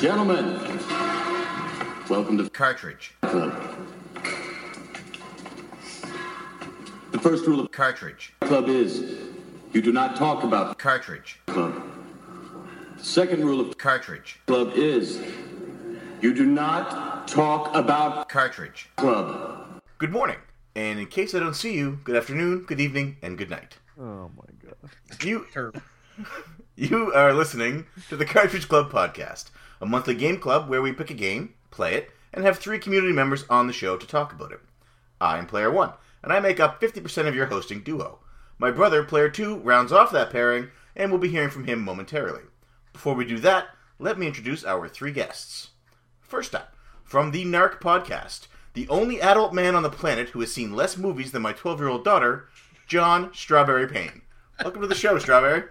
Gentlemen, welcome to Cartridge. Club. The first rule of Cartridge. Club is you do not talk about Cartridge. Club. The second rule of Cartridge. Club is you do not talk about Cartridge. Club. Good morning. And in case I don't see you, good afternoon, good evening, and good night. Oh my god. You You are listening to the Cartridge Club podcast, a monthly game club where we pick a game, play it, and have three community members on the show to talk about it. I'm player 1, and I make up 50% of your hosting duo. My brother, player 2, rounds off that pairing, and we'll be hearing from him momentarily. Before we do that, let me introduce our three guests. First up, from the Narc podcast, the only adult man on the planet who has seen less movies than my 12 year old daughter, John Strawberry Payne. Welcome to the show, Strawberry.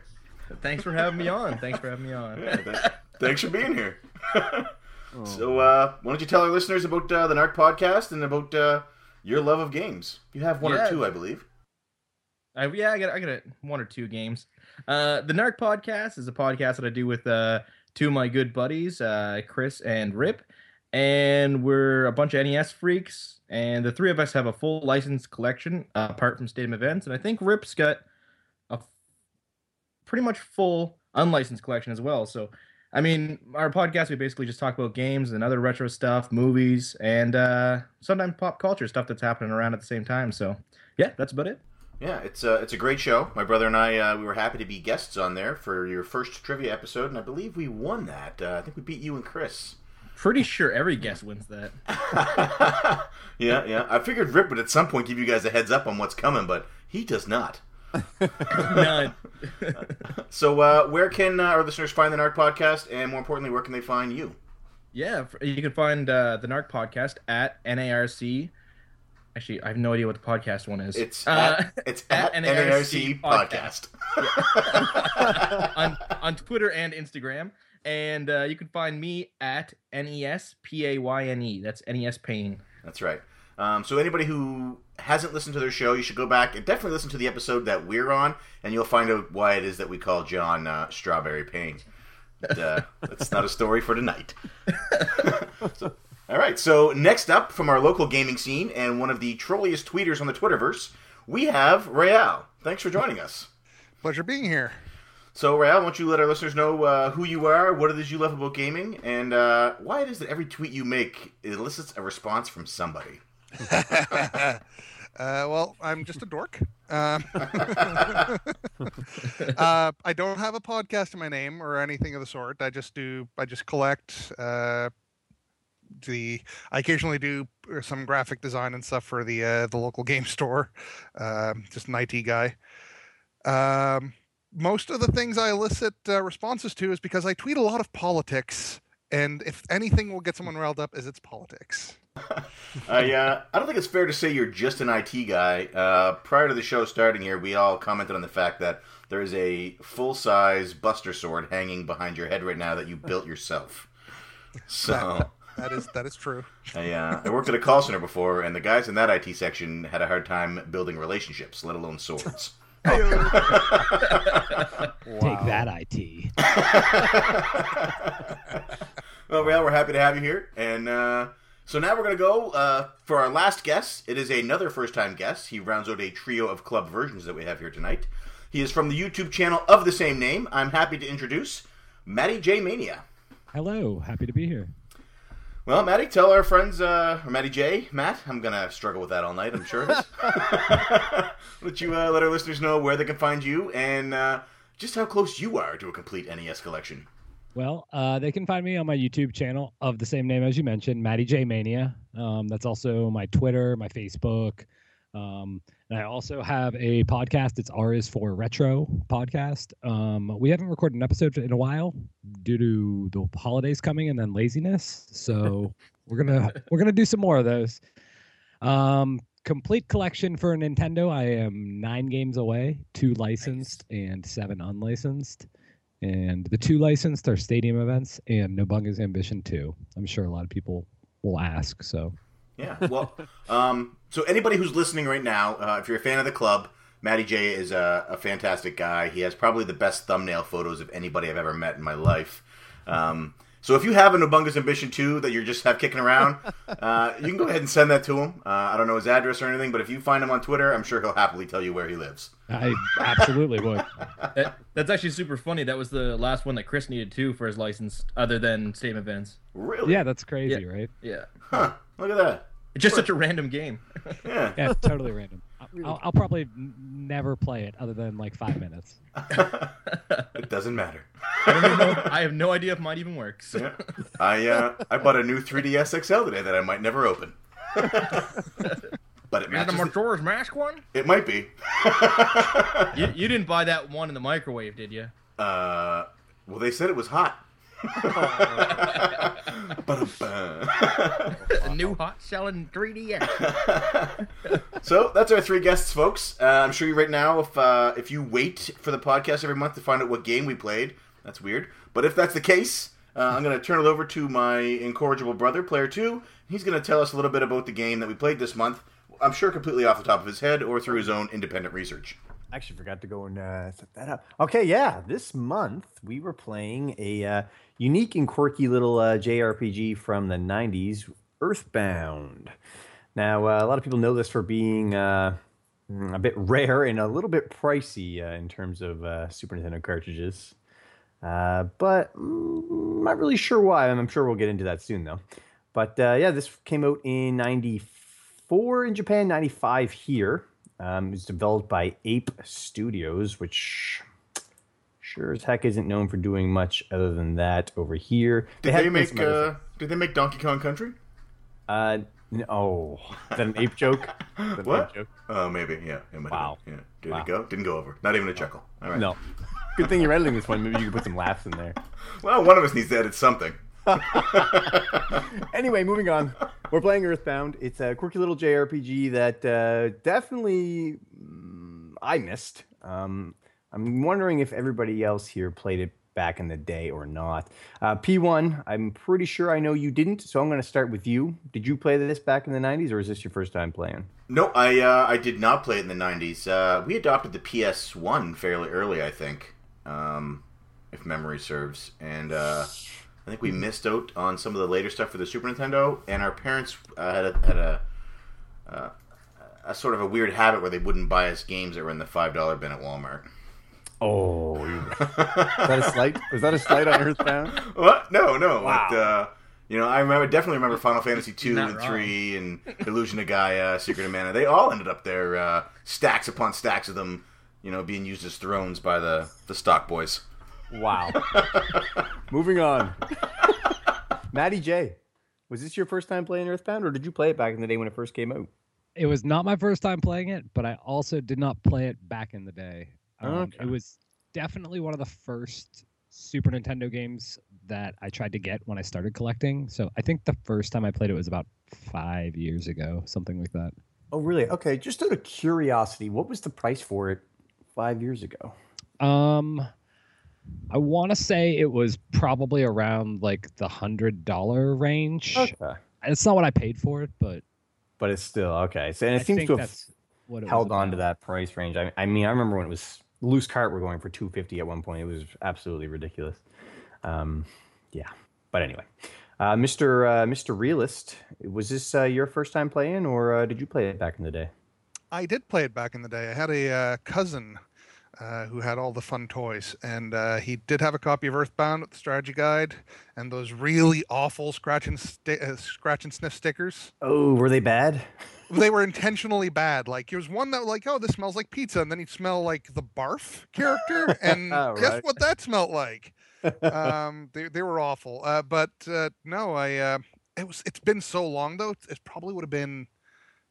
Thanks for having me on. Thanks for having me on. Yeah, th- thanks for being here. so, uh, why don't you tell our listeners about uh, the Narc podcast and about uh, your love of games? You have one Yeah. or two, I believe. I, yeah, I got I got a, one or two games. Uh, the Narc podcast is a podcast that I do with uh, two of my good buddies, uh, Chris and Rip, and we're a bunch of NES freaks. And the three of us have a full license collection uh, apart from Stadium events, and I think Rip's got a f- pretty much full unlicensed collection as well. So. I mean, our podcast we basically just talk about games and other retro stuff, movies, and uh, sometimes pop culture stuff that's happening around at the same time. So, yeah, that's about it. Yeah, it's a it's a great show. My brother and I uh, we were happy to be guests on there for your first trivia episode, and I believe we won that. Uh, I think we beat you and Chris. Pretty sure every guest wins that. yeah, yeah. I figured Rip would at some point give you guys a heads up on what's coming, but he does not. None. So, uh, where can uh, our listeners find the Narc podcast, and more importantly, where can they find you? yeah, you can find uh, the Narc podcast at NARC. Actually, I have no idea what the podcast one is. It's uh, at, it's at, at NARC NARC podcast. on on Twitter and Instagram. And uh, you can find me at N E S P A Y N E. That's NES Payne. That's right. Um, so anybody who hasn't listened to their show, you should go back and definitely listen to the episode that we're on, and you'll find out why it is that we call John uh, Strawberry Payne. But, uh, that's not a story for tonight. So- all right. So next up from our local gaming scene and one of the trolliest tweeters on the Twitterverse, we have Real. Thanks for joining us. Pleasure being here. So, Real, why don't you let our listeners know uh, who you are, what it is you love about gaming, and uh, why it is that every tweet you make elicits a response from somebody. uh, well, I'm just a dork. Um, uh, I don't have a podcast in my name or anything of the sort. I just do. I just collect. Uh, the I occasionally do some graphic design and stuff for the uh, the local game store. Um, just an IT guy. Um, most of the things I elicit uh, responses to is because I tweet a lot of politics, and if anything will get someone riled up, is it's politics. I uh, I don't think it's fair to say you're just an IT guy. Uh, prior to the show starting here, we all commented on the fact that there is a full size Buster sword hanging behind your head right now that you built yourself. So That is that is true. I, uh, I worked at a call center before, and the guys in that IT section had a hard time building relationships, let alone swords. Take that, IT. well, well, we're happy to have you here, and uh, so now we're gonna go uh, for our last guest. It is another first-time guest. He rounds out a trio of club versions that we have here tonight. He is from the YouTube channel of the same name. I'm happy to introduce Matty J Mania. Hello, happy to be here. Well, Matty, tell our friends, uh, or Matty J, Matt, I'm gonna struggle with that all night. I'm sure let you uh, let our listeners know where they can find you and uh, just how close you are to a complete NES collection. Well, uh, they can find me on my YouTube channel of the same name as you mentioned, Matty J Mania. Um, that's also my Twitter, my Facebook. Um, and I also have a podcast. It's R is for Retro podcast. Um, we haven't recorded an episode in a while due to the holidays coming and then laziness. So we're gonna we're gonna do some more of those. Um, complete collection for Nintendo. I am nine games away, two licensed and seven unlicensed. And the two licensed are stadium events and Nobunaga's Ambition 2. I'm sure a lot of people will ask. So Yeah. Well, um, so anybody who's listening right now, uh, if you're a fan of the club, Matty J is a, a fantastic guy. He has probably the best thumbnail photos of anybody I've ever met in my life. Um, So if you have a Nobunaga's Ambition 2 that you just have kicking around, uh, you can go ahead and send that to him. Uh, I don't know his address or anything, but if you find him on Twitter, I'm sure he'll happily tell you where he lives. I absolutely would. That, that's actually super funny. That was the last one that Chris needed too for his license, other than Stadium Events. Really? Yeah, that's crazy, Yeah. right? Yeah, Huh. Look at that. it's just such a random game. Yeah. Yeah, totally random. I'll, I'll probably n- never play it other than like five minutes. it doesn't matter. I, don't know, I have no idea if mine even works. Yeah. I uh, I bought a new 3DS XL today that I might never open. but it matches. a the- Majora's Mask one? it might be. You, you didn't buy that one in the microwave, did you? Uh, well, they said it was hot. Ba-dum-bum. A new hot selling 3DS. so that's our three guests, folks. Uh, I'm sure you right now, if uh, if you wait for the podcast every month to find out what game we played, that's weird. But if that's the case, uh, I'm going to turn it over to my incorrigible brother, Player Two. He's going to tell us a little bit about the game that we played this month. I'm sure completely off the top of his head or through his own independent research. I actually, forgot to go and uh, set that up. Okay, yeah, this month we were playing a uh, unique and quirky little uh, JRPG from the '90s, Earthbound. Now, uh, a lot of people know this for being uh, mm, a bit rare and a little bit pricey uh, in terms of uh, Super Nintendo cartridges. Uh, but mm, not really sure why. I'm sure we'll get into that soon, though. But yeah, this came out in '94 in Japan, '95 here. Um, it was developed by Ape Studios, which sure as heck isn't known for doing much other than that over here. Did have they make uh, Did they make Donkey Kong Country? Uh, no, is that an ape joke? Is that an What? ape joke? Oh, maybe. Yeah. Wow. been. Yeah. Did Wow. it go? Didn't go over. Not even a chuckle. All right. No. Good thing you're editing this one. Maybe you could put some laughs in there. Well, one of us needs to edit something. anyway, moving on. We're playing Earthbound. It's a quirky little JRPG that uh, definitely mm, I missed. Um, I'm wondering if everybody else here played it back in the day or not. Uh, P1, I'm pretty sure I know you didn't, so I'm going to start with you. Did you play this back in the 90s, or is this your first time playing? No, I uh, I did not play it in the '90s. Uh, we adopted the PS1 fairly early, I think, um, if memory serves, and uh, I think we missed out on some of the later stuff for the Super Nintendo. And our parents uh, had a, had a, uh, a sort of a weird habit where they wouldn't buy us games that were in the five dollar bin at Walmart. Oh, is that a slight? Was that a slight on Earthbound? What? No, no. Wow. But, uh, you know, I remember definitely remember Final Fantasy two and wrong. three and Illusion of Gaia, Secret of Mana. They all ended up there, uh, stacks upon stacks of them. You know, being used as thrones by the the stock boys. Wow. Moving on. Matty J, was this your first time playing Earthbound, or did you play it back in the day when it first came out? It was not my first time playing it, but I also did not play it back in the day. Um, Okay. It was definitely one of the first Super Nintendo games that I tried to get when I started collecting. So I think the first time I played it was about five years ago, something like that. Oh, really? Okay. Just out of curiosity, what was the price for it five years ago? Um, I want to say it was probably around like the hundred dollar range. Okay. It's not what I paid for it, but But it's still okay. So and it I seems to have that's what it held on to that price range. I, I mean, I remember when it was loose cart were going for two fifty at one point. It was absolutely ridiculous. Um, yeah. But anyway, uh, Mr. Uh, Mr. Realist, was this uh, your first time playing, or uh, did you play it back in the day? I did play it back in the day. I had a uh, cousin uh, who had all the fun toys, and uh, he did have a copy of Earthbound with the strategy guide and those really awful scratch and sti- uh, scratch and sniff stickers. Oh, were they bad? They were intentionally bad. Like there was one that like, oh, this smells like pizza, and then he'd smell like the barf character, and guess what that smelled like? um, they they were awful. Uh, but uh, no, I uh, it was it's been so long though. It probably would have been.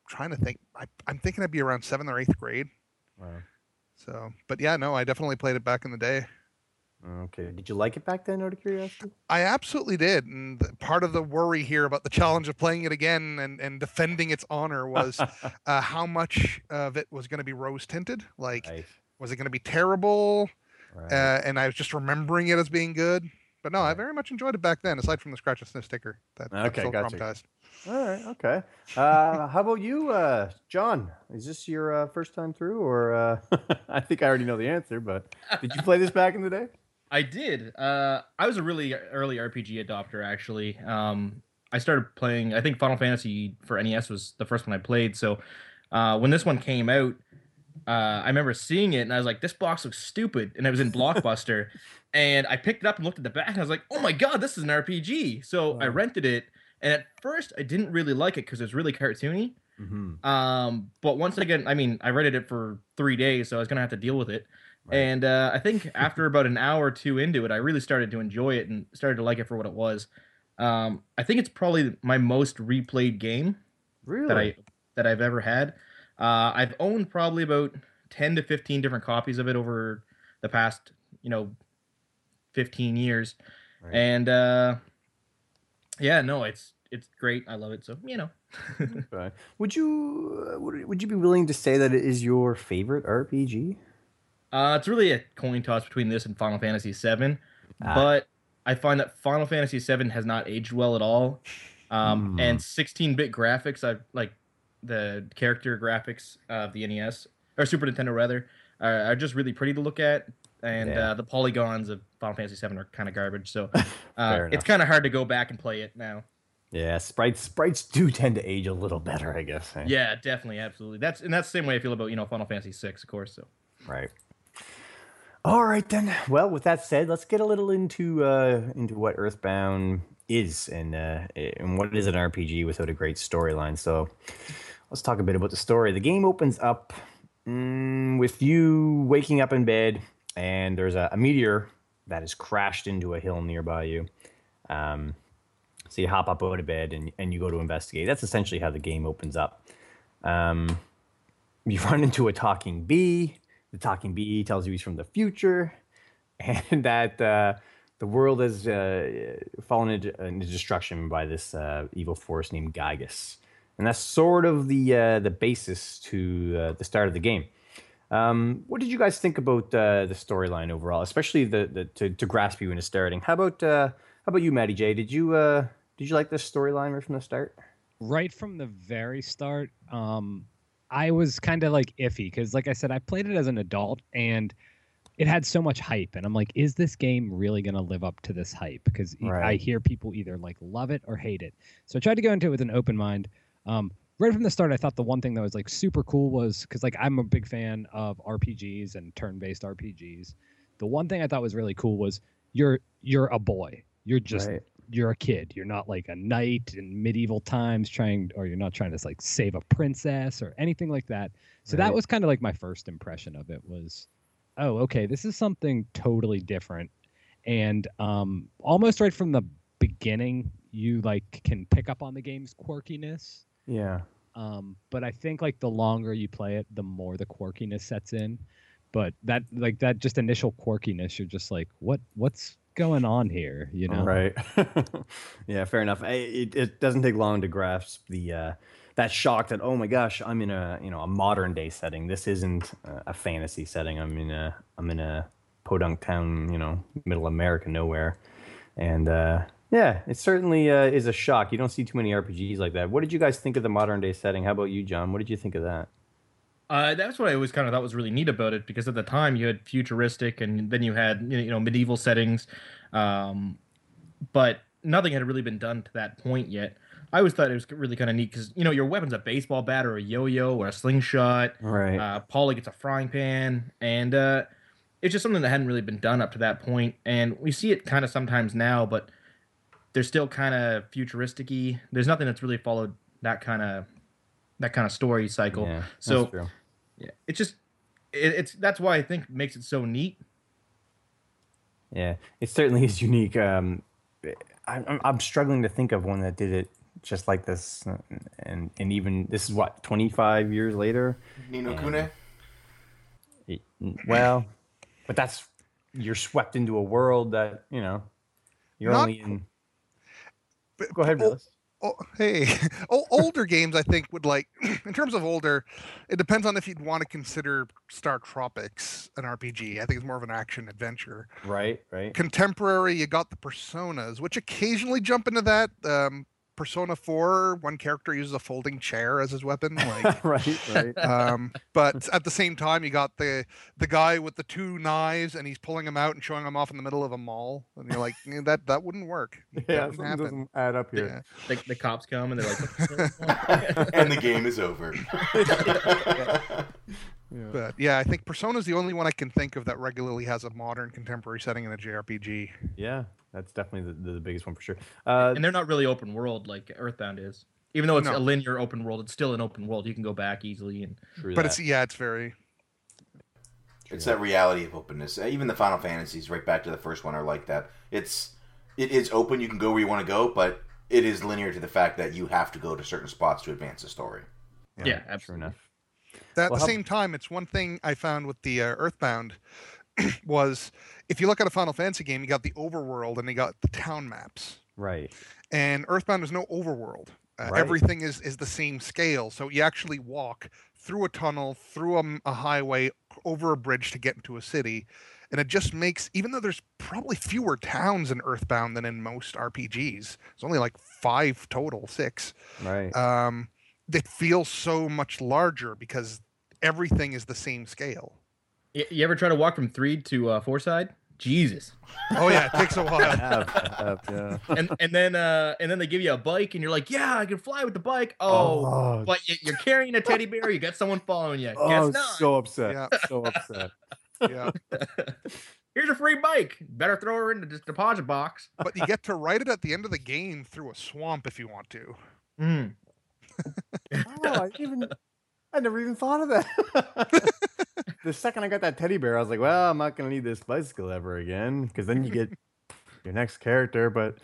trying to think. I, I'm thinking I'd be around seventh or eighth grade. Wow. So, but yeah, no, I definitely played it back in the day. Okay. Did you like it back then, out of curiosity? I absolutely did, and part of the worry here about the challenge of playing it again and, and defending its honor was uh, how much of it was going to be rose tinted. Like, Right. was it going to be terrible? right. Uh, and I was just remembering it as being good. But no, I very much enjoyed it back then, aside from the scratch and sniff sticker. That, Okay, still gotcha. traumatized. All right. Okay. Uh, how about you, uh, John? Is this your uh, first time through, or uh, I think I already know the answer, but did you play this back in the day? I did. Uh, I was a really early RPG adopter, actually. Um, I started playing. I think Final Fantasy for NES was the first one I played. So uh, when this one came out, uh, I remember seeing it and I was like, "This box looks stupid," and it was in Blockbuster. and I picked it up and looked at the back, and I was like, "Oh my god, this is an RPG!" So I rented it, and at first I didn't really like it because it was really cartoony. Mhm. Um, but once again, I mean, I rented it for three days, so I was gonna have to deal with it. Right. And uh, I think after about an hour or two into it, I really started to enjoy it and started to like it for what it was. Um, I think it's probably my most replayed game Really? that I that I've ever had. Uh, I've owned probably about ten to fifteen different copies of it over the past, you know, fifteen years. Right. And uh, yeah, no, it's it's great. I love it. So you know. Okay. Would you uh, would, would you be willing to say that it is your favorite RPG? Uh, it's really a coin toss between this and Final Fantasy VII, Ah. but I find that Final Fantasy VII has not aged well at all. Um, Hmm. and 16-bit graphics, I like the character graphics of the NES or Super Nintendo rather, are, are just really pretty to look at, and Yeah. uh, the polygons of Final Fantasy VII are kind of garbage. So uh, it's kind of hard to go back and play it now. Yeah, sprites sprites do tend to age a little better, I guess. eh? Yeah, definitely, absolutely. That's and that's the same way I feel about you know Final Fantasy VI, of course. So. Right. All right then. Well, with that said, let's get a little into uh, into what Earthbound is and uh, and what is an RPG without a great storyline. So, let's talk a bit about the story. The game opens up mm, with you waking up in bed, and there's a, a meteor that has crashed into a hill nearby you. Um, so you hop up out of bed and, and you go to investigate. That's essentially how the game opens up. Um, you run into a talking bee. The talking bee tells you he's from the future, and that uh, the world has uh, fallen into, into destruction by this uh, evil force named Giygas, and that's sort of the uh, the basis to uh, the start of the game. Um, what did you guys think about uh, the storyline overall, especially the, the to, to grasp you into starting? How about how about you, Matty J? Did you did you like this storyline right from the start? right from the very start, um, I was kind of like iffy because, like I said, I played it as an adult and it had so much hype, and I'm like, is this game really going to live up to this hype? Because I hear people either like love it or hate it. So I tried to go into it with an open mind. Um, right from the start, I thought the one thing that was like super cool was because like I'm a big fan of RPGs and turn-based RPGs. The one thing I thought was really cool was you're you're a boy. You're just Right. You're a kid. You're not like a knight in medieval times trying, or you're not trying to like save a princess or anything like that. So that was kind of like my first impression of it was, oh, okay, this is something totally different. And um, almost right from the beginning, you like can pick up on the game's quirkiness. Yeah. Um, but I think like the longer you play it, the more the quirkiness sets in. But that like that just initial quirkiness, you're just like, what what's going on here? You know? Right. yeah, fair enough. I, it, it doesn't take long to grasp the uh, that shock that oh my gosh, I'm in a you know a modern day setting. This isn't a fantasy setting. I'm in a I'm in a podunk town, you know, middle America, nowhere. And uh, yeah, it certainly uh, is a shock. You don't see too many RPGs like that. What did you guys think of the modern day setting? How about you, John? What did you think of that? Uh, that's what I always kind of thought was really neat about it because at the time you had futuristic and then you had you know medieval settings, um, but nothing had really been done to that point yet. I always thought it was really kind of neat because you know your weapon's a baseball bat or a yo-yo or a slingshot. Right. Uh, Paula gets a frying pan, and uh, it's just something that hadn't really been done up to that point. And we see it kind of sometimes now, but they're still kind of futuristic-y. There's nothing that's really followed that kind of that kind of story cycle. yeah, so that's true. Yeah, it's just it, it's that's why I think makes it so neat. Yeah, it certainly is unique. Um, I, I'm, I'm struggling to think of one that did it just like this, uh, and and even this is what 25 years later. Ni no Yeah. Kuni. It- well, but that's you're swept into a world that you know you're Not only in. But- Go ahead, Willis. Oh, hey, o- older games I think would like, in terms of older, it depends on if you'd want to consider Star Tropics an RPG. I think it's more of an action adventure. Right, right. Contemporary, you got the Personas, which occasionally jump into that. Um, Persona 4, one character uses a folding chair as his weapon. Like, right, right. um, but at the same time, you got the the guy with the two knives, and he's pulling them out and showing them off in the middle of a mall, and you're like, "Eh, that that wouldn't work. Yeah, That Yeah, wouldn't doesn't add up here. Yeah. the, the cops come and they're like, and the game is over. Yeah. But yeah, I think Persona is the only one I can think of that regularly has a modern contemporary setting in a JRPG. Yeah, that's definitely the, the biggest one for sure. Uh, and they're not really open world like Earthbound is. Even though it's No. a linear open world, it's still an open world. You can go back easily and But that. it's yeah, it's very It's that reality of openness. Uh, Even the Final Fantasies, right back to the first one, are like that. It's it is open. You can go where you want to go, but it is linear to the fact that you have to go to certain spots to advance the story. Yeah, True absolutely. enough. At Well, the how- same time, it's one thing I found with the uh, Earthbound was if you look at a Final Fantasy game, you got the overworld and you got the town maps. Right. And Earthbound is no overworld. Uh, Right. Everything is is the same scale, so you actually walk through a tunnel, through a highway, over a bridge to get into a city, and it just makes even though there's probably fewer towns in Earthbound than in most RPGs. It's only like five total, six. Right. Um, it feels so much larger because everything is the same scale. Y- You ever try to walk from Threed to uh, Fourside? Jesus. Oh yeah, it takes a while. have, I have, yeah. And and then uh and then they give you a bike and you're like, yeah, I can fly with the bike. Oh, oh, but y- you're carrying a teddy bear. You got someone following you. oh, Guess not. so upset. Yeah. So upset. Yeah, Here's a free bike. Better throw her in the deposit box. but you get to ride it at the end of the game through a swamp if you want to. Mm. Oh, I even I never even thought of that. The second I got that teddy bear, I was like, well, I'm not gonna need this bicycle ever again. Because then you get your next character, but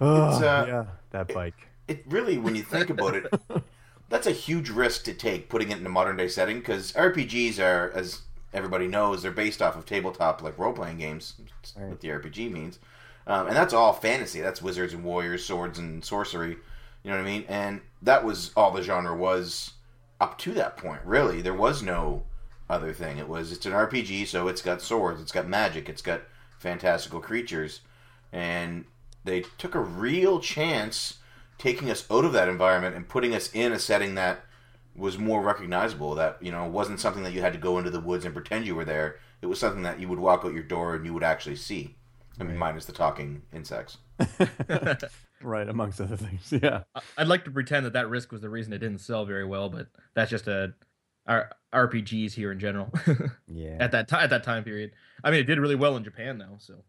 oh uh, yeah, that bike. It really, when you think about it, that's a huge risk to take putting it in a modern day setting because RPGs are, as everybody knows, they're based off of tabletop like role playing games. That's Right. What the RPG means, um, and that's all fantasy. That's wizards and warriors, swords and sorcery. You know what I mean? And that was all the genre was up to that point. Really, there was no other thing. It was it's an RPG, so it's got swords, it's got magic, it's got fantastical creatures, and they took a real chance taking us out of that environment and putting us in a setting that was more recognizable. That you know wasn't something that you had to go into the woods and pretend you were there. It was something that you would walk out your door and you would actually see. I mean, minus the talking insects. right, amongst other things. Yeah. I- I'd like to pretend that that risk was the reason it didn't sell very well, but that's just a our RPGs here in general Yeah. at that time at that time period. I mean, it did really well in Japan though. So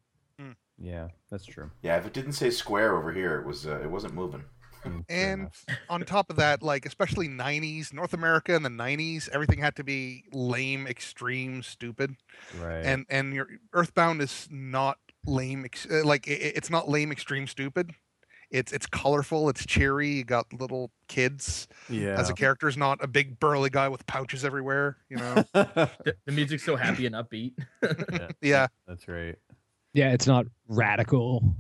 Yeah, that's true. Yeah, if it didn't say square over here, it was uh, it wasn't moving. Mm, And on top of that, like especially '90s North America in the '90s, everything had to be lame, extreme, stupid. right. And and your Earthbound is not lame. Ex- uh, like i i- it's not lame, extreme, stupid. It's it's colorful. It's cheery. You got little kids yeah. as a character. Is not a big burly guy with pouches everywhere. You know. the, the music's so happy and upbeat. yeah. That's right. Yeah, it's not radical.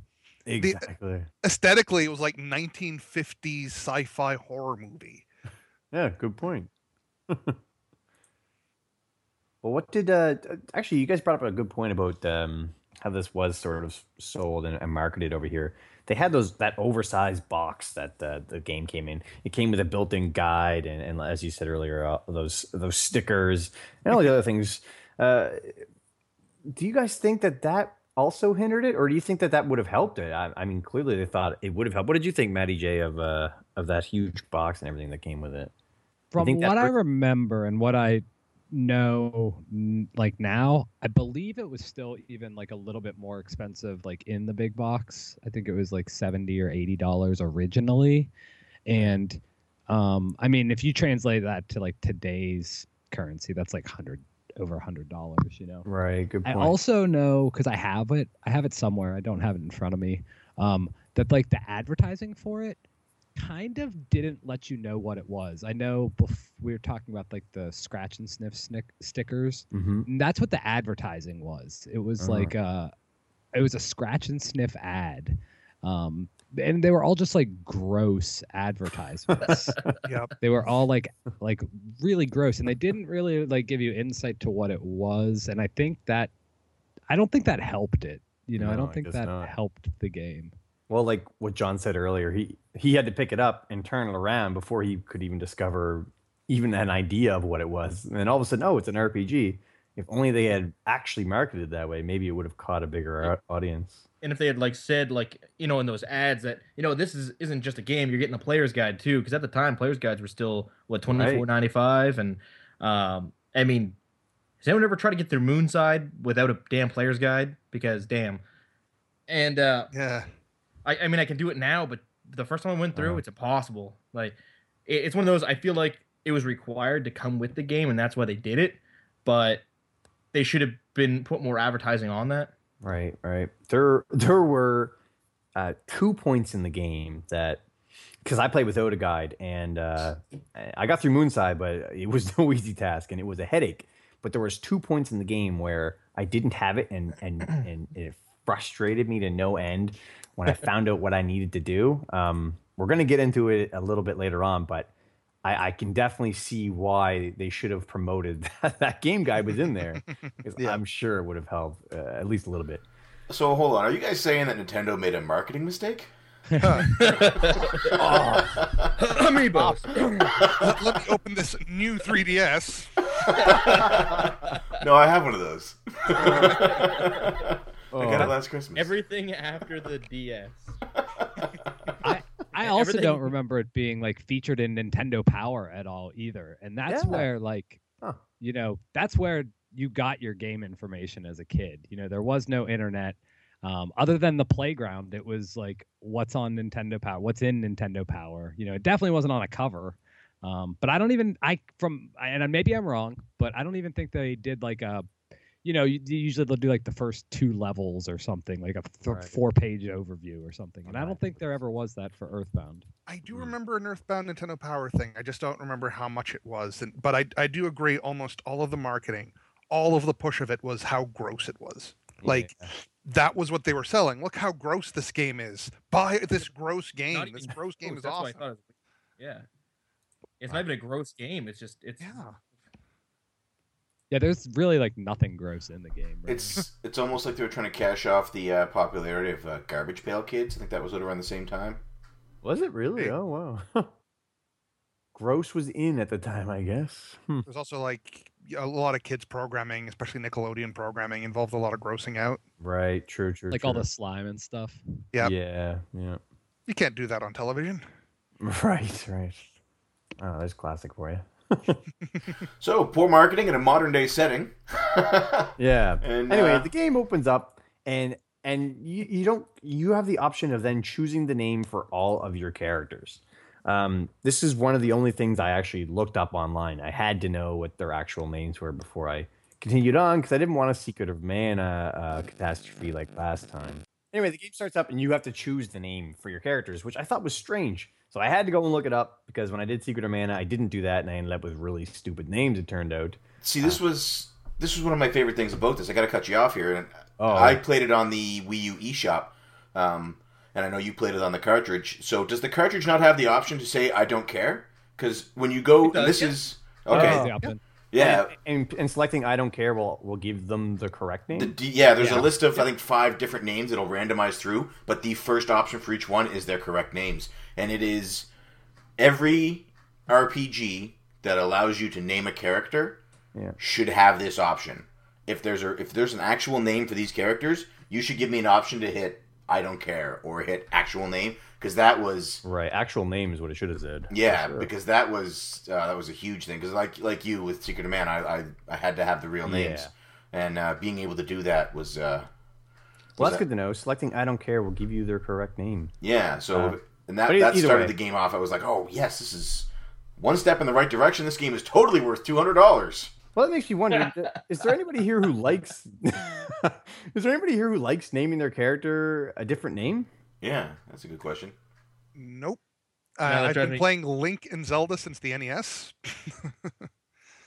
Exactly. Aesthetically, it was like 1950s sci-fi horror movie. Yeah, good point. well, what did uh actually you guys brought up a good point about um how this was sort of sold and, and marketed over here. They had those that oversized box that uh, the game came in. It came with a built-in guide and, and as you said earlier, uh, those those stickers and all the other things. Uh, do you guys think that that also hindered it, or do you think that that would have helped it? I, I mean, clearly they thought it would have helped. What did you think, Matty J, of uh of that huge box and everything that came with it? From what I remember and what I know, like now, I believe it was still even like a little bit more expensive, like in the big box. I think it was like seventy or eighty dollars originally, and um, I mean, if you translate that to like today's currency, that's like hundred over a hundred dollars. You know. Right. Good I point. also know because I have it. I have it somewhere. I don't have it in front of me. Um, that like the advertising for it kind of didn't let you know what it was. I know bef- we were talking about like the scratch and sniff snick- stickers. hmm And that's what the advertising was. It was Uh-huh. like a, it was a scratch and sniff ad. Um, and they were all just like gross advertisements. Yep. they were all like like really gross and they didn't really like give you insight to what it was and i think that i don't think that helped it you know i don't think that not. helped the game Well, like what John said earlier, he he had to pick it up and turn it around before he could even discover even an idea of what it was. And then all of a sudden, oh, it's an RPG. If only they had actually marketed that way, maybe it would have caught a bigger audience. and if they had like said like you know in those ads that you know this is isn't just a game you're getting a player's guide too because at the time player's guides were still what twenty four ninety five and um i mean has anyone ever tried to get through moonside without a damn player's guide because damn and uh Yeah. I, I mean i can do it now but the first time i went through Uh-huh. it's impossible like it, it's one of those i feel like it was required to come with the game and that's why they did it but they should have been put more advertising on that Right, right. There, there were uh, two points in the game that because I played with Oda Guide and uh, I got through Moonside, but it was no easy task and it was a headache. But there was two points in the game where I didn't have it and and and it frustrated me to no end when I found out what I needed to do. Um, we're gonna get into it a little bit later on, but. I, I can definitely see why they should have promoted that, that game guide was in there because Yeah. I'm sure it would have helped uh, at least a little bit. So hold on, are you guys saying that Nintendo made a marketing mistake? amiibos let, let me open this new 3DS. No, I have one of those. I got it last Christmas. Everything after the DS. I, I also Everything- don't remember it being like featured in Nintendo Power at all either. And that's Yeah. where like Huh. you know, that's where you got your game information as a kid. You know, there was no internet. Um, other than the playground, it was like what's on Nintendo Power, what's in Nintendo Power. You know, it definitely wasn't on a cover. Um, but I don't even I from and maybe I'm wrong, but I don't even think they did like a you know, usually they'll do like the first two levels or something, like a th- Right. four-page overview or something. And I don't think there ever was that for Earthbound. I do Hmm. remember an Earthbound Nintendo Power thing. I just don't remember how much it was. And, but I, I do agree. Almost all of the marketing, all of the push of it was how gross it was. Like Yeah. that was what they were selling. Look how gross this game is. Buy this gross game. Not This gross game gross, is that's I awesome. it was- yeah. It's not even a gross game. It's just it's Yeah. Yeah, there's really like nothing gross in the game. Really. It's it's almost like they were trying to cash off the uh, popularity of uh, Garbage Pail Kids. I think that was at around the same time. Was it really? Hey. Oh wow. Gross was in at the time, I guess. Hmm. There's also like a lot of kids programming, especially Nickelodeon programming, involved a lot of grossing out. Right. True. True. like all the slime and stuff. Yeah. Yeah. Yeah. You can't do that on television. Right. Right. Oh, there's classic for you. So poor marketing in a modern day setting. Yeah. And, anyway, uh, the game opens up and and you, you don't you have the option of then choosing the name for all of your characters. Um, this is one of the only things I actually looked up online. I had to know what their actual names were before I continued on because I didn't want a Secret of Mana uh, catastrophe like last time. Anyway, the game starts up and you have to choose the name for your characters, which I thought was strange. So I had to go and look it up because when I did Secret of Mana, I didn't do that and I ended up with really stupid names. It turned out. See, this was this was one of my favorite things about this. I got to cut you off here. And Oh. I played it on the Wii U eShop, um, and I know you played it on the cartridge. So does the cartridge not have the option to say "I don't care"? Because when you go, does, and this yeah. is okay. Oh. Yeah, and, and selecting I don't care will will give them the correct name. The, d- yeah, there's Yeah. a list of I think five different names it'll randomize through, but the first option for each one is their correct names, and it is every RPG that allows you to name a character Yeah. should have this option. If there's a if there's an actual name for these characters, you should give me an option to hit I don't care or hit actual name because that was right, actual name is what it should have said. yeah sure. because that was uh, that was a huge thing because like like you with Secret of Man I, I I had to have the real names Yeah. and uh, being able to do that was uh, well, was that's that- good to know. Selecting I don't care will give you their correct name. Yeah, so Uh, and that that started way. the game off. I was like, oh yes, this is one step in the right direction. This game is totally worth two hundred dollars. Well, that makes me wonder: is there anybody here who likes? is there anybody here who likes naming their character a different name? Yeah, that's a good question. Nope. No, Uh, that I've been me- playing Link and Zelda since the NES.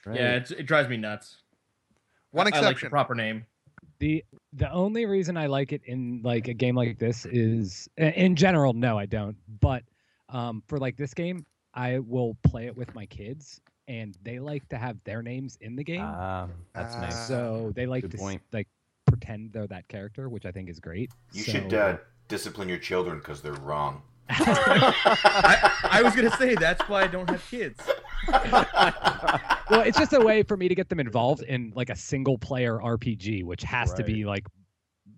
Right. yeah, it's, it drives me nuts. One I- I like the exception. proper name. The the only reason I like it in like a game like this is in general, no, I don't. But um, for like this game, I will play it with my kids, and they like to have their names in the game. Ah, that's nice. So they like good to s- point. like pretend they're that character, which I think is great. You So- should uh, discipline your children because they're wrong. I, I was gonna say that's why I don't have kids. well, it's just a way for me to get them involved in like a single player RPG, which has to be like,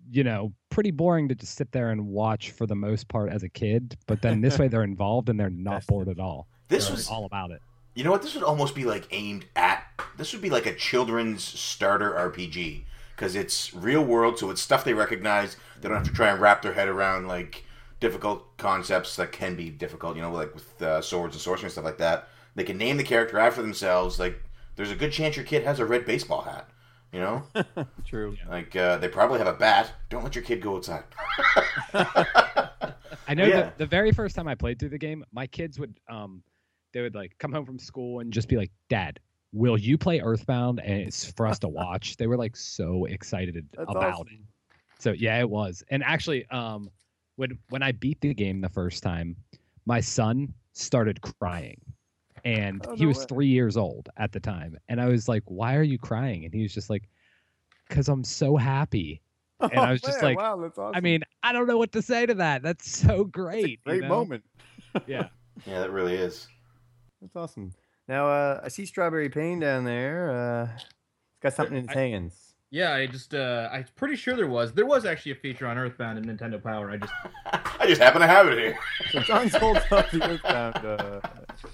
you know, pretty boring to just sit there and watch for the most part as a kid. But then this way they're involved and they're not bored at all. This They're was all about it. You know what? This would almost be like aimed at. This would be like a children's starter RPG because it's real world, so it's stuff they recognize. They don't have to try and wrap their head around like difficult concepts that can be difficult. You know, like with uh, swords and sorcery and stuff like that. They can name the character after themselves. Like, there's a good chance your kid has a red baseball hat. You know, True. like uh, they probably have a bat. Don't let your kid go outside. I know Yeah. that the very first time I played through the game, my kids would um they would like come home from school and just be like, "Dad, will you play Earthbound?" and it's for us to watch. They were like so excited That's about awesome. it. So yeah, it was. And actually, um, when when I beat the game the first time, my son started crying, and Oh, he no was way. three years old at the time, and I was like, "Why are you crying?" And he was just like, "Cause I'm so happy." And I was just like, wow, that's awesome. I mean, I don't know what to say to that. That's so great. you great know? moment. Yeah. yeah, that really is. That's awesome. Now, uh, I see Strawberry Payne down there. Uh, he's got something in its I- hands. Yeah, I just uh I'm pretty sure there was. There was actually a feature on Earthbound and Nintendo Power. I just I just happen to have it here. So John's holds up the Earthbound. Uh,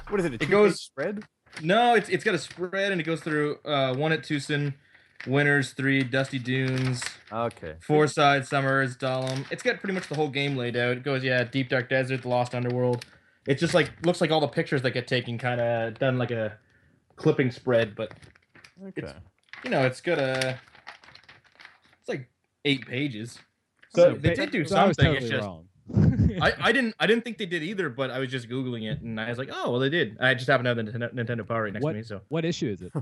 what is it? A It goes- spread. No, it's it's got a spread and it goes through uh one at Twoson, Winters Threed, Dusty Dunes, Okay. Fourside Summers, Dalaam. It's got pretty much the whole game laid out. It goes, yeah, Deep Dark Desert, The Lost Underworld. It's just like looks like all the pictures that get taken kind of done like a clipping spread, but Okay. you know, it's got a it's like eight pages. So they did do so I was something. totally it's just wrong. I, I didn't I didn't think they did either, but I was just googling it and I was like, oh well, they did. I just happen to have the Nintendo, Nintendo Power right next What- to me, so what issue is it?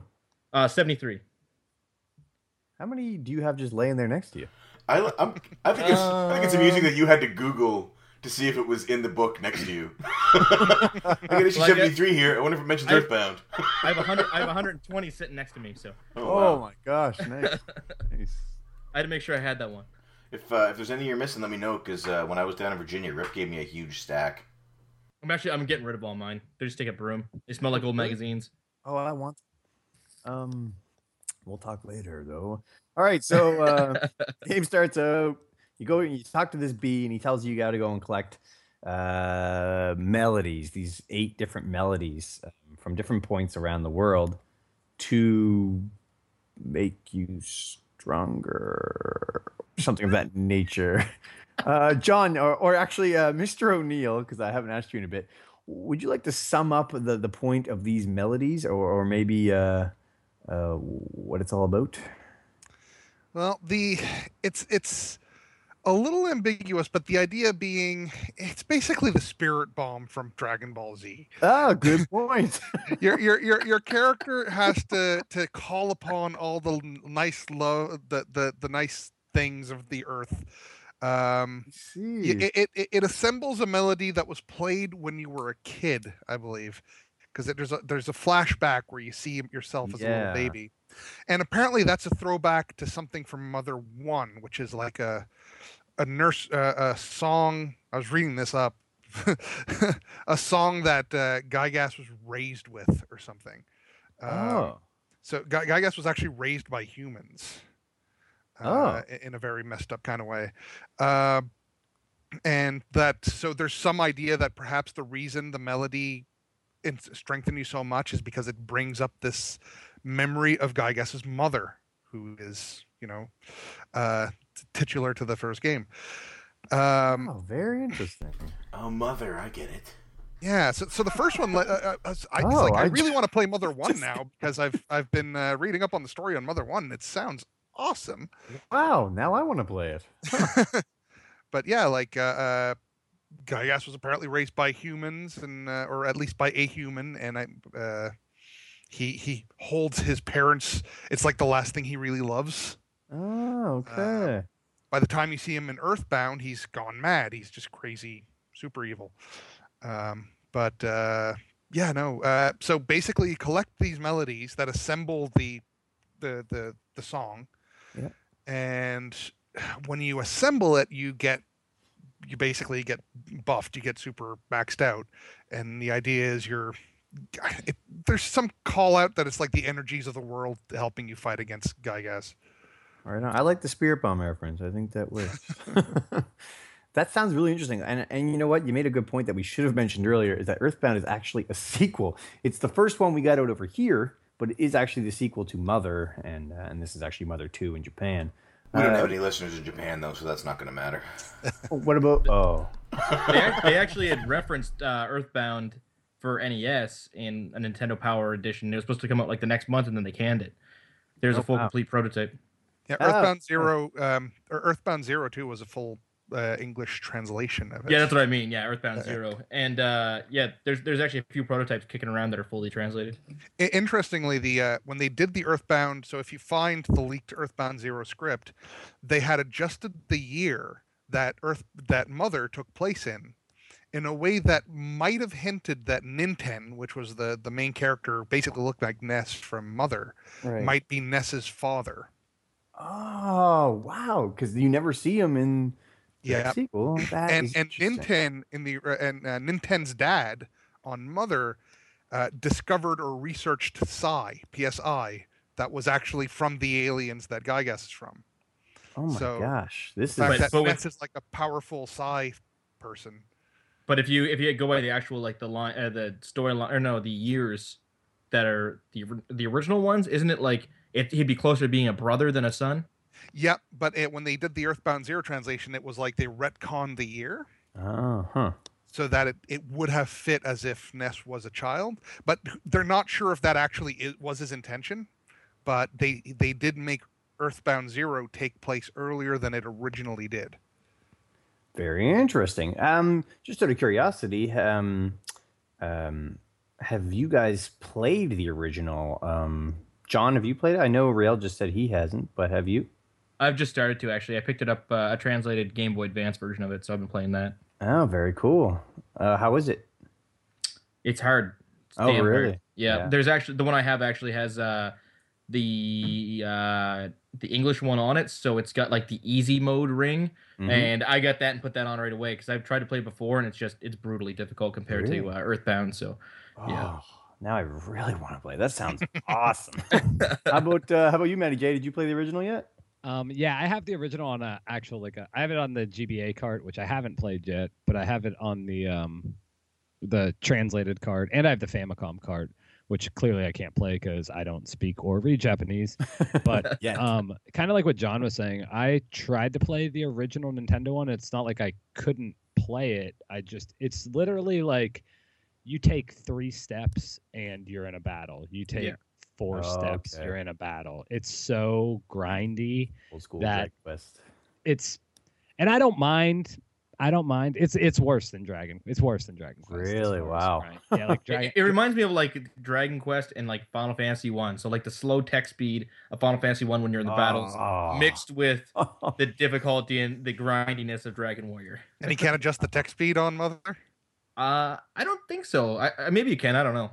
uh, seventy three. How many do you have just laying there next to you? I, I'm, I think it's I think it's amusing that you had to Google to see if it was in the book next to you. I got issue Well, seventy three here. I wonder if it mentions I- Earthbound. I have a hundred I have 120 sitting next to me, so Oh, Oh, wow. my gosh! Nice. nice. I had to make sure I had that one. If uh, if there's any you're missing, let me know because uh, when I was down in Virginia, Rip gave me a huge stack. I'm actually I'm getting rid of all mine. They just take up room. They smell like old magazines. Oh, I want. Um, we'll talk later though. All right, so uh, game starts out. You go, you talk to this bee, and he tells you you got to go and collect uh, melodies. These eight different melodies um, from different points around the world to make you stronger, something of that nature. Uh, John, or, or actually, uh, Mr. O'Neill, because I haven't asked you in a bit. Would you like to sum up the, the point of these melodies, or, or maybe uh, uh, what it's all about? Well, the it's it's a little ambiguous, but the idea being it's basically the spirit bomb from Dragon Ball Z. Ah, good point. Your your your your character has to to call upon all the nice love the the the nice things of the earth. Um I see. it, it it assembles a melody that was played when you were a kid, I believe, because there's a there's a flashback where you see yourself as a little baby, and apparently that's a throwback to something from Mother One, which is like a a nurse uh, a song. I was reading this up, a song that uh, Giygas was raised with, or something. Um, oh, so Gy- Giygas was actually raised by humans. Uh, i- in a very messed up kind of way. Uh, and that so there's some idea that perhaps the reason the melody in- strengthen you so much is because it brings up this memory of Giygas's mother, who is you know uh, titular to the first game. Um, oh, very interesting. Oh, mother, I get it. Yeah, so, so the first one, uh, uh, uh, I, Oh, like, I I really ju- want to play Mother One just- now because I've I've been uh, reading up on the story on Mother One. and It sounds awesome. Wow, now I want to play it. but yeah, like uh, uh, Giygas was apparently raised by humans, and uh, or at least by a human, and I, uh, he he holds his parents. It's like the last thing he really loves. Oh, okay. By the time you see him in Earthbound, he's gone mad. He's just crazy, super evil. Um, but uh, yeah, no. Uh, so basically, you collect these melodies that assemble the the the the song, Yeah. and when you assemble it, you get you basically get buffed, you get super maxed out, and the idea is you're it, there's some call out that it's like the energies of the world helping you fight against Giygas. All right, I like the spirit bomb reference. I think that works. that sounds really interesting. And and you know what? You made a good point that we should have mentioned earlier is that Earthbound is actually a sequel. It's the first one we got out over here, but it is actually the sequel to Mother, and uh, and this is actually Mother Two in Japan. We don't Uh, have any listeners in Japan though, so that's not going to matter. What about? Oh, they, they actually had referenced uh, Earthbound for NES in a Nintendo Power Edition. It was supposed to come out like the next month, and then they canned it. There's Oh, a full wow. complete prototype. Yeah, Oh, Earthbound oh. Zero, um, or Earthbound Zero Two was a full uh, English translation of it. Yeah, that's what I mean. Yeah, Earthbound Uh, Zero, and uh, yeah, there's there's actually a few prototypes kicking around that are fully translated. Interestingly, the uh, when they did the Earthbound, so if you find the leaked Earthbound Zero script, they had adjusted the year that Earth that Mother took place in, in a way that might have hinted that Ninten, which was the the main character, basically looked like Ness from Mother, right. might be Ness's father. Oh, wow! Because you never see him in the Yeah, sequel. That and is and interesting. Ninten in the uh, and uh, Ninten's dad on Mother uh, discovered or researched Psi PSI that was actually from the aliens that Giygas is from. Oh my so- gosh, this is But- that but with- is like a powerful Psi person. But if you if you go by the actual like the line uh, the storyline or no the years that are the the original ones, isn't it like it, he'd be closer to being a brother than a son? Yep, but it, when they did the Earthbound Zero translation, it was like they retconned the year oh huh. so that it, it would have fit as if Ness was a child. But they're not sure if that actually i was his intention. But they they did make Earthbound Zero take place earlier than it originally did. Very interesting. Um, just out of curiosity, um, um, have you guys played the original? Um, John, have you played it? I know Rail just said he hasn't, but have you? I've just started to actually. I picked it up uh, a translated Game Boy Advance version of it, so I've been playing that. Oh, very cool. Uh, how is it? It's hard. It's Oh, damn hard. really? Yeah, Yeah. There's actually the one I have actually has uh the uh the English one on it, so it's got like the easy mode ring, Mhm. and I got that and put that on right away because I've tried to play it before and it's just it's brutally difficult compared to uh, Earthbound. So yeah. Oh, now I really want to play. That sounds awesome. how about uh, how about you, Matty J? Did you play the original yet? Um, yeah, I have the original on a actual like a, I have it on the GBA cart, which I haven't played yet, but I have it on the um, the translated card, and I have the Famicom card, which clearly I can't play because I don't speak or read Japanese. But Yeah. um, kind of like what John was saying, I tried to play the original Nintendo one. It's not like I couldn't play it. I just it's literally like you take three steps and you're in a battle. You take Yeah. four oh, steps, Okay. you're in a battle. It's so grindy Old school That- Quest. it's and I don't mind. I don't mind. It's it's worse than Dragon. It's worse than Dragon Quest. Really? far as Wow. grind. Yeah, like It, Dragon. it reminds me of like Dragon Quest and like Final Fantasy One. So like the slow tech speed of Final Fantasy One when you're in the battles, Oh. mixed with the difficulty and the grindiness of Dragon Warrior. And he can't adjust the tech speed on Mother. Uh, I don't think so. I, I maybe you can. I don't know.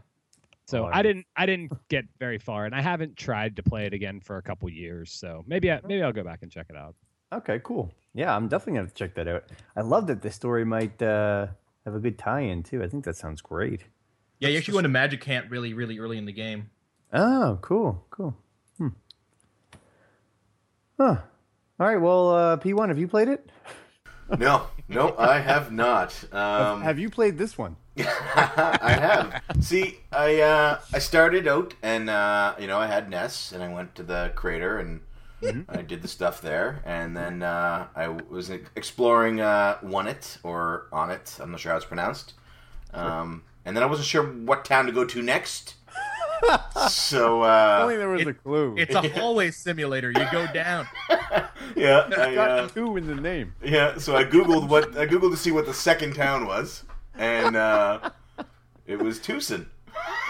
so I didn't. I didn't get very far, and I haven't tried to play it again for a couple years. So maybe I, maybe I'll go back and check it out. Okay, cool. Yeah, I'm definitely gonna check that out. I love that the story might uh, have a good tie-in too. I think that sounds great. Yeah, you That's actually go into Magicant really, really early in the game. Oh, cool, cool. Hmm. Huh. All right. Well, uh, P1, have you played it? No, no, I have not. Um, have you played this one? I have. See, I uh, I started out and uh, you know I had Ness and I went to the crater and I did the stuff there and then uh, I was exploring uh, One It or On It. I'm not sure how it's pronounced. Um, and then I wasn't sure what town to go to next. So uh, Only there was it- a clue. It's a hallway simulator. You go down. yeah, It's I, got uh, two in the name. Yeah, so I googled what I googled to see what the second town was, and uh, it was Twoson,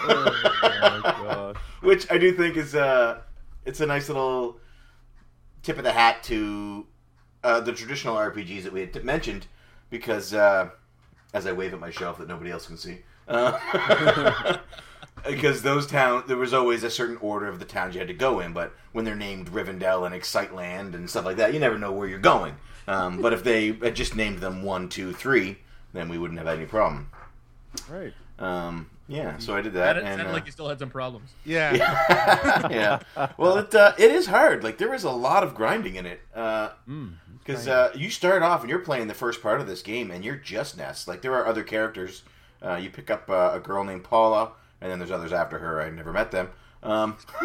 Oh my gosh. which I do think is uh, it's a nice little tip of the hat to uh, the traditional RPGs that we had mentioned, because uh, as I wave at my shelf that nobody else can see. Uh, Because those towns, there was always a certain order of the towns you had to go in, but when they're named Rivendell and Exciteland and stuff like that, you never know where you're going. Um, but if they had just named them one, two, three, then we wouldn't have any problem. Right. Um, yeah, so I did that, That and sounded uh, like you still had some problems. Yeah. yeah. Well, it uh, it is hard. Like there is a lot of grinding in it. Because uh, you start off and you're playing the first part of this game, and you're just Ness. Like there are other characters. Uh, you pick up uh, a girl named Paula, and then there's others after her. I never met them. Um,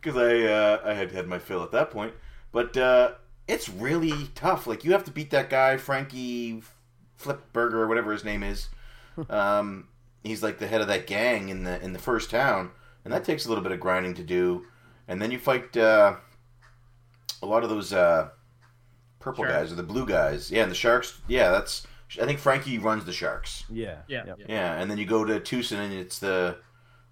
because I uh, I had had my fill at that point. But uh, it's really tough. Like you have to beat that guy Frankie Flipburger or whatever his name is. Um, he's like the head of that gang in the in the first town, and that takes a little bit of grinding to do. And then you fight uh, a lot of those uh, purple Sharks. guys or the blue guys. Yeah, and the sharks. Yeah, that's. I think Frankie runs the sharks. Yeah. Yeah. Yep. yeah. Yeah, and then you go to Twoson and it's the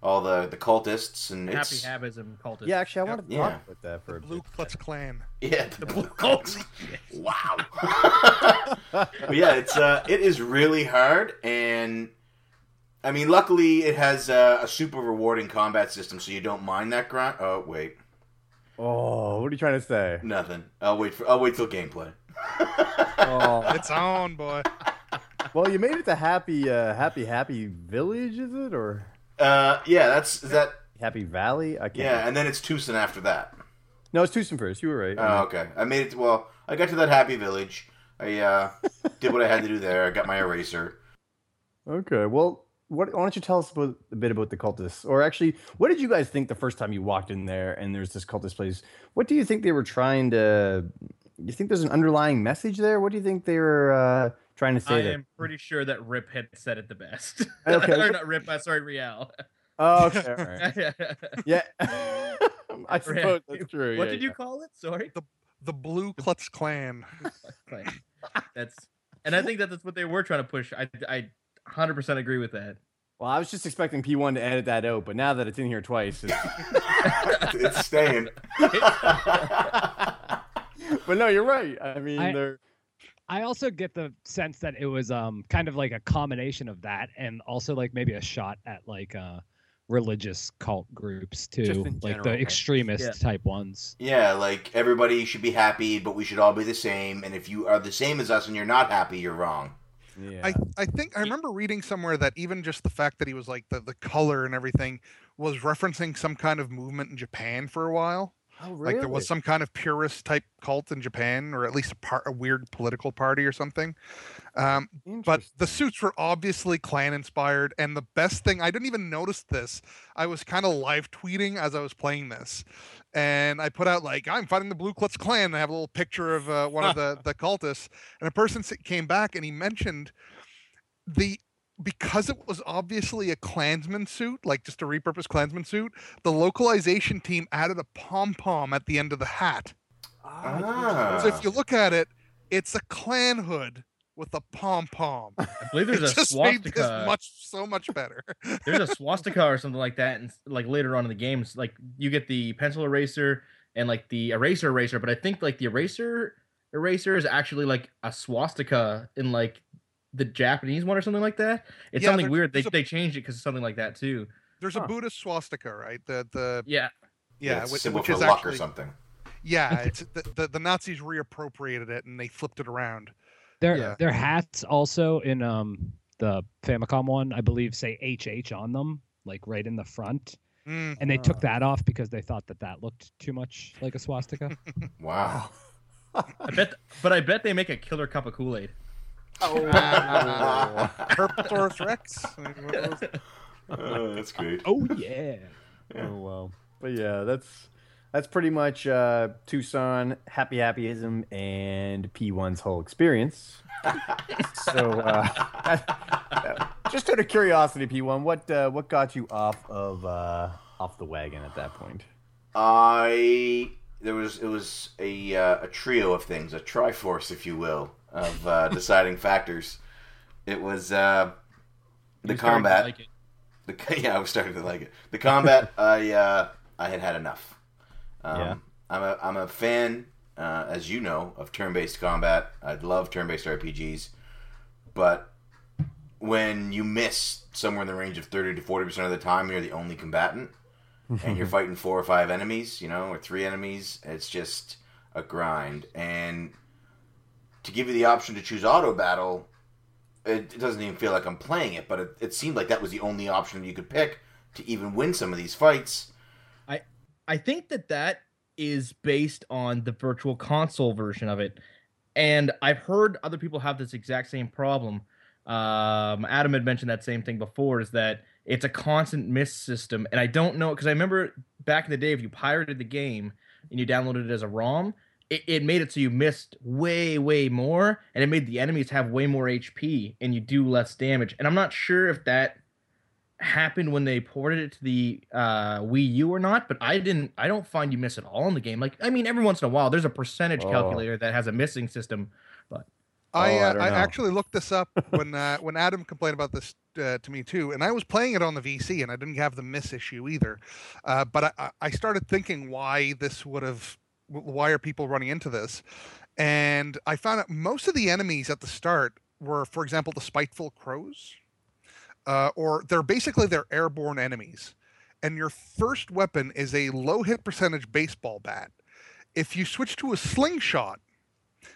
all the the cultists and Happy it's Habism cultist. Yeah, actually, I wanted to Yeah. talk about that for a Blue bit. Klutz Clan. yeah the blue cults. Wow. but yeah, it's uh, it is really hard, and I mean, luckily it has uh, a super rewarding combat system, so you don't mind that grind. Oh wait, Oh, what are you trying to say? nothing. I'll wait for. I'll wait till gameplay. Oh, It's on, boy. well, you made it to Happy uh, Happy Happy Village, is it, or Uh, yeah, that's is that. Happy Valley? I can't. Yeah, and then it's Twoson after that. No, it's Twoson first. You were right. Oh, okay. I made it. To, Well, I got to that happy village. I uh, did what I had to do there. I got my eraser. Okay. Well, what? Why don't you tell us about, a bit about the cultists, or actually, what did you guys think the first time you walked in there and there's this cultist place? What do you think they were trying to? You think there's an underlying message there? What do you think they were uh, trying to say I there? am pretty sure that Rip had said it the best. Okay. or not Rip, uh, sorry, Real. Oh, okay. All right. Yeah. I suppose that's true. what yeah, did you call it? Sorry. The the Blue Klutz Clan. That's, and I think that that's what they were trying to push. I, I, hundred percent agree with that. Well, I was just expecting P1 to edit that out, but now that it's in here twice, it's... it's staying. but no, you're right. I mean, I- they're I also get the sense that it was um kind of like a combination of that and also like maybe a shot at like uh religious cult groups too, in like general, the right? extremist Yeah. type ones. yeah, like everybody should be happy, but we should all be the same. And if you are the same as us and you're not happy, you're wrong. yeah. I, I think I remember reading somewhere that even just the fact that he was like the, the color and everything was referencing some kind of movement in Japan for a while. Oh, Like there was some kind of purist type cult in Japan, or at least a part a weird political party or something. Um, but the suits were obviously clan inspired, and the best thing I didn't even notice this. I was kind of live tweeting as I was playing this, and I put out like I'm fighting the Blue Klutz Clan. And I have a little picture of uh, one of the the cultists, and a person came back and he mentioned the because it was obviously a Klansman suit, like just a repurposed Klansman suit. The localization team added a pom pom at the end of the hat. Ah. So if you look at it, it's a clan hood with a pom pom. I believe It there's a just made this swastika. much so much better. there's a swastika or something like that, and like later on in the games, like you get the pencil eraser and like the eraser eraser, but I think like the eraser eraser is actually like a swastika in like the Japanese one or something like that. It's Yeah, something weird. They a- they changed it because it's something like that too. There's Huh. a Buddhist swastika, right? The the Yeah, yeah, it's a which, which is luck actually or something. yeah, it's the, the the Nazis reappropriated it and they flipped it around. Their Yeah. their hats also in um the Famicom one, I believe, say HH on them, like right in the front. Mm, And they took that off because they thought that that looked too much like a swastika. Wow. I bet, but I bet they make a killer cup of Kool Aid. Oh. Herpetosaurus Rex. Oh, that's great. oh yeah. oh wow. But yeah, that's that's pretty much uh, Twoson, Happy Happyism, and P1's whole experience. so, uh, just out of curiosity, P1, what uh, what got you off of uh, off the wagon at that point? I there was it was a uh, a trio of things, a triforce, if you will, of uh, deciding factors. It was uh, the You started to combat. like it. The, yeah, I was starting to like it. The combat, I uh, I had had enough. Um, Yeah. I'm a I'm a fan, uh, as you know, of turn-based combat. I love turn-based RPGs, but when you miss somewhere in the range of thirty to forty percent of the time, you're the only combatant, and you're fighting four or five enemies, you know, or three enemies. It's just a grind. And to give you the option to choose auto battle, it, it doesn't even feel like I'm playing it, but it, it seemed like that was the only option you could pick to even win some of these fights. I I think that that is based on the virtual console version of it. And I've heard other people have this exact same problem. Um, Adam had mentioned that same thing before is that it's a constant miss system. And I don't know because I remember back in the day, if you pirated the game and you downloaded it as a ROM, it, it made it so you missed way, way more. And it made the enemies have way more HP and you do less damage. And I'm not sure if that happened when they ported it to the uh, Wii U or not, but I didn't. I don't find you miss at all in the game. Like, I mean, every once in a while, there's a percentage Oh. calculator that has a missing system. But I, Oh, I uh, don't I, actually looked this up when uh, when Adam complained about this uh, to me too, and I was playing it on the VC, and I didn't have the miss issue either. Uh, but I- I, I started thinking why this would have, why are people running into this? And I found out most of the enemies at the start were, for example, the spiteful crows, uh, or they're basically they're airborne enemies, and your first weapon is a low hit percentage baseball bat. If you switch to a slingshot,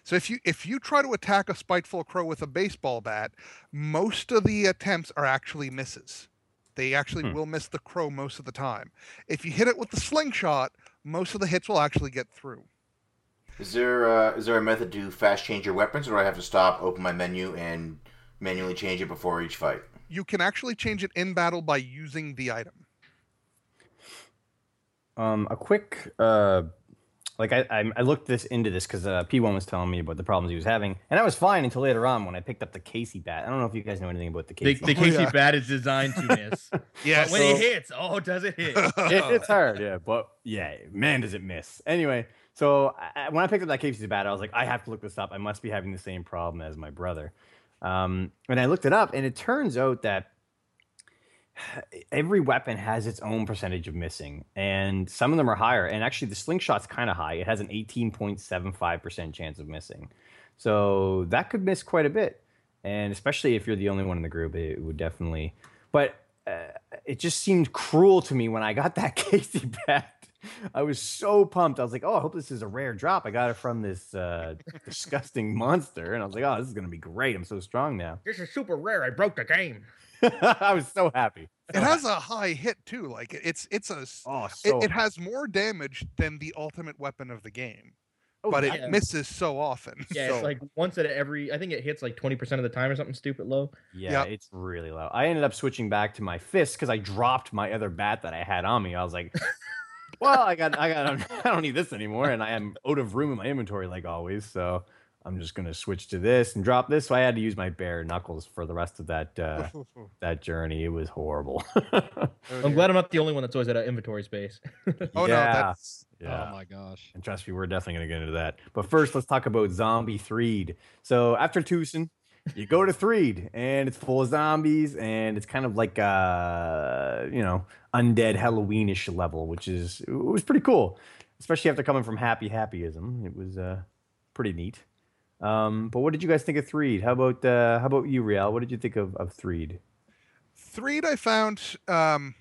so if you if you try to attack a spiteful crow with a baseball bat, most of the attempts are actually misses. They actually Hmm. will miss the crow most of the time. If you hit it with the slingshot, most of the hits will actually get through. Is there uh, is there a method to fast change your weapons, or do I have to stop, open my menu, and manually change it before each fight? You can actually change it in battle by using the item. Um, a quick, uh, like I, I, I looked this into this because uh, P1 was telling me about the problems he was having, and I was fine until later on when I picked up the Casey bat. I don't know if you guys know anything about the the, Casey. the Oh, Casey yeah. bat is designed to miss. yeah, But when it hits, oh, does it hit? it, it's hard, yeah, but yeah, man, does it miss. Anyway, so I, when I picked up that Casey bat, I was like, I have to look this up. I must be having the same problem as my brother. Um, and I looked it up, and it turns out that every weapon has its own percentage of missing, and some of them are higher. And actually, the slingshot's kind of high. It has an 18.75% chance of missing. So that could miss quite a bit. And especially if you're the only one in the group, it would definitely. But uh, it just seemed cruel to me when I got that Casey bat. I was so pumped. I was like, "Oh, I hope this is a rare drop. I got it from this uh, disgusting monster." And I was like, "Oh, this is gonna be great. I'm so strong now." this is super rare. I broke the game. I was so happy. It has a high hit too. Like it's it's a Oh, it, so it has more damage than the ultimate weapon of the game, oh, but it misses so often. Yeah, So- it's like once at every. I think it hits like twenty percent of the time or something stupid low. Yeah, Yep. it's really low. I ended up switching back to my fist because I dropped my other bat that I had on me. I was like, "Well, I got, I got, I don't need this anymore," and I am out of room in my inventory like always. So I'm just gonna switch to this and drop this. So I had to use my bare knuckles for the rest of that uh, that journey. It was horrible. I'm glad I'm not the only one that's always at an inventory space. Oh no, that's yeah. Oh my gosh. And trust me, we're definitely going to get into that. But first, let's talk about Zombie Threed. So after Twoson, you go to Threed, and it's full of zombies, and it's kind of like uh, you know, undead Halloweenish level, which is it was pretty cool, especially after coming from Happy Happyism. It was uh, pretty neat. Um, but what did you guys think of Threed? How about uh, how about you, Riel? What did you think of of Threed? Threed I found um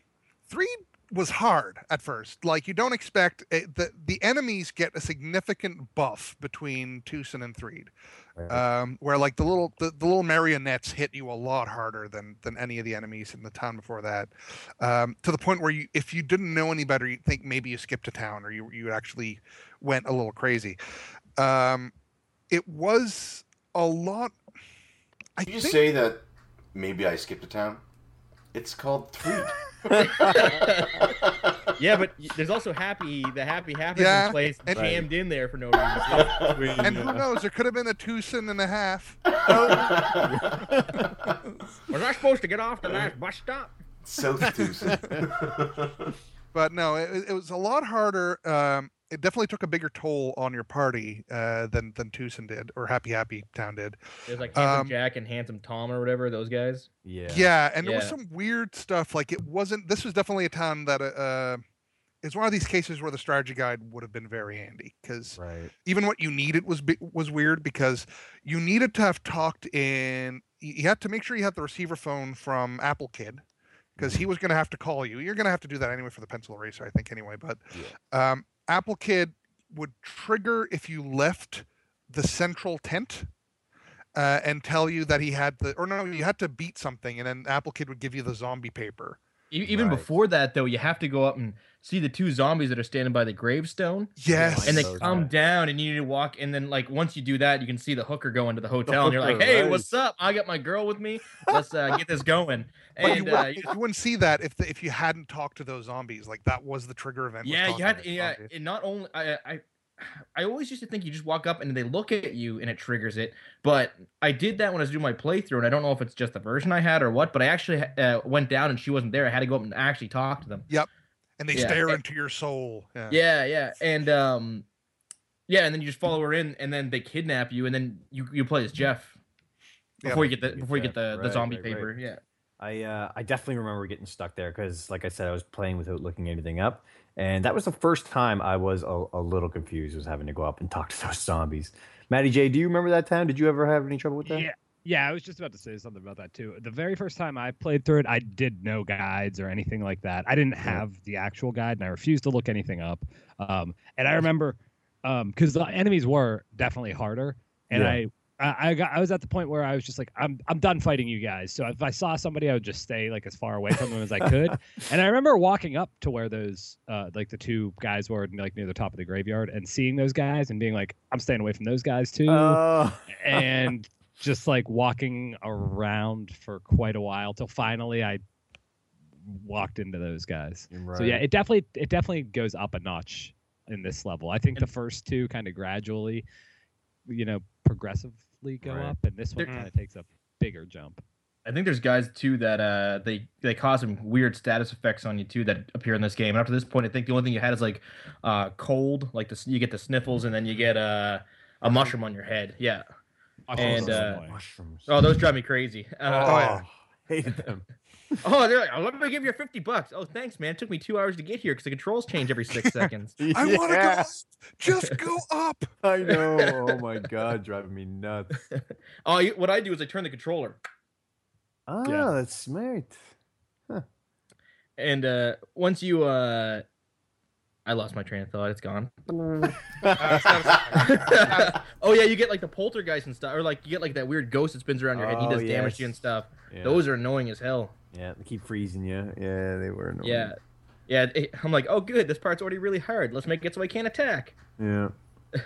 Threed was hard at first. Like you don't expect it, the the enemies get a significant buff between Twoson and Threed. Um where like the little the, the little marionettes hit you a lot harder than than any of the enemies in the town before that. Um to the point where you if you didn't know any better you'd think maybe you skipped a town or you you actually went a little crazy. Um it was a lot I Did you think say that maybe I skipped a town? It's called Three. yeah, but there's also happy the happy happy Yeah, place and- jammed in there for no reason. and who knows, there could have been a Twoson and a half. Was I supposed to get off the last bus stop? South Twoson. but no, it, it was a lot harder. Um, it definitely took a bigger toll on your party uh, than than Twoson did or Happy Happy Town did. There's like handsome Um, Jack and handsome Tom or whatever those guys. Yeah. Yeah, and there was some weird stuff. Like it wasn't. This was definitely a town that uh, is one of these cases where the strategy guide would have been very handy because Right. even what you needed was was weird because you needed to have talked in. You you had to make sure you had the receiver phone from Apple Kid because he was going to have to call you. You're going to have to do that anyway for the pencil eraser, I think, anyway. But um, Apple Kid would trigger if you left the central tent uh, and tell you that he had the or no, you had to beat something, and then Apple Kid would give you the zombie paper. Even Right. before that, though, you have to go up and see the two zombies that are standing by the gravestone, Yes, and they those come guys. down, and you need to walk. And then, like, once you do that, you can see the hooker go into the hotel, and you're like, "Hey, right. what's up? I got my girl with me. Let's uh, get this going." But you, And wouldn't, uh, you- you wouldn't see that if the, if you hadn't talked to those zombies. Like that was the trigger event. yeah, you had to to. Yeah, zombies. and not only I, I, I always used to think you just walk up and they look at you and it triggers it. But I did that when I was doing my playthrough, and I don't know if it's just the version I had or what. But I actually uh, went down and she wasn't there. I had to go up and actually talk to them. And they yeah, stare and- into your soul. Yeah. Yeah, yeah, and um, yeah, and then you just follow her in, and then they kidnap you, and then you you play as Jeff Yeah. before you get the before you get Jeff. the, the zombie right, right. paper. Yeah. I uh, I definitely remember getting stuck there because, like I said, I was playing without looking anything up, and that was the first time I was a, a little confused, was having to go up and talk to those zombies. Matty J, do you remember that time? Did you ever have any trouble with that? Yeah, yeah. I was just about to say something about that too. The very first time I played through it, I did no guides or anything like that. I didn't have the actual guide, and I refused to look anything up. Um, and I remember because the enemies were definitely harder, and Yeah. I. I I got. I was at the point where I was just like, I'm. I'm done fighting you guys. So if I saw somebody, I would just stay like as far away from them as I could. and I remember walking up to where those, uh, like the two guys were, like near the top of the graveyard, and seeing those guys and being like, I'm staying away from those guys too Oh. and just like walking around for quite a while till finally I walked into those guys. So yeah, it definitely it definitely goes up a notch in this level. I think the first two kind of gradually, you know, progressively go Right. up, and this one kind of takes a bigger jump. I think there's guys too that uh they they cause some weird status effects on you too that appear in this game. And up to this point, I think the only thing you had is like uh cold, like the you get the sniffles, and then you get uh, a mushroom on your head. Yeah. And, uh, mushrooms. Oh, those drive me crazy. Oh, Uh, yeah. hated them. oh, they're like, oh, let me give you fifty bucks. Oh, thanks, man. It took me two hours to get here because the controls change every six seconds. I want to go. Up. Just go up. I know. Oh my god, driving me nuts. Oh, you- what I do is I turn the controller, Ah, Yeah. that's smart. and uh once you uh, I lost my train of thought. It's gone. Mm. oh yeah, you get like the poltergeist and stuff, or like you get like that weird ghost that spins around your head. He Oh, does damage to you and stuff. Yeah. Those are annoying as hell. Yeah, they keep freezing you. Yeah, they were annoying. Yeah, yeah. it- I'm like, oh good, this part's already really hard. Let's make it so I can't attack. Yeah.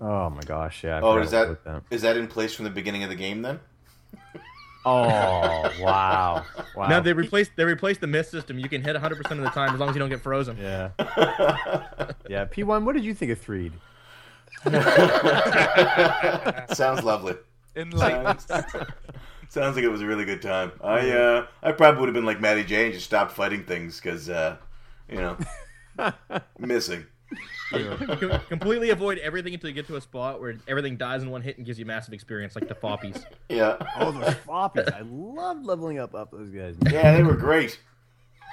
oh my gosh, yeah. I Oh, forgot is that- about that? Is that in place from the beginning of the game then? Oh, wow. Wow. Now they replaced they replaced the myth system. You can hit 100 percent of the time as long as you don't get frozen. Yeah. Yeah. P1, what did you think of Threed? Sounds lovely. Enlightenment. Sounds, sounds like it was a really good time. I uh, I probably would have been like Matty J and just stopped fighting things because uh, you know missing. Com- completely avoid everything until you get to a spot where everything dies in one hit and gives you massive experience, like the foppies. Yeah. Oh, the Foppies. I loved leveling up up those guys. Yeah, they were great.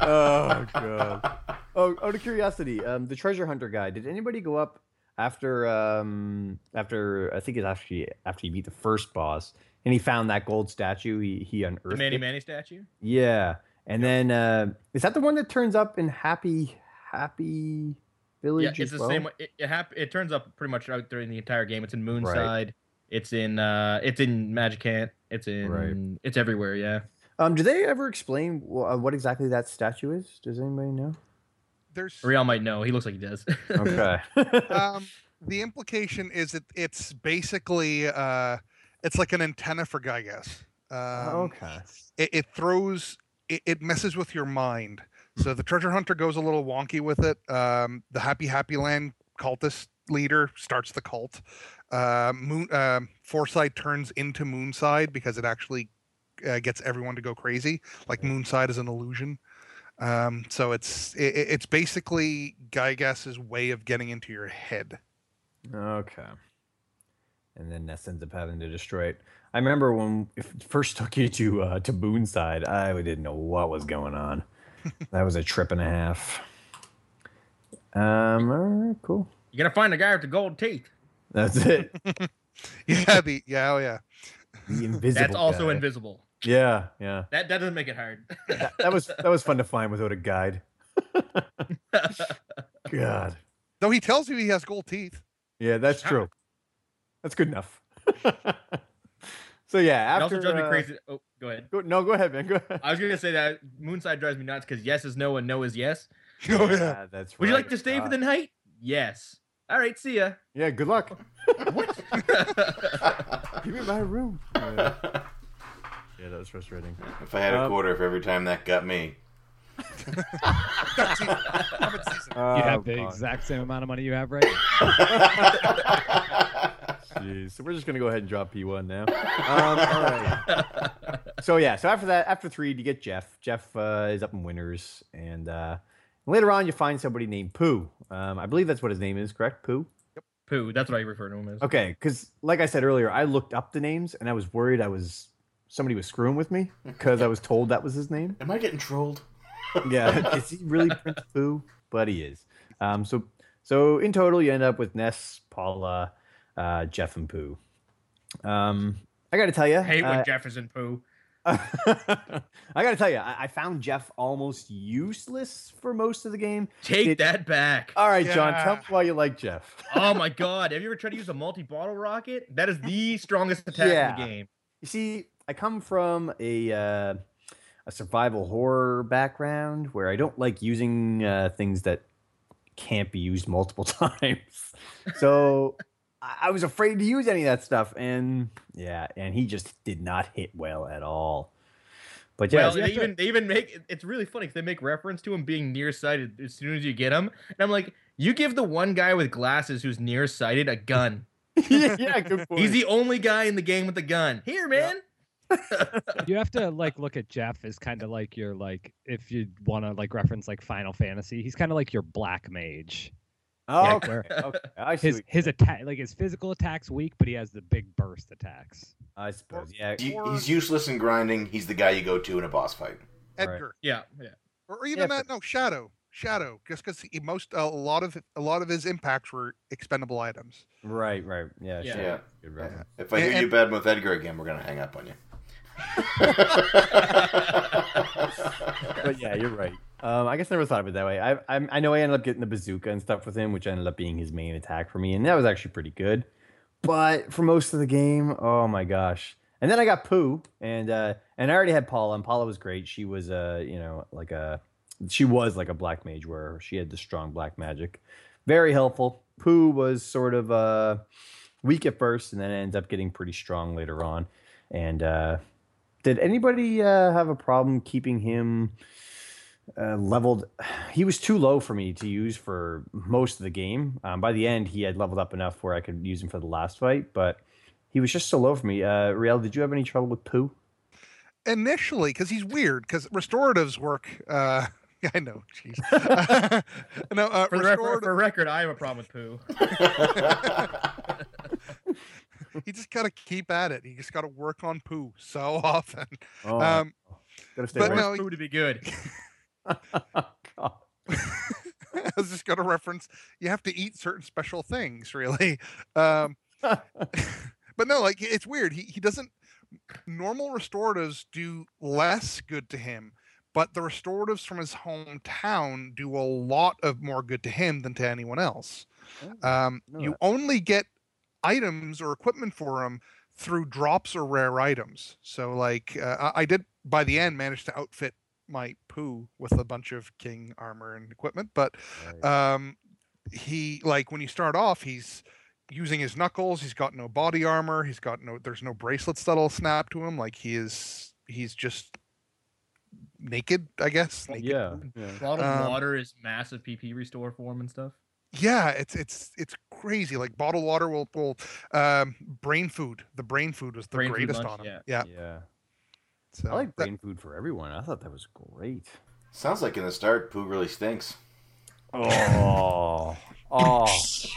oh god. Oh, out of curiosity, um, the treasure hunter guy. Did anybody go up after um after I think it's actually after he beat the first boss and he found that gold statue? He he unearthed The Mani it? Mani statue. Yeah, and then uh, is that the one that turns up in Happy Happy Village? Yeah, it's as the well? same. It it, hap- it turns up pretty much out during the entire game. It's in Moonside. It's in uh, it's in Magicant. It's in Right. it's everywhere. Yeah. Um, do they ever explain wh- uh, what exactly that statue is? Does anybody know? There's Real might know. He looks like he does. Okay. um, the implication is that it's basically uh, it's like an antenna for Giygas. Um, okay. it, it throws it, it messes with your mind. So the treasure hunter goes a little wonky with it. Um, the happy happy land cultist leader starts the cult. Uh, moon um Fourside turns into moonside because it actually uh, gets everyone to go crazy. Like moonside is an illusion. Um, so it's it, it- it's basically Giygas's way of getting into your head. Okay. And then Ness ends up having to destroy it. I remember when it first took you to uh, to Moonside, I didn't know what was going on. that was a trip and a half. Um. All right. Cool. you gotta find the guy with the gold teeth. That's it. yeah the yeah oh yeah The invisible. That's also guy. invisible. Yeah. Yeah. That that doesn't make it hard. That, that was that was fun to find without a guide. God. Though he tells you he has gold teeth. Yeah, that's true. That's good enough. So yeah, It after also drives me uh, crazy. Oh, go ahead. Go, no, go ahead, man. Go ahead. I was gonna say that Moonside drives me nuts because yes is no and no is yes. Oh, yeah. Yeah, that's right. Would you like to stay for the night? Yes. All right, see ya. Yeah, good luck. What? Give me my room. Yeah, yeah that was frustrating. if I had a Um, quarter for every time that got me. Got teeth. Rabbit season. You have the exact same amount of money you have right now. Jeez. So we're just gonna go ahead and drop P1 now. Um, all right. So yeah. So after that, after three, you get Jeff. Jeff uh, is up in Winters, and uh, later on, you find somebody named Pooh. Um, I believe that's what his name is. Correct, Pooh. Pooh. That's what I refer to him as. Okay, because like I said earlier, I looked up the names and I was worried I was somebody was screwing with me because I was told that was his name. Am I getting trolled? Yeah, is he really Prince Pooh? But he is. Um, so so in total, you end up with Ness, Paula, uh, Jeff, and Pooh. Um, I got to tell you, I hate when uh, Jefferson Pooh. I got to tell you, I, I found Jeff almost useless for most of the game. Take It- that back. All right, John, tell Yeah. me why you like Jeff. oh my god. Have you ever tried to use a multi-bottle rocket? That is the strongest attack in the game. You see, I come from a uh, a survival horror background where I don't like using uh, things that can't be used multiple times. So I I was afraid to use any of that stuff, and yeah, and he just did not hit well at all. But yeah, well, they even they even make it's really funny because they make reference to him being nearsighted as soon as you get him, and I'm like, you give the one guy with glasses who's nearsighted a gun. yeah, good point. He's the only guy in the game with a gun. Here, man. you have to like look at Jeff as kind of like your like if you want to like reference like Final Fantasy, he's kind of like your black mage. Oh, Yeah, okay, where okay. I. His what- his attack like his physical attacks weak, but he has the big burst attacks. I suppose. Yeah, He- he's useless in grinding. He's the guy you go to in a boss fight. Edgar. Yeah, yeah. Or even Yeah, that, no, Shadow. Shadow. Just because most, a lot of a lot of his impacts were expendable items. right, right. Yeah, Yeah. sure. Yeah. Good reference. If I hear And- you bad with Edgar again, we're gonna hang up on you. but yeah, you're right. Um, I guess I never thought of it that way. I, I I know I ended up getting the bazooka and stuff with him, which ended up being his main attack for me, and that was actually pretty good. But for most of the game, oh my gosh! And then I got Pooh, and uh, and I already had Paula, and Paula was great. She was uh, you know, like a she was like a black mage where she had the strong black magic, very helpful. Pooh was sort of uh, weak at first, and then ends up getting pretty strong later on. And uh, did anybody uh, have a problem keeping him uh, leveled? He was too low for me to use for most of the game. Um, by the end, he had leveled up enough where I could use him for the last fight, but he was just so low for me. Uh, Riel, did you have any trouble with Pooh? Initially, because he's weird. Because restoratives work. Uh, I know. Jeez. no, uh, For the record, for record, I have a problem with Pooh. you just gotta keep at it. You just gotta work on poo so often. Oh, Um, gotta stay but away. no, Pooh to be good. God. I was just gonna reference. You have to eat certain special things, really. Um, but no, like it's weird. He he doesn't. Normal restoratives do less good to him, but the restoratives from his hometown do a lot of more good to him than to anyone else. Um, you that. only get items or equipment for him through drops or rare items. So, like, uh, I did by the end manage to outfit my poo with a bunch of king armor and equipment, but Right. um, he like when you start off, he's using his knuckles. He's got no body armor. He's got no. There's no bracelets that'll snap to him. Like he is. He's just naked, I guess. Naked. yeah, yeah. Bottled Um, water is massive PP restore form and stuff. Yeah, it's it's it's crazy. Like bottled water will will um, brain food. The brain food was the Brain greatest lunch, on him. yeah. Yeah. yeah. So I like that- brain food for everyone. I thought that was great. Sounds like in the start, Pooh really stinks. Oh, oh.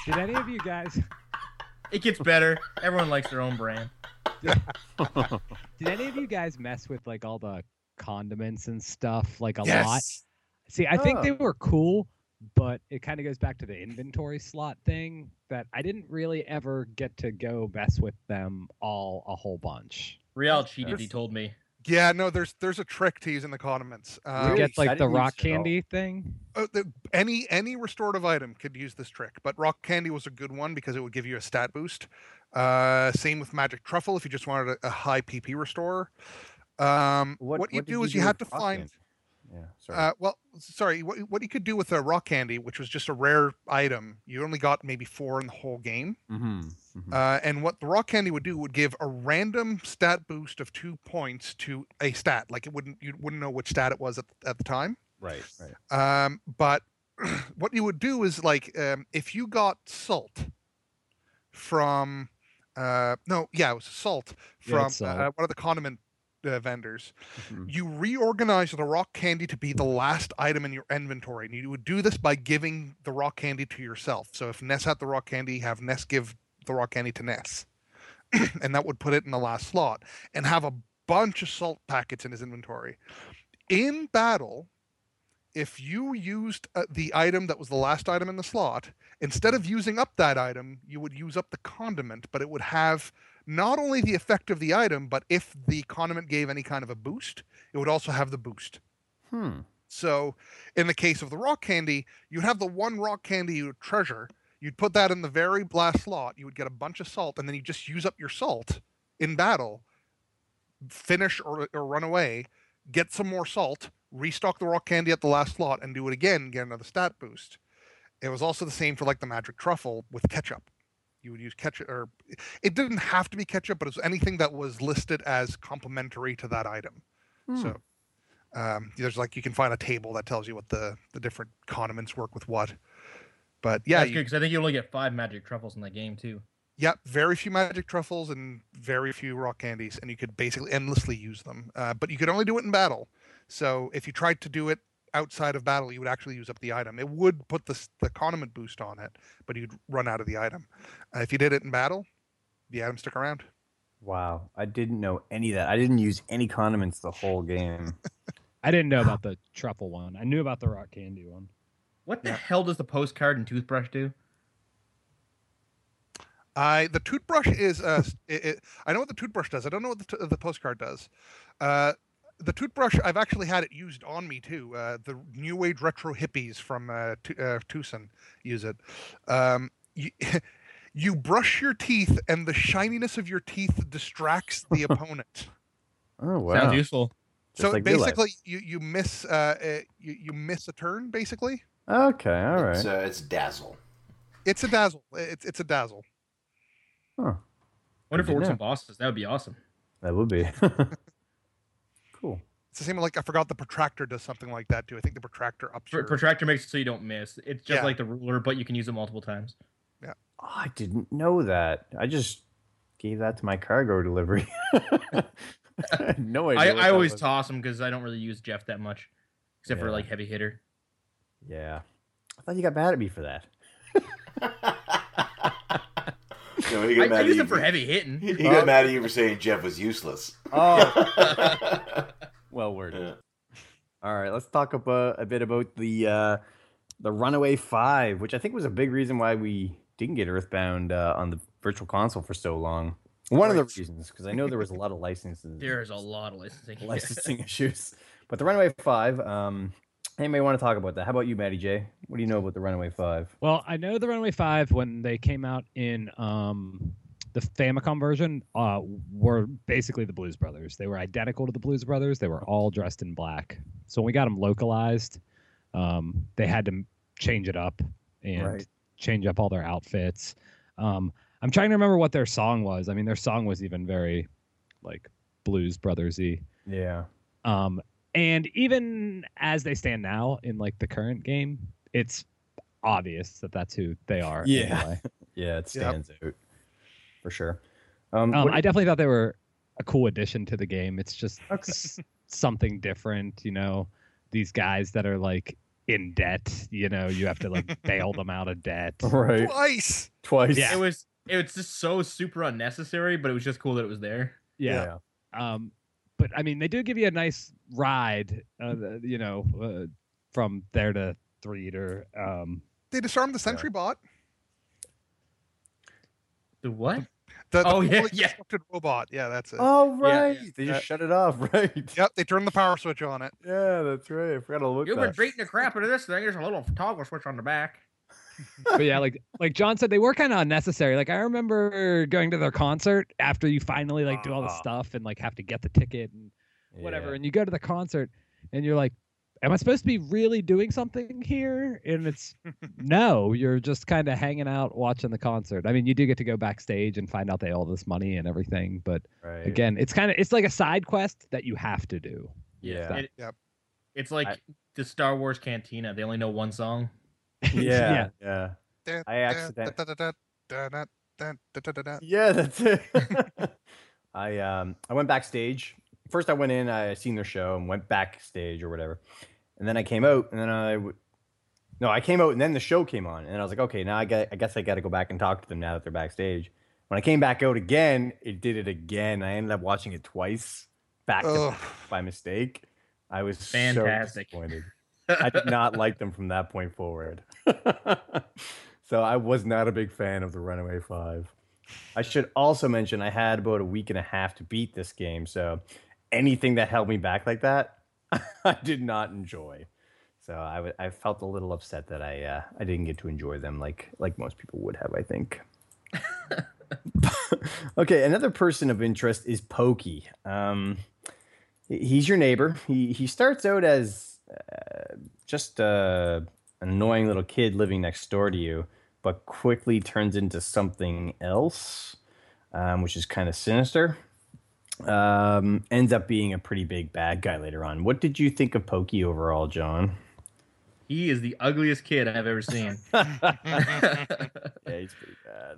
Did any of you guys It gets better. Everyone likes their own brand. did any of you guys mess with like all the condiments and stuff like a lot? yes. See, I think they Oh. were cool, but it kind of goes back to the inventory slot thing that I didn't really ever get to go mess with them all a whole bunch. Real cheated, he told me. Yeah, no, there's there's a trick to using the condiments. You Um, Really? get like the rock it at all. candy thing. uh, the, any any restorative item could use this trick, but rock candy was a good one because it would give you a stat boost. Uh, same with magic truffle if you just wanted a, a high PP restorer. Um, what, you did do is you had to find. candy? Yeah, sorry. Uh, well, sorry. What, what you could do with a rock candy, which was just a rare item, you only got maybe four in the whole game. mm-hmm. hmm Uh, and what the rock candy would do would give a random stat boost of two points to a stat. Like it wouldn't you wouldn't know which stat it was at, at the time. Right, right. Um, but what you would do is like um, if you got salt from uh, no, yeah, it was salt from it's salt. uh, one of the condiment uh, vendors. Mhm. You reorganize the rock candy to be the last item in your inventory, and you would do this by giving the rock candy to yourself. So if Ness had the rock candy, have Ness give the rock candy to Ness, and that would put it in the last slot, and have a bunch of salt packets in his inventory. In battle, if you used uh, the item that was the last item in the slot, instead of using up that item, you would use up the condiment, but it would have not only the effect of the item, but if the condiment gave any kind of a boost, it would also have the boost. Hmm. So, in the case of the rock candy, you'd have the one rock candy you treasure. You'd put that in the very last slot. You would get a bunch of salt, and then you just use up your salt in battle, finish or, or run away, get some more salt, restock the rock candy at the last slot, and do it again, get another stat boost. It was also the same for like the magic truffle with ketchup. You would use ketchup, or it didn't have to be ketchup, but it was anything that was listed as complementary to that item. Hmm. So um, there's like you can find a table that tells you what the the different condiments work with what. But yeah, That's you, good because I think you only get five magic truffles in the game too. Yep, very few magic truffles and very few rock candies, and you could basically endlessly use them. Uh, but you could only do it in battle. So if you tried to do it outside of battle, you would actually use up the item. It would put the the condiment boost on it, but you'd run out of the item. Uh, if you did it in battle, the item stick around. Wow, I didn't know any of that. I didn't use any condiments the whole game. I didn't know about the truffle one. I knew about the rock candy one. What the Yeah. hell does the postcard and toothbrush do? I the toothbrush is uh it, it, I know what the toothbrush does. I don't know what the, t- the postcard does. Uh, the toothbrush I've actually had it used on me too. Uh, the new age retro hippies from uh, Tu- uh, Twoson use it. Um, you, you brush your teeth, and the shininess of your teeth distracts the opponent. Oh wow! Sounds useful. Just so like basically, you you miss uh, uh you, you miss a turn. Basically, Okay, all right. It's, uh, it's dazzle. it's a dazzle. It's it's a dazzle. Huh, Wonder if it works know. on bosses. That would be awesome. that would be cool. It's the same like I forgot the protractor does something like that too. I think the protractor ups Pr- your Protractor makes it so you don't miss. It's just Yeah. like the ruler, but you can use it multiple times. Oh, I didn't know that. I just gave that to my cargo delivery. I no idea. I, I always was. toss them because I don't really use Jeff that much, except for like heavy hitter. Yeah, I thought you got mad at me for that. No, he I, got mad I at use you it for for- heavy hitting. He got mad at you for saying Jeff was useless. Oh, well worded. Yeah. All right, let's talk about a bit about the uh, the Runaway Five, which I think was a big reason why we didn't get Earthbound uh, on the Virtual Console for so long. One of the reasons, because I know there was a lot of licenses There's a lot of licensing. licensing issues. But the Runaway Five, um, anybody want to talk about that? How about you, Matty J? What do you know about the Runaway Five? Well, I know the Runaway Five when they came out in um, the Famicom version uh, were basically the Blues Brothers. They were identical to the Blues Brothers. They were all dressed in black. So when we got them localized, um, they had to change it up and Right. change up all their outfits. Um, I'm trying to remember what their song was. I mean, their song was even very like Blues Brothersy. Yeah. Um, and even as they stand now in like the current game, it's obvious that that's who they are. Yeah. anyway. Yeah, it Yep. stands out for sure. Um, Um, what- I definitely thought they were a cool addition to the game. It's just s- something different, you know. These guys that are like in debt, you know, you have to like bail them out of debt. right. twice. Twice. Yeah. It was it was just so super unnecessary, but it was just cool that it was there. Yeah. Um, but I mean, they do give you a nice ride, uh, you know, uh, from there to Threader. Um, They disarmed the sentry bot. The what? The, the Oh, yeah, poorly yeah. constructed robot. Yeah, that's it. Oh right, yeah. they just Yeah. shut it off, right? Yep, they turned the power switch on it. Yeah, that's right. I forgot to look. You've been beating the crap out of this thing. There's a little toggle switch on the back. but yeah, like like John said, they were kind of unnecessary. Like I remember going to their concert after you finally like do all the Ah. stuff and like have to get the ticket and whatever, Yeah. and you go to the concert and you're like, am I supposed to be really doing something here? And it's no, you're just kind of hanging out watching the concert. I mean, you do get to go backstage and find out they all this money and everything, but right. again, it's kind of it's like a side quest that you have to do. Yeah. It, yep. It's like I, the Star Wars cantina. They only know one song. Yeah. yeah. yeah. I accidentally Yeah, that's it. I um I went backstage First, I went in. I seen their show and went backstage or whatever, and then I came out. And then I w- no, I came out and then the show came on, and I was like, okay, now I got. I guess I got to go back and talk to them now that they're backstage. When I came back out again, it did it again. I ended up watching it twice back to back by mistake. I was Fantastic. So disappointed. I did not like them from that point forward. so I was not a big fan of the Runaway Five. I should also mention I had about a week and a half to beat this game, so anything that held me back like that, I did not enjoy. So I w- I felt a little upset that I uh, I didn't get to enjoy them like like most people would have. I think. okay, another person of interest is Pokey. Um, he's your neighbor. He he starts out as uh, just uh, an annoying little kid living next door to you, but quickly turns into something else, um, which is kind of sinister. Um, ends up being a pretty big bad guy later on. What did you think of Pokey overall, John? He is the ugliest kid I've ever seen. Yeah, he's pretty bad.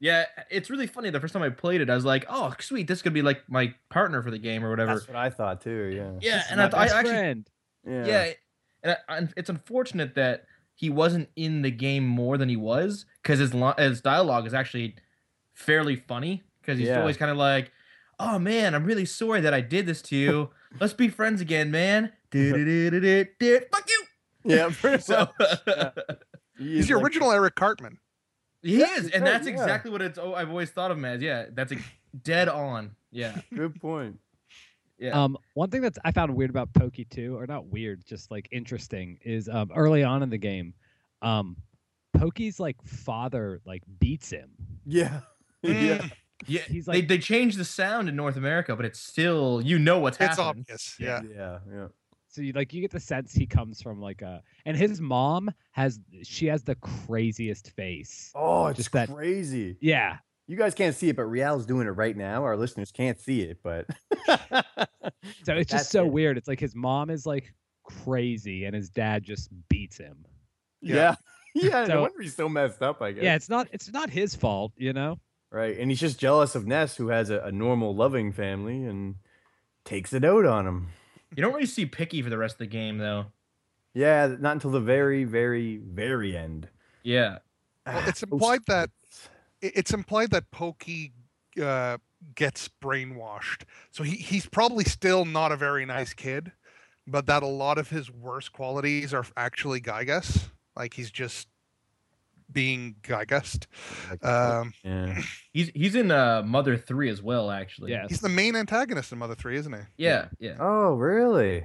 yeah, it's really funny. The first time I played it, I was like, "Oh, sweet, this could be like my partner for the game or whatever." That's what I thought too. Yeah. yeah, This and my I, I actually friend. yeah, and, I, and it's unfortunate that he wasn't in the game more than he was because his lo- his dialogue is actually fairly funny because he's Yeah. always kind of like, "Oh man, I'm really sorry that I did this to you. Let's be friends again, man." Fuck you. Yeah. So. Yeah. He He's is the like- original Eric Cartman. he Yeah, is, and that's yeah. exactly what it's. Oh, I've always thought of him as. Yeah, that's a dead on. Yeah, Good point. yeah. Um, one thing that's I found weird about Pokey too, or not weird, just like interesting, is um, early on in the game, um, Pokey's like father like beats him. Yeah. Mm. yeah. Yeah, he's they like- they changed the sound in North America, but it's still you know what's It's happening. obvious. Yeah. Yeah. Yeah. So you like you get the sense he comes from like a, and his mom has she has the craziest face. Oh, it's Just that- crazy. Yeah, You guys can't see it, but Real's doing it right now. Our listeners can't see it, but so it's just so it. weird. It's like his mom is like crazy, and his dad just beats him. yeah, yeah. no So- wonder he's so messed up. I guess. Yeah, it's not it's not his fault, you know. Right. And he's just jealous of Ness, who has a, a normal, loving family, and takes it out on him. You don't really see Pokey for the rest of the game, though. Yeah, not until the very, very, very end. Yeah, Well, it's implied that it's implied that Pokey uh, gets brainwashed. So he, he's probably still not a very nice kid, but that a lot of his worst qualities are actually Giygas. Like he's just being Giygas. like, Um, yeah. he's he's in uh, Mother Three as well, actually. Yeah. he's the main antagonist in Mother 3, isn't he? yeah, yeah. Oh, really?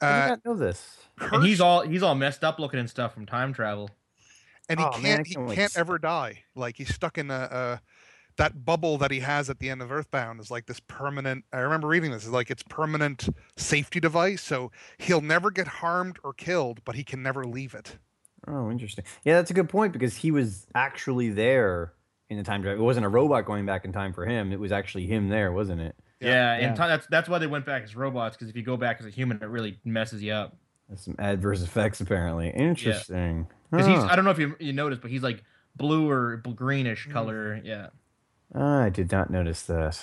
I did Uh, not know this. And he's all he's all messed up looking and stuff from time travel. and he Oh, can't man, I he can't wait can't ever die. Like he's stuck in a, a that bubble that he has at the end of Earthbound is like this permanent. I remember reading this is like it's permanent safety device, so he'll never get harmed or killed, but he can never leave it. Oh, interesting. Yeah, that's a good point because he was actually there in the time drive. It wasn't a robot going back in time for him. It was actually him there, wasn't it? Yeah, Yeah, and yeah. that's that's why they went back as robots because if you go back as a human, it really messes you up. That's some adverse effects, apparently. Interesting. Because he's Huh. I don't know if you you noticed, but he's like blue or Mm. greenish color. Yeah. I did not notice that.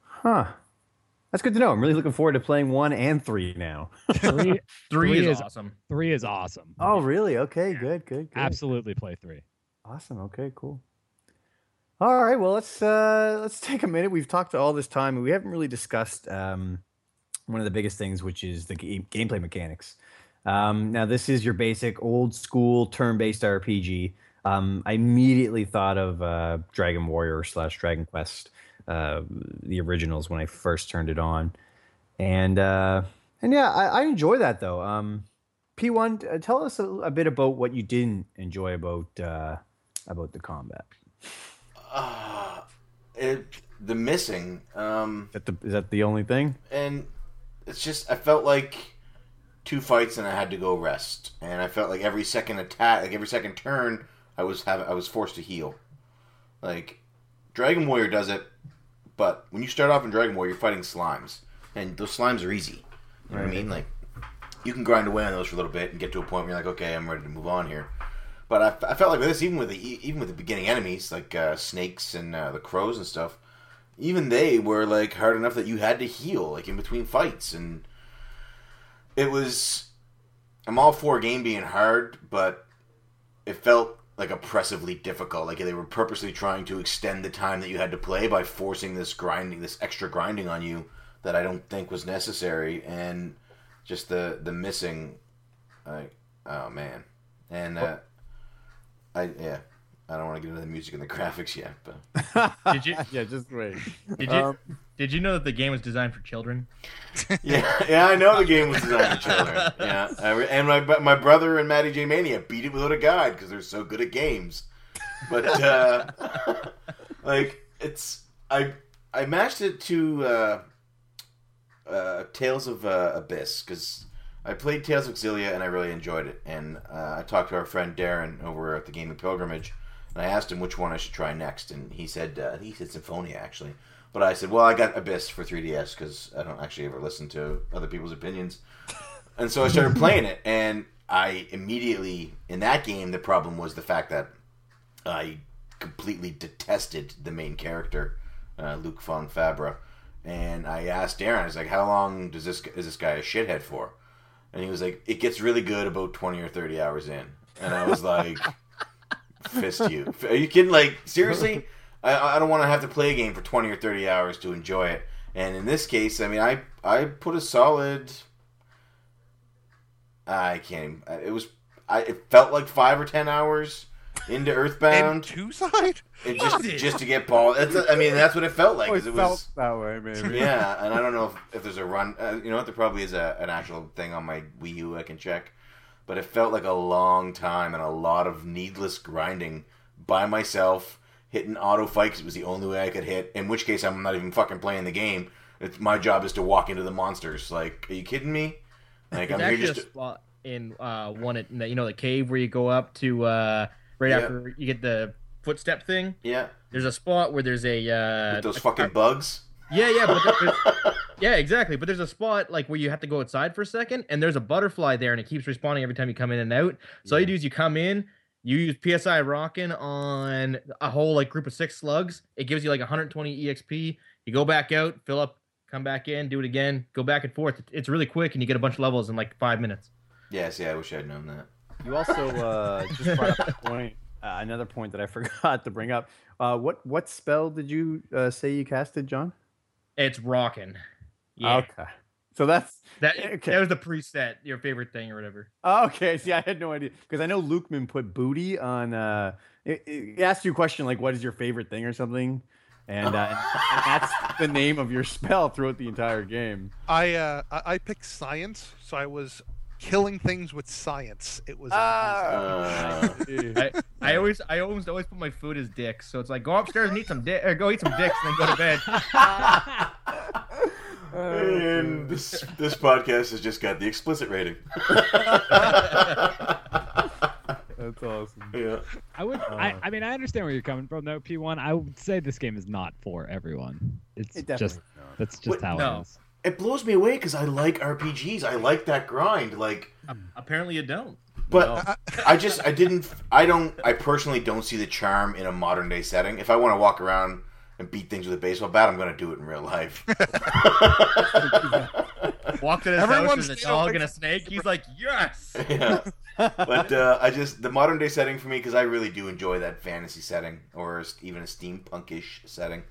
Huh. That's good to know. I'm really looking forward to playing one and three now. Three, Three, Three is, is- awesome. three is awesome. oh, really? Okay, good, good, good. Absolutely play three. Awesome. Okay, cool. All right. Well, let's uh, let's take a minute. We've talked all this time, and we haven't really discussed um, one of the biggest things, which is the game, gameplay mechanics. Um, now, this is your basic old school turn-based RPG. um, I immediately thought of uh, Dragon Warrior slash Dragon Quest, uh, the originals when I first turned it on, and uh, and yeah, I, I enjoy that though. Um, P1, uh, tell us a, a bit about what you didn't enjoy about uh, about the combat. Uh, it, the missing. Um, Is that the, is that the only thing? and it's just I felt like two fights and I had to go rest, and I felt like every second attack, like every second turn, I was having I was forced to heal. Like Dragon Warrior does it, but when you start off in Dragon Warrior, you're fighting slimes, and those slimes are easy. You know what I mean? Like you can grind away on those for a little bit and get to a point where you're like, okay, I'm ready to move on here. But I, I felt like with this, even with the even with the beginning enemies like uh, snakes and uh, the crows and stuff, even they were like hard enough that you had to heal like in between fights, and it was. I'm all for a game being hard, but it felt like oppressively difficult. Like they were purposely trying to extend the time that you had to play by forcing this grinding, this extra grinding on you that I don't think was necessary, and just the the missing, like oh man, and uh, I yeah. I don't want to get into the music and the graphics yet, but Did you yeah, just wait. did you Um, did you know that the game was designed for children? yeah, yeah, I know the game was designed for children. Yeah, and my my brother and Matty J Mania beat it without a guide because they're so good at games. But uh, like it's I I matched it to uh, uh, Tales of uh, Abyss because I played Tales of Xillia and I really enjoyed it. And uh, I talked to our friend Darren over at the Gaming Pilgrimage, and I asked him which one I should try next, and he said uh, he said Symphonia actually. But I said, well, I got Abyss for 3DS because I don't actually ever listen to other people's opinions. And so I started playing it, and I immediately, in that game, the problem was the fact that I completely detested the main character, uh, Luke fon Fabre. And I asked Darren, I was like, how long does this is this guy a shithead for? And he was like, it gets really good about 20 or 30 hours in. And I was like, fist you. Are you kidding? Like, seriously? I, I don't want to have to play a game for 20 or 30 hours to enjoy it. And in this case, I mean, I, I put a solid. I can't. even- It was. I it felt like five or ten hours into And Earthbound, two side? it just just to get ball. That's I mean, that's what it felt like. 'cause Always it felt was that way, maybe. yeah, and I don't know if, if there's a run. Uh, you know what? There probably is a, an actual thing on my Wii U I can check, but it felt like a long time and a lot of needless grinding by myself, hitting auto fight 'cause it was the only way I could hit. In which case, I'm not even fucking playing the game. It's my job is to walk into the monsters. Like, are you kidding me? Like, There's I'm here just. a spot in uh, Onett you know the cave where you go up to uh, right Yeah. after you get the footstep thing. yeah, There's a spot where there's a uh, with those a- fucking bugs. Yeah, yeah, but there's- yeah, exactly. But there's a spot like where you have to go outside for a second, and there's a butterfly there, and it keeps responding every time you come in and out. So all you do is you come in, you use PSI rocking on a whole like group of six slugs. It gives you like 120 EXP. You go back out, fill up, come back in, do it again, go back and forth. It's really quick, and you get a bunch of levels in like five minutes. Yes, yeah, I wish I'd known that. You also uh, just brought up a point, uh, another point that I forgot to bring up. Uh, what what spell did you uh, say you casted, John? It's rocking. Yeah, Okay, so that's that okay. that was the preset, your favorite thing or whatever. okay. See, I had no idea because I know Lukeman put booty on. Uh, it, it asked you a question like, "What is your favorite thing?" or something, and, uh, and, and that's the name of your spell throughout the entire game. I uh I, I picked science, so I was killing things with science. It was Uh, I, I always I always always put my food as dicks. So it's like go upstairs and eat some dick or go eat some dicks and then go to bed. and this this podcast has just got the explicit rating. That's awesome. yeah. I would. I, I mean, I understand where you're coming from, though. P1. I would say this game is not for everyone. It's It definitely just not. that's just What- how no. it is. It blows me away because I like RPGs. I like that grind. Like, Apparently you don't. but I just I didn't I don't I personally don't see the charm in a modern day setting. If I want to walk around and beat things with a baseball bat, I'm going to do it in real life. Walked in his Everyone house, there's a stay dog away and a snake. He's like, yes. yeah. But uh, I just the modern day setting for me because I really do enjoy that fantasy setting or even a steampunkish setting.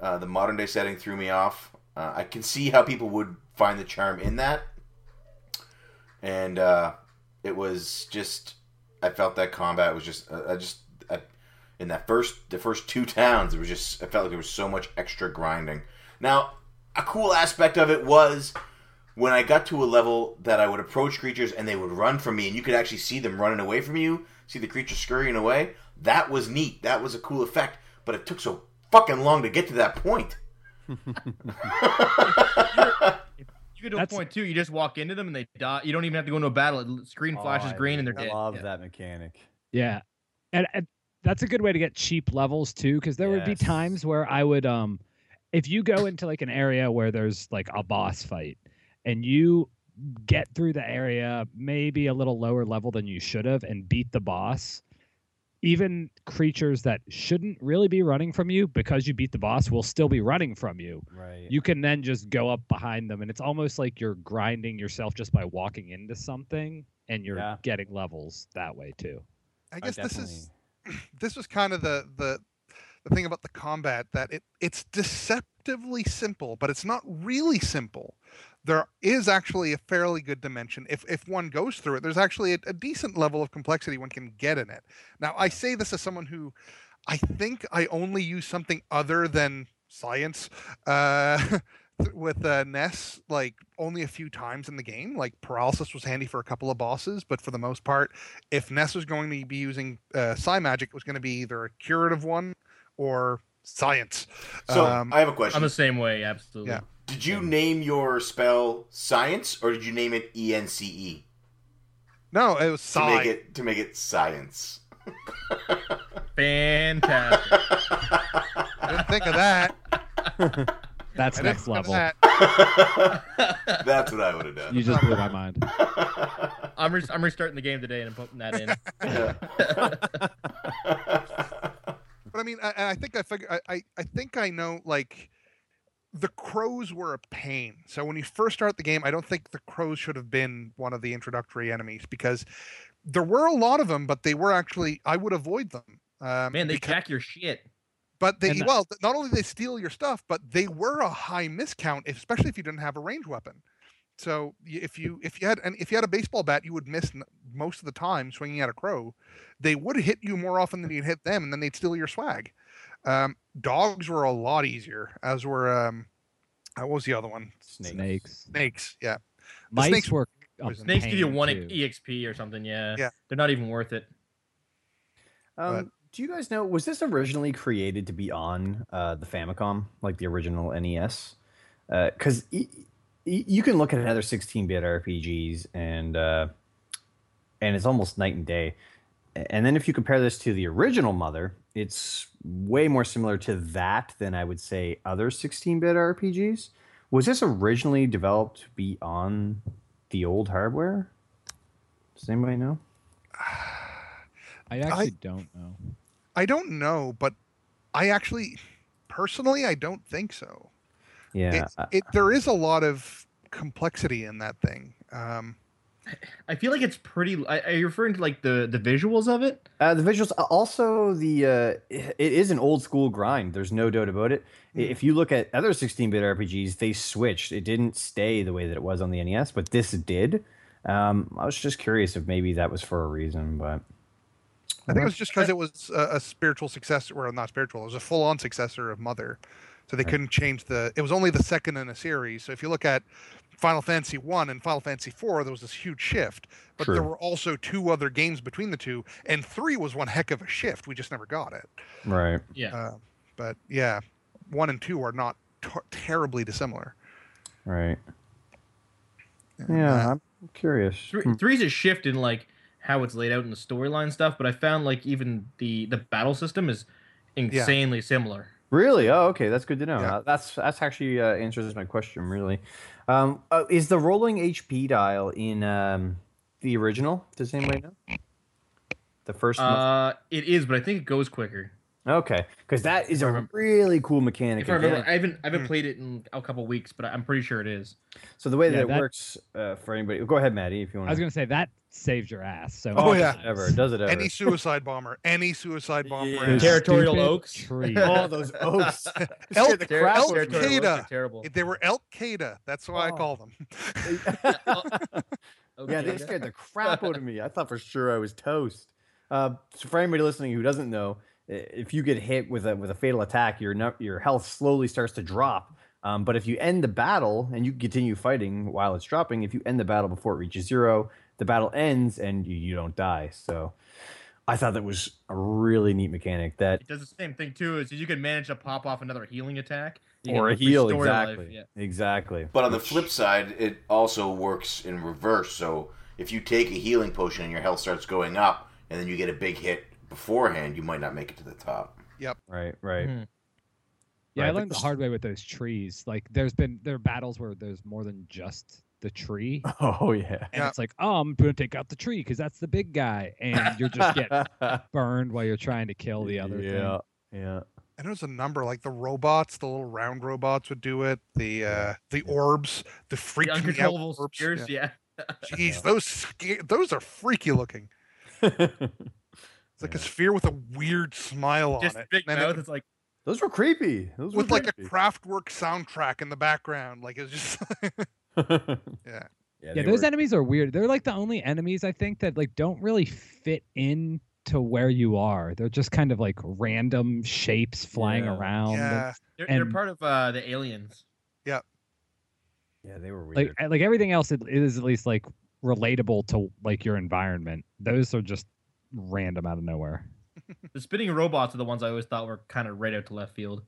Uh, the modern day setting threw me off. Uh, I can see how people would find the charm in that, and uh, it was just I felt that combat was just uh, I just I, in that first the first two towns it was just I felt like there was so much extra grinding. Now, a cool aspect of it was when I got to a level that I would approach creatures and they would run from me and you could actually see them running away from you, see the creature scurrying away. That was neat. That was a cool effect, but it took so fucking long to get to that point. You get to That's- a point too. You just walk into them and they die. You don't even have to go into a battle. It, screen flashes Oh, I green and they're dead. Love Yeah. that mechanic. Yeah, and, and that's a good way to get cheap levels too, because there would be times where I would um, if you go into like an area where there's like a boss fight, and you get through the area maybe a little lower level than you should have and beat the boss. Even creatures that shouldn't really be running from you because you beat the boss will still be running from you. Right. You can then just go up behind them, and it's almost like you're grinding yourself just by walking into something, and you're Yeah. getting levels that way too. I guess this is this was kind of the the the thing about the combat that it it's deceptively simple, but it's not really simple. There is actually a fairly good dimension. If if one goes through it, there's actually a, a decent level of complexity one can get in it. Now, I say this as someone who I think I only use something other than science uh, with uh, Ness like only a few times in the game. Like paralysis was handy for a couple of bosses, but for the most part, if Ness was going to be using uh, Psi magic, it was going to be either a curative one or science. So Um, I have a question. I'm the same way. Absolutely. Yeah. Did you name your spell science or did you name it E N C E No, it was to make it to make it science? Fantastic. I didn't think of that. That's I next level. that. That's what I would have done. You just blew my mind. I'm re- I'm restarting the game today and I'm putting that in. But I mean, I, I think I figure I, I, I think I know like the crows were a pain. So when you first start the game, I don't think the crows should have been one of the introductory enemies because there were a lot of them, but they were actually I would avoid them. Um, Man, they because- jack your shit. But they And well, not only they steal your stuff, but they were a high miscount, especially if you didn't have a range weapon. So if you if you had and if you had a baseball bat, you would miss most of the time swinging at a crow. They would hit you more often than you'd hit them, and then they'd steal your swag. Um, dogs were a lot easier, as were um, uh, what was the other one? Snakes. Snakes. Snakes. Yeah, Mice snakes- were. a poison. Snakes give you one too. EXP or something. Yeah. Yeah. They're not even worth it. Um, But- do you guys know was this originally created to be on uh, the Famicom, like the original NES? Uh because y- y- you can look at another 16-bit RPGs and uh, and it's almost night and day. And then if you compare this to the original Mother, it's way more similar to that than I would say other 16-bit RPGs. Was this originally developed to be on the old hardware? Does anybody know? I actually don't know. I don't know, but I actually personally I don't think so. Yeah, it, it there is a lot of complexity in that thing. Um, I feel like it's pretty. Are you referring to like the the visuals of it? Uh, the visuals, uh, also the uh, it is an old school grind. There's no doubt about it. I- If you look at other 16-bit RPGs, they switched. It didn't stay the way that it was on the NES, but this did. Um, I was just curious if maybe that was for a reason, but I think it was just because it was a, a spiritual successor, or not spiritual. It was a full-on successor of Mother, so they Right. couldn't change the. It was only the second in a series. So if you look at Final Fantasy One and Final Fantasy Four, there was this huge shift. But there were also two other games between the two, and three was one heck of a shift. We just never got it. right. Yeah. Uh, but yeah, one and two are not t- terribly dissimilar. Right. Yeah, uh, I'm curious. Three, Hmm. three's a shift in like how it's laid out in the storyline stuff, but I found like even the the battle system is insanely similar. Really? Oh, okay. That's good to know. Yeah. Uh, That's that's actually uh, answers my question. Really, um, uh, is the rolling HP dial in um, the original? Does anybody know? The first. one? Uh, it is, but I think it goes quicker. Okay, because that is If I a remember- really cool mechanic. If I remember. I haven't I haven't Hmm. played it in a couple weeks, but I'm pretty sure it is. So the way that Yeah, it works uh, for anybody, go ahead, Matty, if you want. I was gonna say that saves your ass. So Oh, yeah. times. ever does it ever? any suicide bomber, any suicide bomber. Yeah. Territorial Stupid Oaks. all oh, those oaks! Elk- Scared the crap Elk out of me. Terrible. They were Elk Cada. That's why I Oh. call them. Okay. Yeah, they scared the crap out of me. I thought for sure I was toast. Uh, so for anybody listening who doesn't know, i- if you get hit with a with a fatal attack, your your health slowly starts to drop. Um, but if you end the battle and you continue fighting while it's dropping, if you end the battle before it reaches zero, the battle ends and you, you don't die. So I thought that was a really neat mechanic that It does the same thing too. Is you can manage to pop off another healing attack You or a can heal restore exactly. Yeah. Exactly. But on the flip side, it also works in reverse. So if you take a healing potion and your health starts going up, and then you get a big hit beforehand, you might not make it to the top. Yep. Right, right. Mhm. Yeah, I Right, but learned the hard way with those trees. Like, there's been there are battles where there's more than just the tree, Oh yeah. and Yeah. it's like, oh, I'm gonna take out the tree because that's the big guy, and you're just getting burned while you're trying to kill the other yeah, yeah. And there's a number like the robots, the little round robots would do it. The uh, the orbs, the The freaking out uncontrollable orbs. spears, Yeah. yeah. Jeez, those sca- those are freaky looking. It's like a sphere with a weird smile Just on it, big and mouth. it- It's like Those were creepy. Those with were like a creepy. Kraftwerk soundtrack in the background. Like it's just yeah, yeah. Yeah, those were- enemies are weird. They're like the only enemies I think that like don't really fit in to where you are. They're just kind of like random shapes flying Yeah. around. yeah. they're, they're And- part of uh, the aliens. Yeah, Yeah, they were weird. Like like everything else it, it is at least like relatable to like your environment. Those are just random out of nowhere. The spinning robots are the ones I always thought were kind of right out to left field.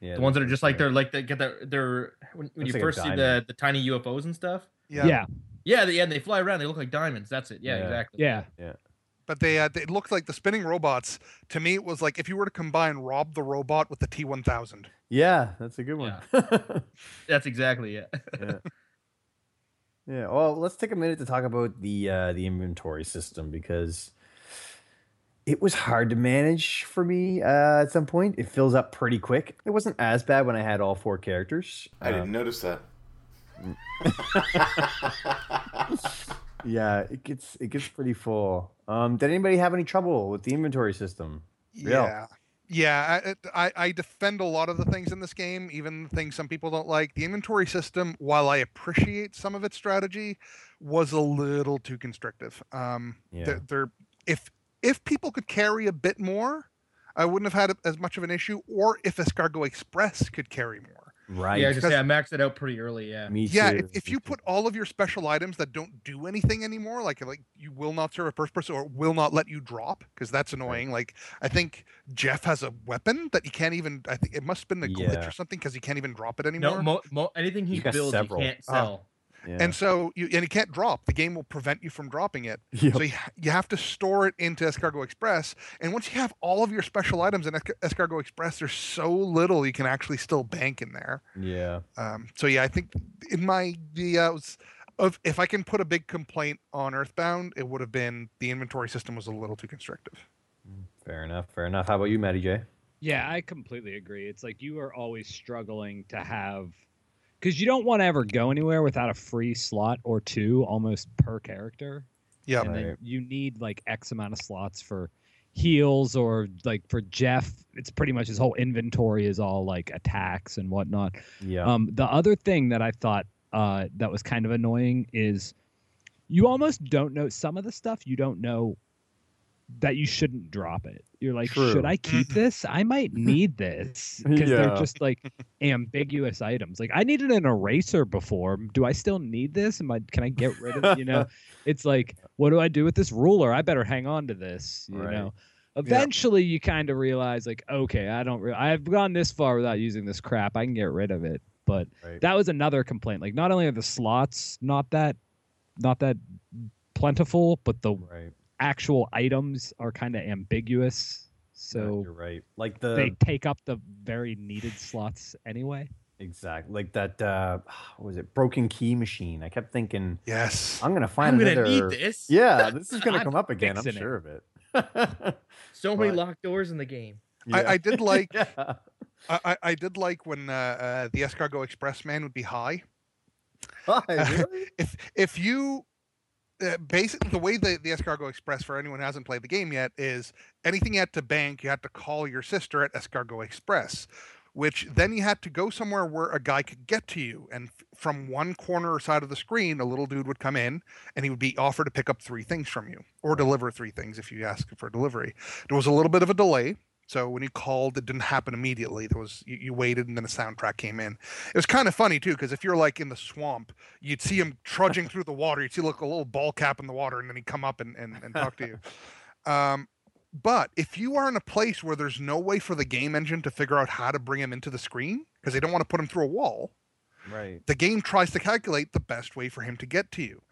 yeah, The ones that are were just like they're like they get their they're when, when you like first see the the tiny UFOs and stuff. yeah, Yeah, Yeah, they, yeah, they fly around. They look like diamonds. That's it. Yeah, Yeah. exactly. yeah. Yeah. But they uh, they looked like the spinning robots. To me, it was like if you were to combine Rob the robot with the T1000. Yeah, that's a good one. Yeah. That's exactly it. yeah. Well, let's take a minute to talk about the uh, the inventory system because it was hard to manage for me uh, at some point. It fills up pretty quick. It wasn't as bad when I had all four characters. I Um, didn't notice that. yeah, it gets it gets pretty full. Um, did anybody have any trouble with the inventory system? Yeah. Yeah. Yeah, I, I, I defend a lot of the things in this game, even the things some people don't like. The inventory system, while I appreciate some of its strategy, was a little too constrictive. Um, Yeah. they're, they're if if people could carry a bit more, I wouldn't have had as much of an issue. Or if Escargot Express could carry more. Right. yeah, I just because- say I maxed it out pretty early. Yeah. Me Yeah, too. if, if you put all of your special items that don't do anything anymore, like like you will not serve a first person or will not let you drop, because that's annoying. Like I think Jeff has a weapon that he can't even. I think it must have been the glitch Yeah. or something because he can't even drop it anymore. No, mo, mo, anything he He's builds, he can't Oh. sell. Yeah. And so you and you can't drop. The game will prevent you from dropping it. Yep. So you, you have to store it into Escargot Express. And once you have all of your special items in Esca- Escargot Express, there's so little you can actually still bank in there. yeah. Um, so yeah, I think in my the uh, was- of if I can put a big complaint on Earthbound, it would have been the inventory system was a little too constrictive. Fair enough. Fair enough. How about you, Matty J? Yeah, I completely agree. It's like you are always struggling to have because you don't want to ever go anywhere without a free slot or two almost per character. Yeah, and then Right. you need like X amount of slots for heals or like for Jeff, it's pretty much his whole inventory is all like attacks and whatnot. Yeah. Um, the other thing that I thought uh, that was kind of annoying is you almost don't know some of the stuff you don't know that you shouldn't drop it. You're like, True. should I keep mm-hmm. this? I might need this because Yeah. they're just like ambiguous items. Like I needed an eraser before. Do I still need this? Am I? Can I get rid of it? You know, it's like, what do I do with this ruler? I better hang on to this. You Right. know. Eventually, you kind of realize, like, okay, I don't. Re- I've gone this far without using this crap. I can get rid of it. But Right. that was another complaint. Like, not only are the slots not that, not that plentiful, but the right. Actual items are kind of ambiguous. So you're right. Like the they take up the very needed slots anyway. exact like that. uh What was it? Broken key machine. I kept thinking yes. I'm gonna find I'm gonna another. need this. Yeah, this is gonna come up again. I'm fixing it. sure of it. So many But- locked doors in the game. I, Yeah. I did like yeah. I, I- I did like when uh, uh, the Escargot Express man would be high. Why, really? If if you uh, basically the way the, the Escargot Express for anyone who hasn't played the game yet is anything you had to bank, you had to call your sister at Escargot Express. which then you had to go somewhere where a guy could get to you. And f- from one corner or side of the screen, a little dude would come in and he would be offered to pick up three things from you or deliver three things if you ask for delivery. There was a little bit of a delay. So when you called, it didn't happen immediately. There was you, you waited, and then a soundtrack came in. It was kind of funny too, because if you're like in the swamp, you'd see him trudging through the water. You'd see like a little ball cap in the water, and then he'd come up and, and, and talk to you. Um, but if you are in a place where there's no way for the game engine to figure out how to bring him into the screen because they don't want to put him through a wall, Right. the game tries to calculate the best way for him to get to you.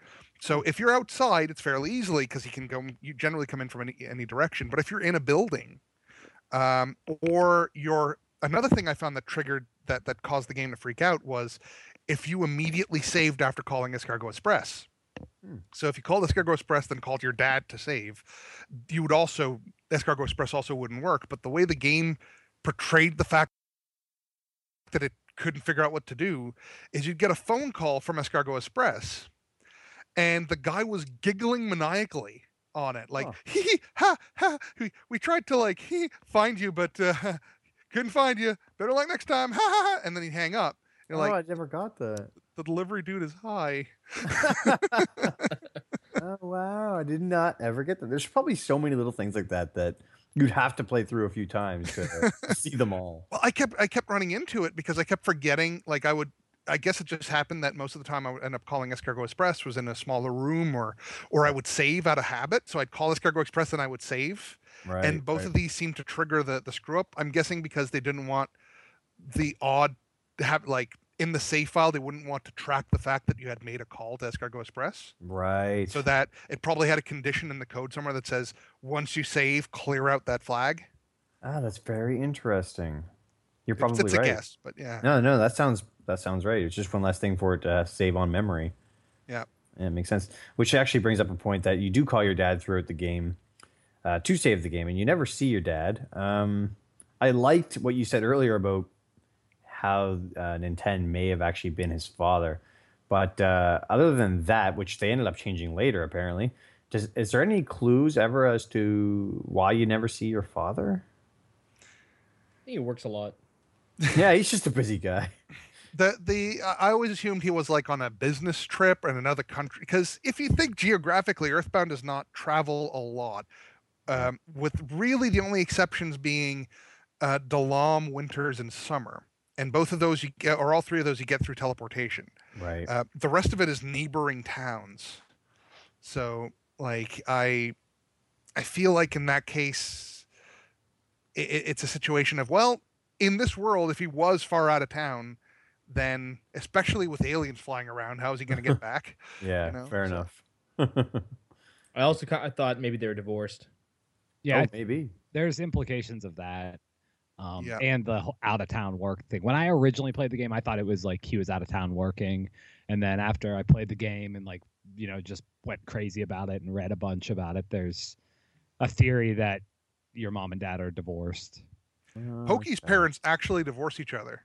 So if you're outside, it's fairly easily because he can go. You generally come in from any, any direction. But if you're in a building, um, or you're another thing I found that triggered that that caused the game to freak out was if you immediately saved after calling Escargot Express. Hmm. So if you called Escargot Express, then called your dad to save, you would also Escargot Express also wouldn't work. But the way the game portrayed the fact that it couldn't figure out what to do is you'd get a phone call from Escargot Express, and the guy was giggling maniacally on it, like Huh. hee ha ha. We, we tried to like he find you, but uh, couldn't find you. Better luck next time. Ha ha ha. And then he'd hang up. You're oh, like, I never got that. the delivery dude is high. oh wow, I did not ever get that. There's probably so many little things like that that you'd have to play through a few times to see them all. Well, I kept I kept running into it because I kept forgetting. Like I would, I guess it just happened that most of the time I would end up calling Escargot Express was in a smaller room, or or I would save out of habit. So I'd call Escargot Express and I would save. Right. and both right. of these seem to trigger the the screw up. I'm guessing because they didn't want the odd to have like in the save file they wouldn't want to track the fact that you had made a call to Escargot Express. Right. So that it probably had a condition in the code somewhere that says once you save, clear out that flag. ah, that's very interesting. You're It's- probably it's right. a guess, but yeah. No, no, that sounds that sounds right. It's just one last thing for it to save on memory. Yeah. Yeah, it makes sense. Which actually brings up a point that you do call your dad throughout the game uh, to save the game, and you never see your dad. Um, I liked what you said earlier about how uh, Nintendo may have actually been his father, but uh, other than that, which they ended up changing later, apparently, does, is there any clues ever as to why you never see your father? He works a lot. Yeah, he's just a busy guy. the the I always assumed he was like on a business trip in another country because if you think geographically, Earthbound does not travel a lot, um, with really the only exceptions being uh, Dalaam, Winters, and Summer, and both of those you get, or all three of those you get through teleportation. Right. Uh, the rest of it is neighboring towns. So like I, I feel like in that case, i i- it's a situation of well, in this world, if he was far out of town, then especially with aliens flying around, how is he going to get back? yeah, know, fair so- enough. I also ki- I thought maybe they were divorced. Yeah, oh, maybe. there's implications of that. Um, Yeah. and the out of town work thing. When I originally played the game, I thought it was like he was out of town working, and then after I played the game and like you know just went crazy about it and read a bunch about it, there's a theory that your mom and dad are divorced. Pokey's Okay. parents actually divorce each other.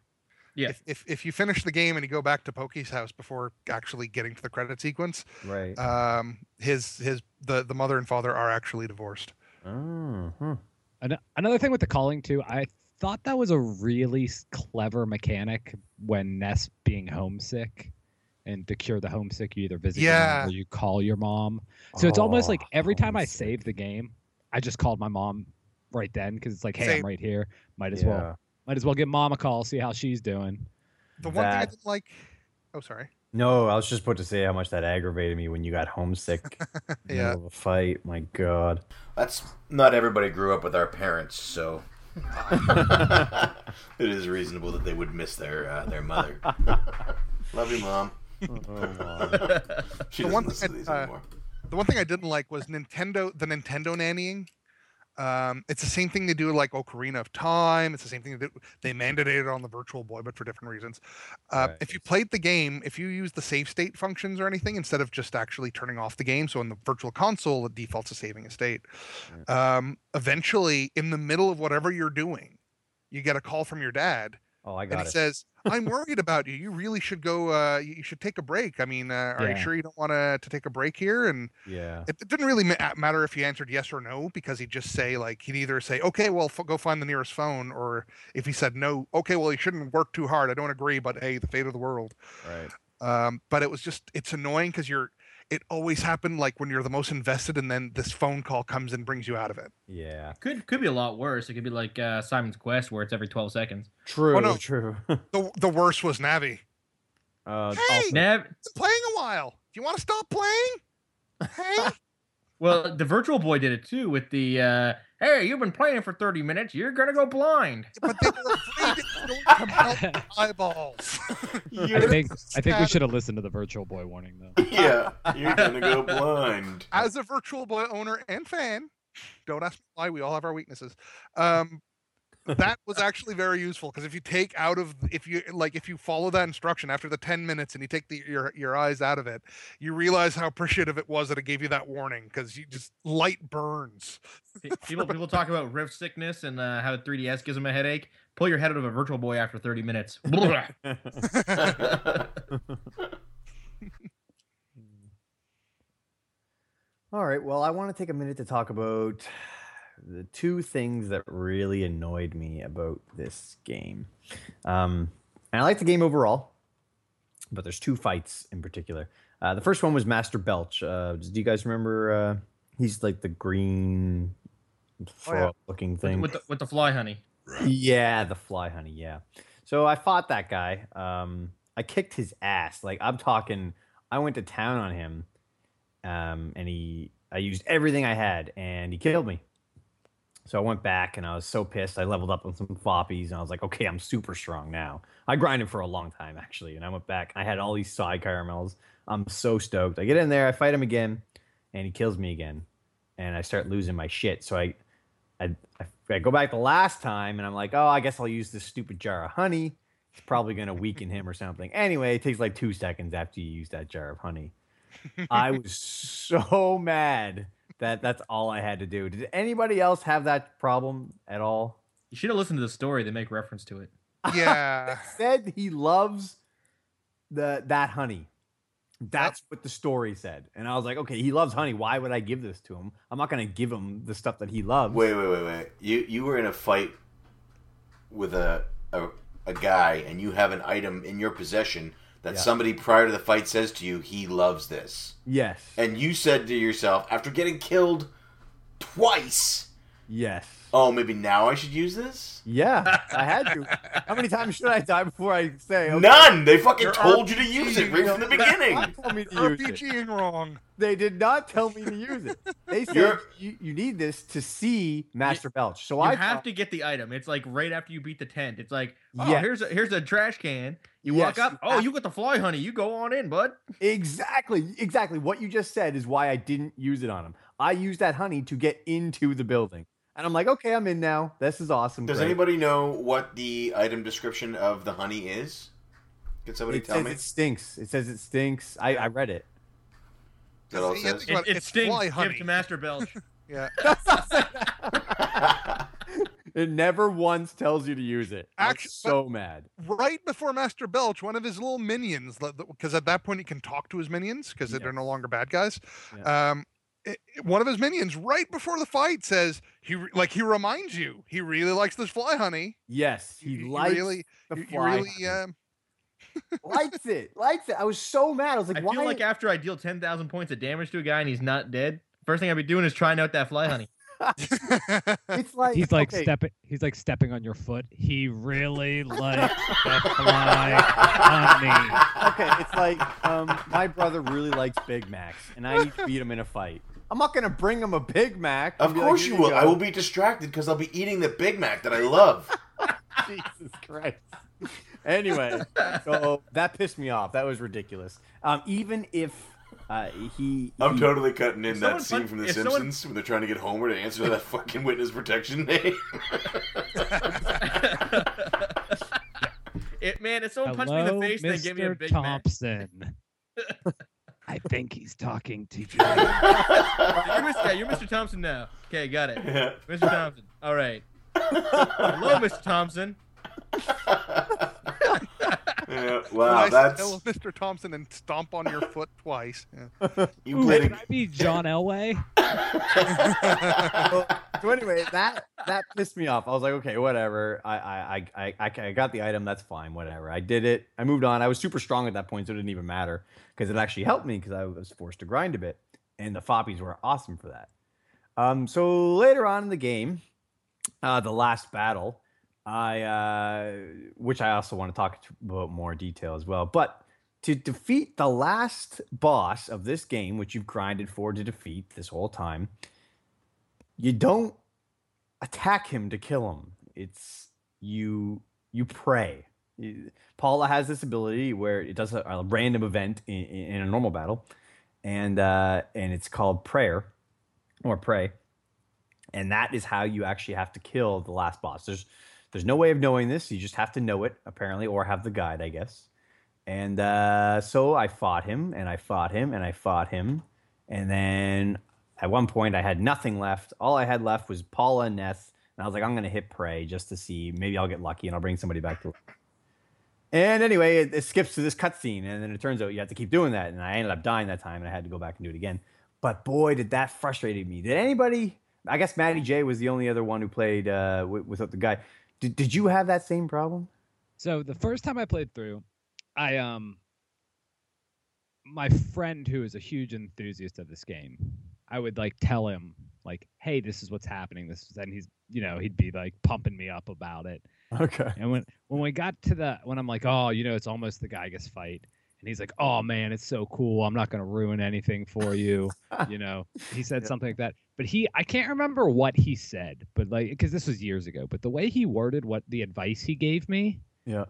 Yeah. If, if if you finish the game and you go back to Pokey's house before actually getting to the credit sequence, Right. um, his his the the mother and father are actually divorced. oh, huh. An- another thing with the calling too, I thought that was a really clever mechanic when Ness being homesick. And to cure the homesick, you either visit Yeah. or you call your mom. So it's almost like Oh, every time I save the game, I just called my mom right then because it's like, hey, Same. I'm right here. Might as Yeah. well, might as well give mom a call, see how she's doing. The one thing I didn't like. Oh, sorry. No, I was just about to say how much that aggravated me when you got homesick in the Yeah. middle of a fight. My God. That's not everybody grew up with our parents, so it is reasonable that they would miss their uh, their mother. Love you, mom. she The doesn't one listen to thing, these uh, anymore. The one thing I didn't like was Nintendo, the Nintendo nannying. Um, it's the same thing they do like Ocarina of Time. It's the same thing they, do, they mandated on the Virtual Boy, but for different reasons. Uh, If you played the game, if you use the save state functions or anything instead of just actually turning off the game, so in the Virtual Console it defaults to saving a state. Um, eventually, in the middle of whatever you're doing, you get a call from your dad Oh, I and got he it. says, "I'm worried about you. You really should go. Uh, you you should take a break. I mean, uh, are Yeah. you sure you don't want to to take a break here?" And yeah. it, it didn't really ma- matter if he answered yes or no because he'd just say like he'd either say, "Okay, well, f- go find the nearest phone," or if he said no, "Okay, well, you shouldn't work too hard. I don't agree, but hey, the fate of the world." Right. Um, but it was just it's annoying because you're. It always happened like when you're the most invested, and then this phone call comes and brings you out of it. Yeah. Could could be a lot worse. It could be like uh, Simon's Quest, where it's every twelve seconds. True. oh, no. True. The the worst was Navi. uh, Hey! also- Nav. It's playing a while. Do you want to stop playing? Hey. Well, the Virtual Boy did it too with the. Uh, hey, you've been playing for thirty minutes. You're gonna go blind. but they were afraid it was going to melt their eyeballs. I think I think we should have listened to the Virtual Boy warning though. yeah, you're gonna go blind. As a Virtual Boy owner and fan, don't ask me why. We all have our weaknesses. Um, that was actually very useful because if you take out of if you like if you follow that instruction after the 10 minutes and you take the your, your eyes out of it you realize how appreciative it was that it gave you that warning because you just light burns People people talk about rift sickness and uh, how 3DS gives them a headache. Pull your head out of a Virtual Boy after thirty minutes. All right. Well, I want to take a minute to talk about the two things that really annoyed me about this game. Um, and I like the game overall, but there's two fights in particular. Uh, the first one was Master Belch. Uh, do you guys remember? Uh, he's like the green Oh, yeah. looking with, thing. with the, with the fly honey. Yeah, the fly honey. Yeah. So I fought that guy. Um, I kicked his ass. Like I'm talking, I went to town on him. Um, and he, I used everything I had, and he killed me. So I went back, and I was so pissed. I leveled up on some floppies, and I was like, okay, I'm super strong now. I grinded for a long time actually, and I went back. I had all these PSI caramels. I'm so stoked. I get in there, I fight him again, and he kills me again, and I start losing my shit. So I I, I, I go back the last time and I'm like, oh, I guess I'll use this stupid jar of honey. It's probably to weaken him or something. Anyway, it takes like two seconds after you use that jar of honey. I was so mad that that's all I had to do. Did anybody else have that problem at all? You should have listened to the story. They make reference to it. yeah Said he loves the that honey. That's what the story said. And I was like, okay, he loves honey. Why would I give this to him? I'm not going to give him the stuff that he loves. Wait, wait, wait, wait. You you were in a fight with a a, a guy, and you have an item in your possession that Yeah. somebody prior to the fight says to you, he loves this, Yes. and you said to yourself after getting killed twice, yes. Oh, maybe now I should use this. Yeah, I had to. How many times should I die before I say okay? None. They fucking You're told you to use it right from the beginning. They told me to use it. RPGing wrong. They did not tell me to use it. They said You're- you, you need this to see Master Belch. So You I have thought- to get the item. It's like right after you beat the tent. It's like, oh, Yes. here's a here's a trash can. You Yes, walk up. you Oh, have- you got the fly honey. You go on in, bud. exactly, exactly what you just said is why I didn't use it on him. I used that honey to get into the building, and I'm like, okay, I'm in now. This is awesome. Does great. anybody know what the item description of the honey is? Can somebody It tell me? it stinks. It says it stinks. I, I read it. Is that all it Yeah, says? think about It, it it's stings. fly Give honey. to Master Belch. Yeah. It never once tells you to use it. I'm so mad. right before Master Belch, one of his little minions, because at that point he can talk to his minions because they're no longer bad guys. Um, i- i- one of his minions, right before the fight, says he like he reminds you he really likes this fly honey. Yes, You- he you likes really, the you, you fly. really, honey. um, likes it. Likes it. I was so mad. I was like, I why? feel like after I deal ten thousand points of damage to a guy and he's not dead, first thing I'd be doing is trying out that fly honey. it's like He's like okay, stepping. He's like stepping on your foot. He really likes the fly honey. okay, it's like um, my brother really likes Big Macs, and I need to beat him in a fight. I'm not gonna bring him a Big Mac. Of and be like, course "Here you will. I will be distracted because I'll be eating the Big Mac that I love. Jesus Christ. Anyway, so that pissed me off. That was ridiculous. Um, even if uh, he, I'm he- totally cutting in that scene pun- from The Simpsons someone- when they're trying to get Homer to answer that fucking witness protection name. it, man, if someone punched me in the face and then gave me a Mr. Big Mac. Thompson. I think he's talking to you. You're Mr. Yeah, you're Mr. Thompson now. Okay, got it. Mr. Thompson. All right. Hello, Mr. Thompson. Yeah, wow, nice that's kill Mr. Thompson and stomp on your foot twice. Yeah. you Ooh, played can a, I be John Elway? so anyway, that that pissed me off. I was like, okay, whatever. I I I I, I got the item. That's fine. Whatever. I did it. I moved on. I was super strong at that point, so it didn't even matter because it actually helped me because I was forced to grind a bit, and the foppies were awesome for that. Um, so later on in the game, uh, the last battle, I uh, which I also want to talk about more detail as well, but. To defeat the last boss of this game, which you've grinded for to defeat this whole time, you don't attack him to kill him. It's you you pray. Paula has this ability where it does a, a random event in, in a normal battle, and uh, and it's called prayer or pray, and that is how you actually have to kill the last boss. There's there's no way of knowing this. You just have to know it apparently, or have the guide, I guess. And uh, so I fought him, and I fought him, and I fought him, and then at one point I had nothing left. All I had left was Paula and Ness, and I was like, I'm gonna hit pray just to see. Maybe I'll get lucky and I'll bring somebody back to life. And anyway, it, it skips to this cutscene, and then it turns out you have to keep doing that. And I ended up dying that time, and I had to go back and do it again. But boy, did that frustrate me. Did anybody? I guess Matty J was the only other one who played uh, wi- without the guy. Did, did you have that same problem? So the first time I played through, I um my friend who is a huge enthusiast of this game, I would like tell him like, "Hey, this is what's happening." This is, and he's you know he'd be like pumping me up about it. Okay. And when when we got to the when I'm like, "Oh, you know, it's almost the Giygas fight," and he's like, "Oh man, it's so cool. I'm not gonna ruin anything for you." you know, he said something like that. But he, I can't remember what he said, but like because this was years ago. But the way he worded what the advice he gave me Yeah.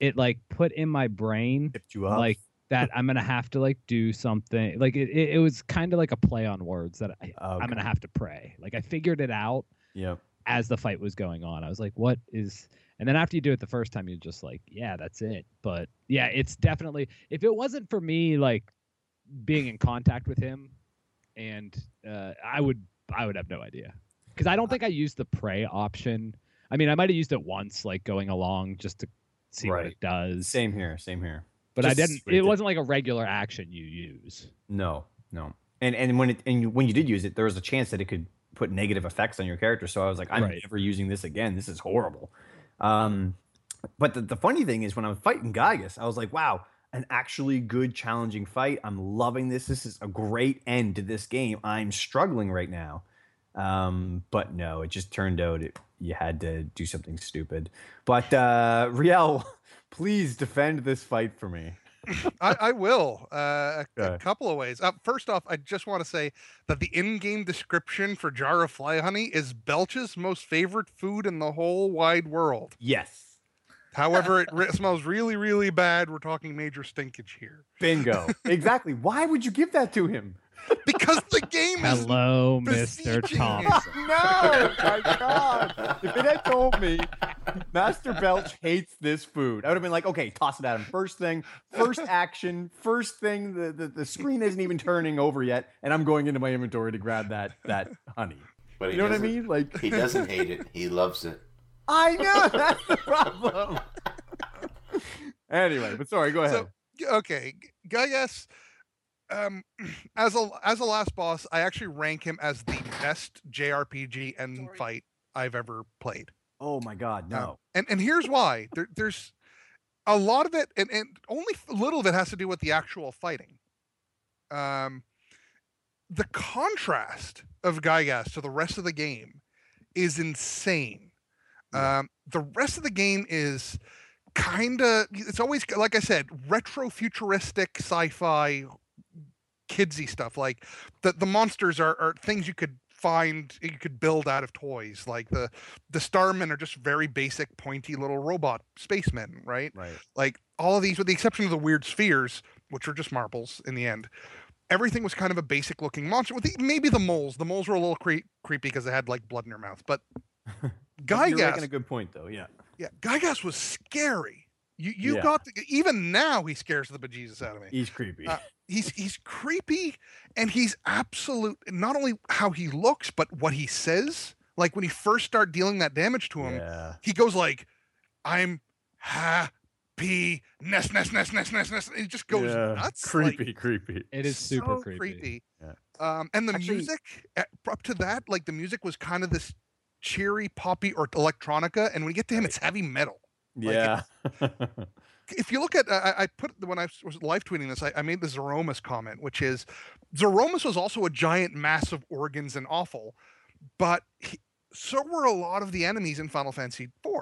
it like put in my brain Tipped you like that I'm gonna have to like do something. Like it, it, it was kind of like a play on words that I, I'm Okay. gonna have to pray. Like I figured it out Yeah. As the fight was going on. I was like, what is? And then after you do it the first time, you're just like, yeah, that's it. But yeah, it's definitely. If it wasn't for me like being in contact with him, and uh, I would I would have no idea because I don't think I used the pray option. I mean, I might have used it once, like going along just to see what it does. Same here. Same here. But I didn't. It wasn't like a regular action you use. No, no. And and when it and you, when you did use it, there was a chance that it could put negative effects on your character. So I was like, I'm Right. never using this again. This is horrible. Um, but the, the funny thing is, when I'm fighting Giygas, I was like, wow, an actually good, challenging fight. I'm loving this. This is a great end to this game. I'm struggling right now. Um, but no, it just turned out it, you had to do something stupid. But uh, Riel, please defend this fight for me. I, I will. Uh, a, a couple of ways. Uh, first off, I just want to say that the in-game description for jar of fly honey is Belch's most favorite food in the whole wide world. Yes. However, it re- smells really, really bad. We're talking major stinkage here Bingo. exactly. Why would you give that to him? Because the game is Hello, Mister beseeching Thompson. no, my God. If it had told me Master Belch hates this food, I would have been like, okay, toss it at him. First thing, first action, first thing, the, the, the screen isn't even turning over yet, and I'm going into my inventory to grab that that honey. But You know what I mean? Like He doesn't hate it. He loves it. I know that's the problem. anyway, but sorry, go ahead. So, g- okay, G- Giygas, um, as a as a last boss, I actually rank him as the best JRPG end fight I've ever played. oh my god, Uh, no. and and here's why. There, there's a lot of it, and, and only f- a little of it has to do with the actual fighting. Um, the contrast of Giygas to the rest of the game is insane. Um, the rest of the game is kind of it's always like I said, retro futuristic sci-fi kidsy stuff. Like the the monsters are, are things you could find you could build out of toys. Like the the starmen are just very basic, pointy little robot spacemen, right? Right. Like all of these, with the exception of the weird spheres, which are just marbles in the end. Everything was kind of a basic looking monster. With the, maybe the moles, the moles were a little cre- creepy because they had like blood in their mouth. But You're making a good point though. Yeah. yeah, Giygas was scary. You you Yeah. got the, even now he scares the bejesus out of me. He's creepy. Uh, He's he's creepy and he's absolute. Not only how he looks, but what he says. Like when he first start dealing that damage to him, yeah. he goes like, "I'm happy ness ness ness ness ness ness. It just goes Yeah, nuts. like, Creepy, creepy. It is super so creepy. Yeah. Um, and the Actually- music uh, up to that, like the music was kind of this cheery, poppy or electronica, and when you get to him, it's heavy metal. Like, Yeah. If you look at, I, I put when I was live tweeting this, I, I made the Zeromus comment, which is Zeromus was also a giant mass of organs and awful, but he, so were a lot of the enemies in Final Fantasy IV.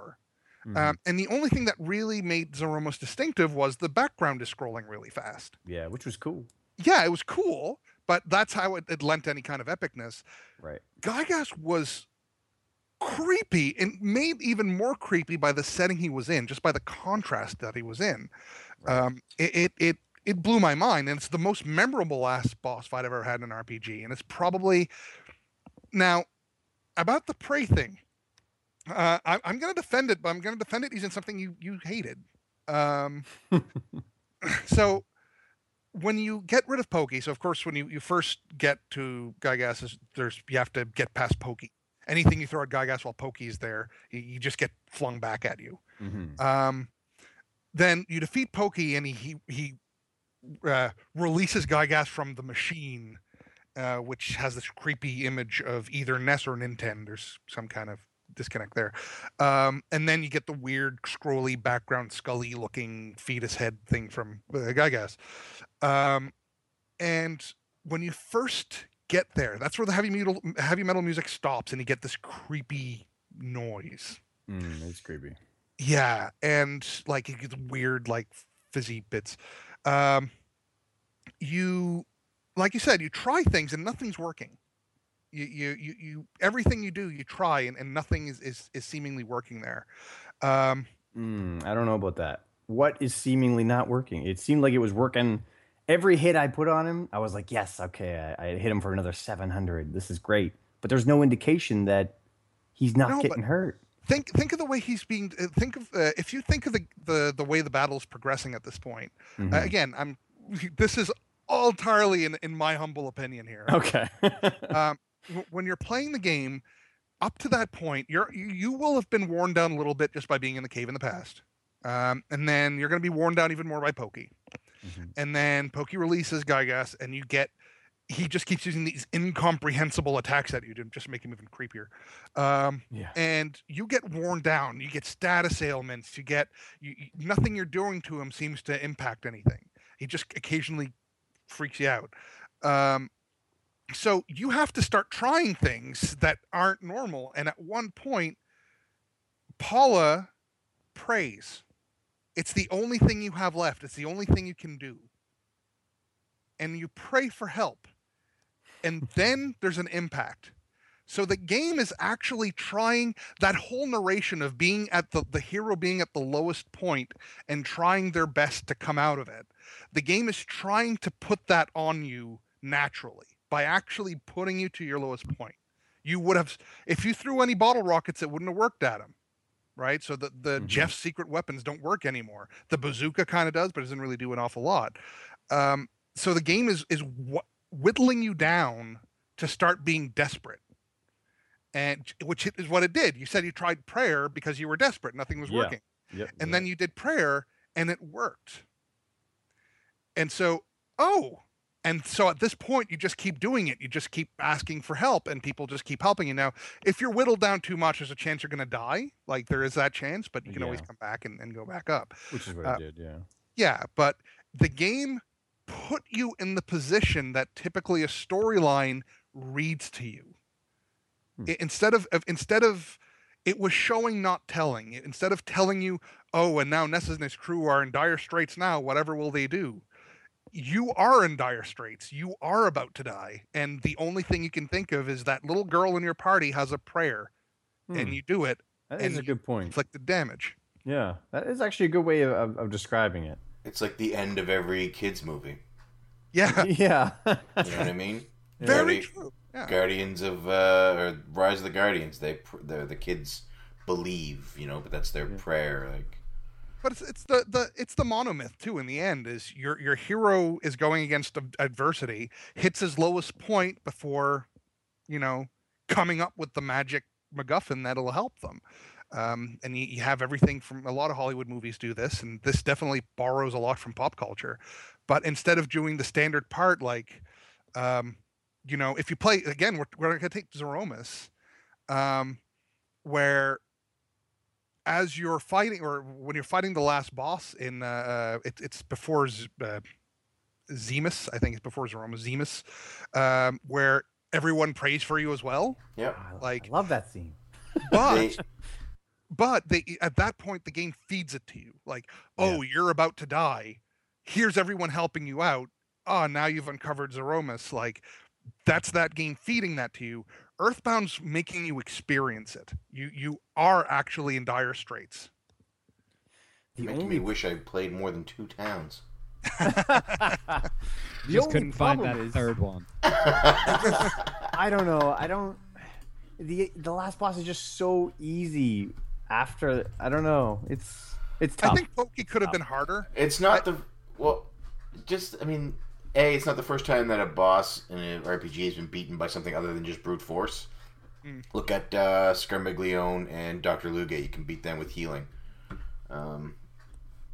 Mhm. Um, and the only thing that really made Zeromus distinctive was the background is scrolling really fast. yeah, which was cool. Yeah, it was cool, but that's how it, it lent any kind of epicness. Right. Giygas was creepy and made even more creepy by the setting he was in, just by the contrast that he was in. Right. Um, it, it it it blew my mind, and it's the most memorable last boss fight I've ever had in an RPG, and it's probably now about the pray thing. Uh, I, I'm going to defend it, but I'm going to defend it using something you you hated. Um, so when you get rid of Pokey, so of course when you, you first get to Giygas, there's you have to get past Pokey. Anything you throw at Giygas while Pokey is there, you, just get flung back at you. Mhm. Um, then you defeat Pokey, and he he, he uh, releases Giygas from the machine, uh, which has this creepy image of either Ness or Ninten. There's some kind of disconnect there. Um, and then you get the weird scrolly background, Scully looking fetus head thing from uh, Giygas. Um, and when you first get there, that's where the heavy metal heavy metal music stops, and you get this creepy noise. Mm, it's creepy. Yeah, and like it gets weird, like fizzy bits. Um, you, like you said, you try things and nothing's working. You, you, you, you everything you do, you try, and, and nothing is, is is seemingly working there. Um, Mm, I don't know about that. What is seemingly not working? It seemed like it was working. Every hit I put on him, I was like, yes, okay, I, I hit him for another 700. This is great. But there's no indication that he's not No, getting hurt. think think of the way he's being. uh, Think of uh, if you think of the, the the way the battle's progressing at this point. Uh, Mhm. again, I'm. This is all entirely in in my humble opinion here. okay. um, when you're playing the game, up to that point, you're you, you will have been worn down a little bit just by being in the cave in the past, um, and then you're going to be worn down even more by Pokey, Mhm. and then Pokey releases Giygas, and you get he just keeps using these incomprehensible attacks at you to just make him even creepier. Um, yeah. and you get worn down. You get status ailments. You get you- nothing you're doing to him seems to impact anything. He just occasionally freaks you out. Um, so you have to start trying things that aren't normal. And at one point, Paula prays. It's the only thing you have left. It's the only thing you can do. And you pray for help. And then there's an impact. So the game is actually trying that whole narration of being at the the hero being at the lowest point and trying their best to come out of it. The game is trying to put that on you naturally by actually putting you to your lowest point. You would have if you threw any bottle rockets it wouldn't have worked at him. Right? So the the Mhm. Jeff's secret weapons don't work anymore. The bazooka kind of does but it doesn't really do an awful lot. Um, so the game is is wh- whittling you down to start being desperate and which is what it did. You said you tried prayer because you were desperate, nothing was Yeah. working, Yep. and then you did prayer and it worked. And so, oh, and so at this point, you just keep doing it. You just keep asking for help, and people just keep helping you. Now, if you're whittled down too much, there's a chance you're going to die. Like there is that chance, but you can always come back and, and go back up. which is what uh, it did. Yeah. Yeah, but the game put you in the position that typically a storyline reads to you. Hmm. I- instead of, of instead of it was showing not telling. It- Instead of telling you, "Oh, and now Ness and his crew are in dire straits now, whatever will they do?" You are in dire straits. You are about to die, and the only thing you can think of is that little girl in your party has a prayer, and Hmm. you do it, That and is a good point. inflict the damage. Yeah, that is actually a good way of, of, of describing it. It's like the end of every kids movie. Yeah, yeah. You know what I mean? very Guardi- true. Yeah. Guardians of uh, or Rise of the Guardians. They pr- the the kids believe, you know, but that's their Yeah. prayer. Like but it's, it's the the it's the monomyth too in the end is your your hero is going against adversity hits his lowest point before you know coming up with the magic macguffin that'll help them Um, and you, you have everything from a lot of Hollywood movies do this, and this definitely borrows a lot from pop culture. But instead of doing the standard part, like, um, you know, if you play again, we're, we're going to take Zeromus, um, where as you're fighting, or when you're fighting the last boss in, uh, uh it, it's before Z- uh, Zemus, I think it's before Zeromus, Zemus, um, where everyone prays for you as well. Yeah, I, Like- I love that scene. But but they at that point the game feeds it to you. Like oh you're about to die. Here's everyone helping you out. Oh now you've uncovered zeromus like that's that game feeding that to you earthbound's making you experience it you you are actually in dire straits The making only me wish I played more than two towns. the Just only couldn't find that third one. I don't know. I don't. The the last boss is just so easy. After I don't know. It's it's tough. i think pokey could have been harder It's not the well, just I mean, a it's not the first time that a boss in an RPG has been beaten by something other than just brute force. Mm. Look at uh, Scarmiglione and Doctor Lugae. You can beat them with healing. Um,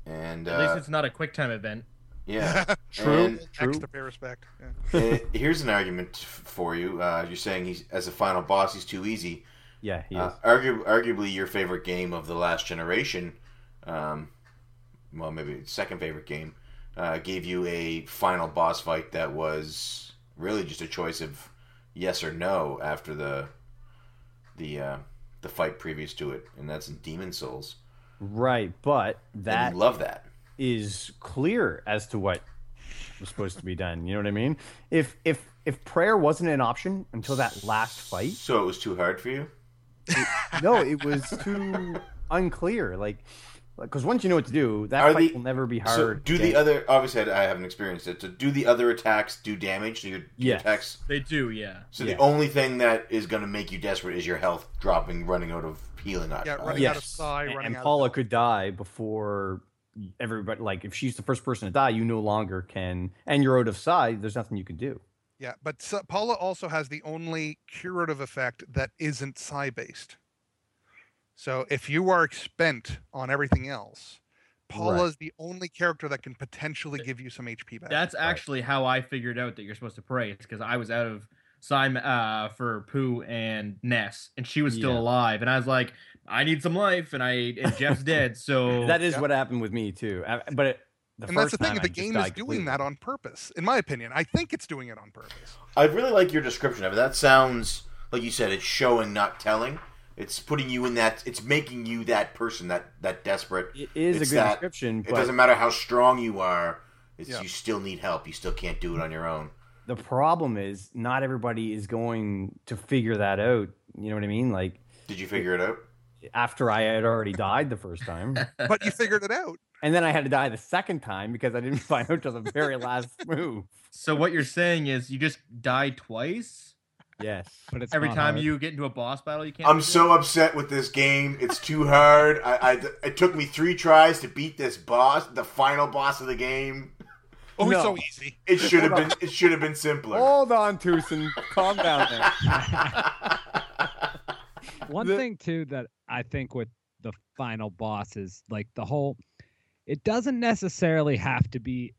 and At least uh, it's not a quick time event. yeah, True. And, True. extra pay respect yeah. uh, here's an argument for you. Uh, you're saying he's as a final boss, he's too easy. yeah, he is. Uh, argu- arguably, your favorite game of the last generation, um, well, maybe second favorite game, uh, gave you a final boss fight that was really just a choice of yes or no after the the uh, the fight previous to it, and that's in Demon Souls. right, but that love that. is clear as to what was supposed to be done. You know what I mean? If if if prayer wasn't an option until that last fight, So it was too hard for you. no, it was too unclear. Like, because once you know what to do, that Are fight the- will never be hard. So to do the other? Obviously, I haven't experienced it. So do the other attacks do damage? Do your, your Yes. attacks? They do, yeah. So Yeah. the only thing that is going to make you desperate is your health dropping, running out of healing. Yeah, running out of psi, and, running and out Paula health. could die before everybody. Like, if she's the first person to die, you no longer can, and you're out of psi. There's nothing you can do. Yeah, but so, Paula also has the only curative effect that isn't psi based. So if you are spent on everything else, Paula Paula's the only character that can potentially give you some HP back. That's actually how I figured out that you're supposed to pray. It's because I was out of Simon uh, for Pooh and Ness, and she was still Yeah. alive, and I was like, I need some life, and I and Jeff's dead, so That is yeah. what happened with me too. I- But it, the and that's the thing. The I game is doing completely. that on purpose, in my opinion. I think it's doing it on purpose. I really like your description of it. That sounds like you said. It's showing, not telling. It's putting you in that. It's making you that person, that that desperate. It is It's a good that- description, It but doesn't matter how strong you are. It's Yeah. you still need help. You still can't do it on your own. the problem is not everybody is going to figure that out. You know what I mean? Like Did you figure it out? after I had already died the first time, But you figured it out. and then I had to die the second time because I didn't find out till the very last move. so what you're saying is you just die twice Yes. But it's every time hard. you get into a boss battle. You can't. I'm do it? so upset with this game. It's too hard. I, I it took me three tries to beat this boss, the final boss of the game. Oh, it's No. so easy. It should have been. It should have been simpler. Hold on, Twoson. Calm down there. One The- thing too that I think with the final boss is like the whole it doesn't necessarily have to be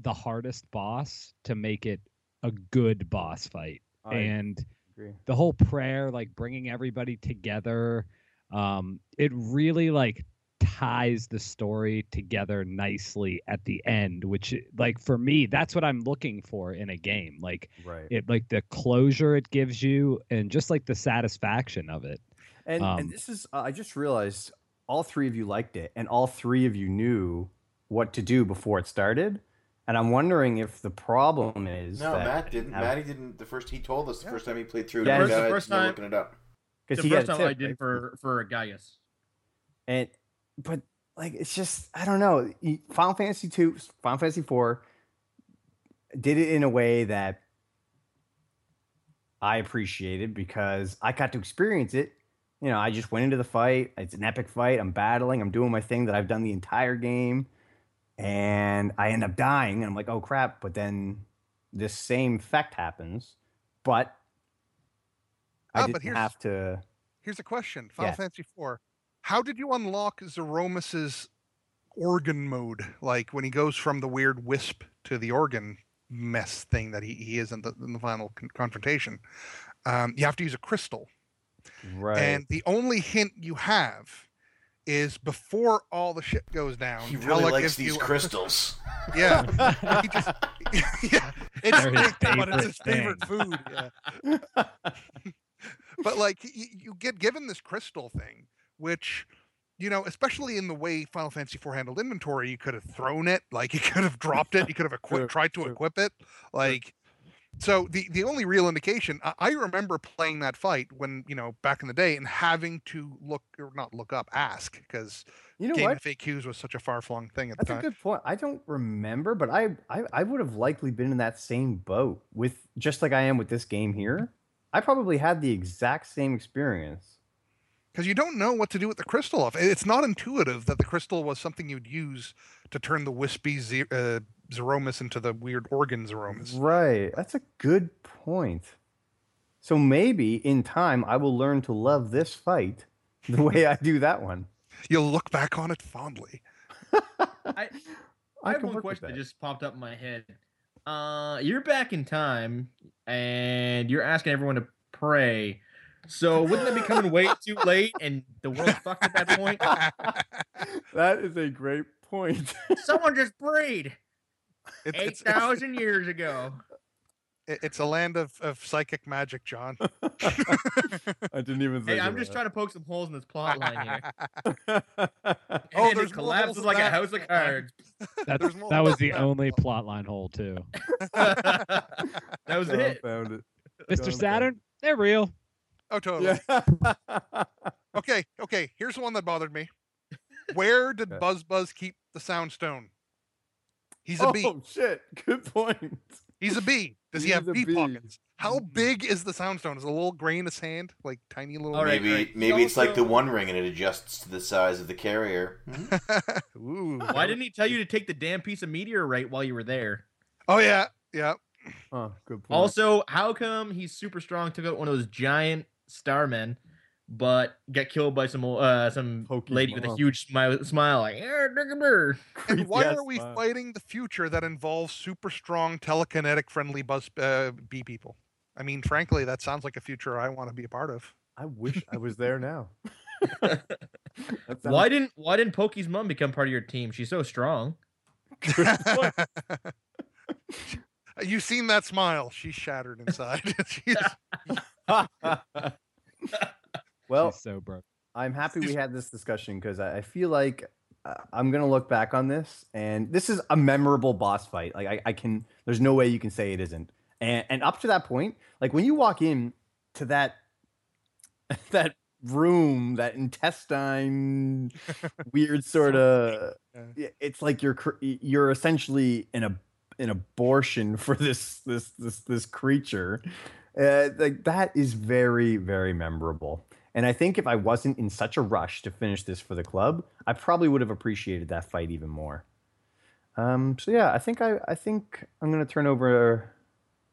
the hardest boss to make it a good boss fight. I and agree. the whole prayer like bringing everybody together um it really like ties the story together nicely at the end which like for me that's what i'm looking for in a game like Right. it like the closure it gives you and just like the satisfaction of it And, Um, and this is, uh, I just realized all three of you liked it, and all three of you knew what to do before it started. And I'm wondering if the problem is no, that Matt didn't. have- Matty didn't. The first he told us the Yeah. first time he played through. Yeah, it. the Guys, first no time- looking it up. because the he first had a time I did right? for for Gaius. And but like it's just I don't know. Final Fantasy two, Final Fantasy four did it in a way that I appreciated because I got to experience it. You know, I just went into the fight. It's an epic fight. I'm battling. I'm doing my thing that I've done the entire game, and I end up dying. And I'm like, oh crap! But then this same effect happens, but I Ah, but didn't here's- have to. Here's a question: Final Yeah. Fantasy IV. how did you unlock Zeromus's organ mode? Like when he goes from the weird wisp to the organ mess thing that he, he is in the, in the final con- confrontation. Um, you have to use a crystal. Right. And the only hint you have is before all the shit goes down. He really Tella likes these you crystals. Yeah. he just, yeah. It's his fake, but it's his favorite favorite food. Yeah. but like you, you get given this crystal thing, which you know, especially in the way Final Fantasy IV handled inventory, you could have thrown it, like you could have dropped it, you could have equipped, True, tried to equip it, like. So the the only real indication I, I remember playing that fight when you know back in the day and having to look or not look up ask because you know game what? FAQs was such a far flung thing at the That's a good point. I don't remember, but I, I I would have likely been in that same boat with just like I am with this game here. I probably had the exact same experience. because you don't know what to do with the crystal off. It's not intuitive that the crystal was something you'd use to turn the wispy Ze- uh, Zeromus into the weird organ Zeromus. Right. That's a good point. So maybe in time I will learn to love this fight the way I do that one. You'll look back on it fondly. I, I I have can one question that. that. just popped up in my head. Uh, you're back in time, and you're asking everyone to pray. So wouldn't that be coming way too late, and the world's fucked at that point? that is a great point. Someone just prayed It- it's, thousand years ago. it- it's a land of, of psychic magic, John. I didn't even Hey, I'm just trying to poke some holes in this plot line here. to. Oh, there's it collapses holes than like a that. house of cards. That's, more that was the only plot line hole too. that was it. Found it. Mr. Done, Saturn, they're real. Oh, totally. Yeah. Okay, okay. Here's the one that bothered me. Where did Buzz Buzz keep the sound stone? He's a bee. oh shit! Good point. He's a bee. Does he He's have a bee, bee. pockets? How mm-hmm. big is the soundstone? Is it a little grain of sand, like tiny little? All right, maybe right. maybe it's like the One Ring and it adjusts to the size of the carrier. Mm-hmm. Ooh. Why didn't he tell you to take the damn piece of meteorite while you were there? Oh yeah, yeah. Oh, good point. Also, how come he's super strong, took out one of those giant starmen, but got killed by some uh some lady with a huge smile, smile like, "Eh, digga brr." And why Yes, are we wow. fighting the future that involves super strong telekinetic friendly buzz uh, bee people? I mean, frankly, that sounds like a future I want to be a part of. I wish I was there now. Sounds Why didn't why didn't Pokey's mom become part of your team? She's so strong. You've seen that smile. She's shattered inside. She's, well, She's so broke. I'm happy we had this discussion because I feel like uh, I'm gonna look back on this, and this is a memorable boss fight. Like I, I can, there's no way you can say it isn't. And and up to that point, like when you walk in to that that room, that intestine, weird sort of, Yeah. it's like you're you're essentially an a an abortion for this this this this creature. Uh, like that is very very memorable. And I think if I wasn't in such a rush to finish this for the club, I probably would have appreciated that fight even more. Um, so yeah, I think I, I think I'm gonna turn over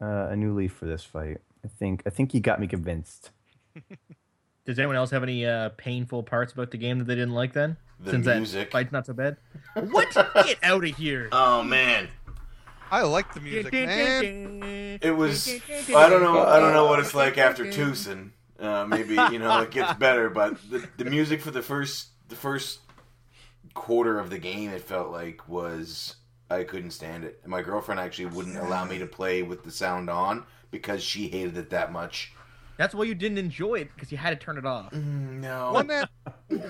uh, a new leaf for this fight. I think I think you got me convinced. Does anyone else have any uh, painful parts about the game that they didn't like then? The Since music. that fight's not so bad. What? Get out of here. Oh man, I like the music, man. it was. I don't know. I don't know what it's like after Twoson. Uh, maybe you know it gets better, but the, the music for the first the first quarter of the game, it felt like was I couldn't stand it. My girlfriend actually wouldn't allow me to play with the sound on because she hated it that much. That's why you didn't enjoy it because you had to turn it off. No. Onett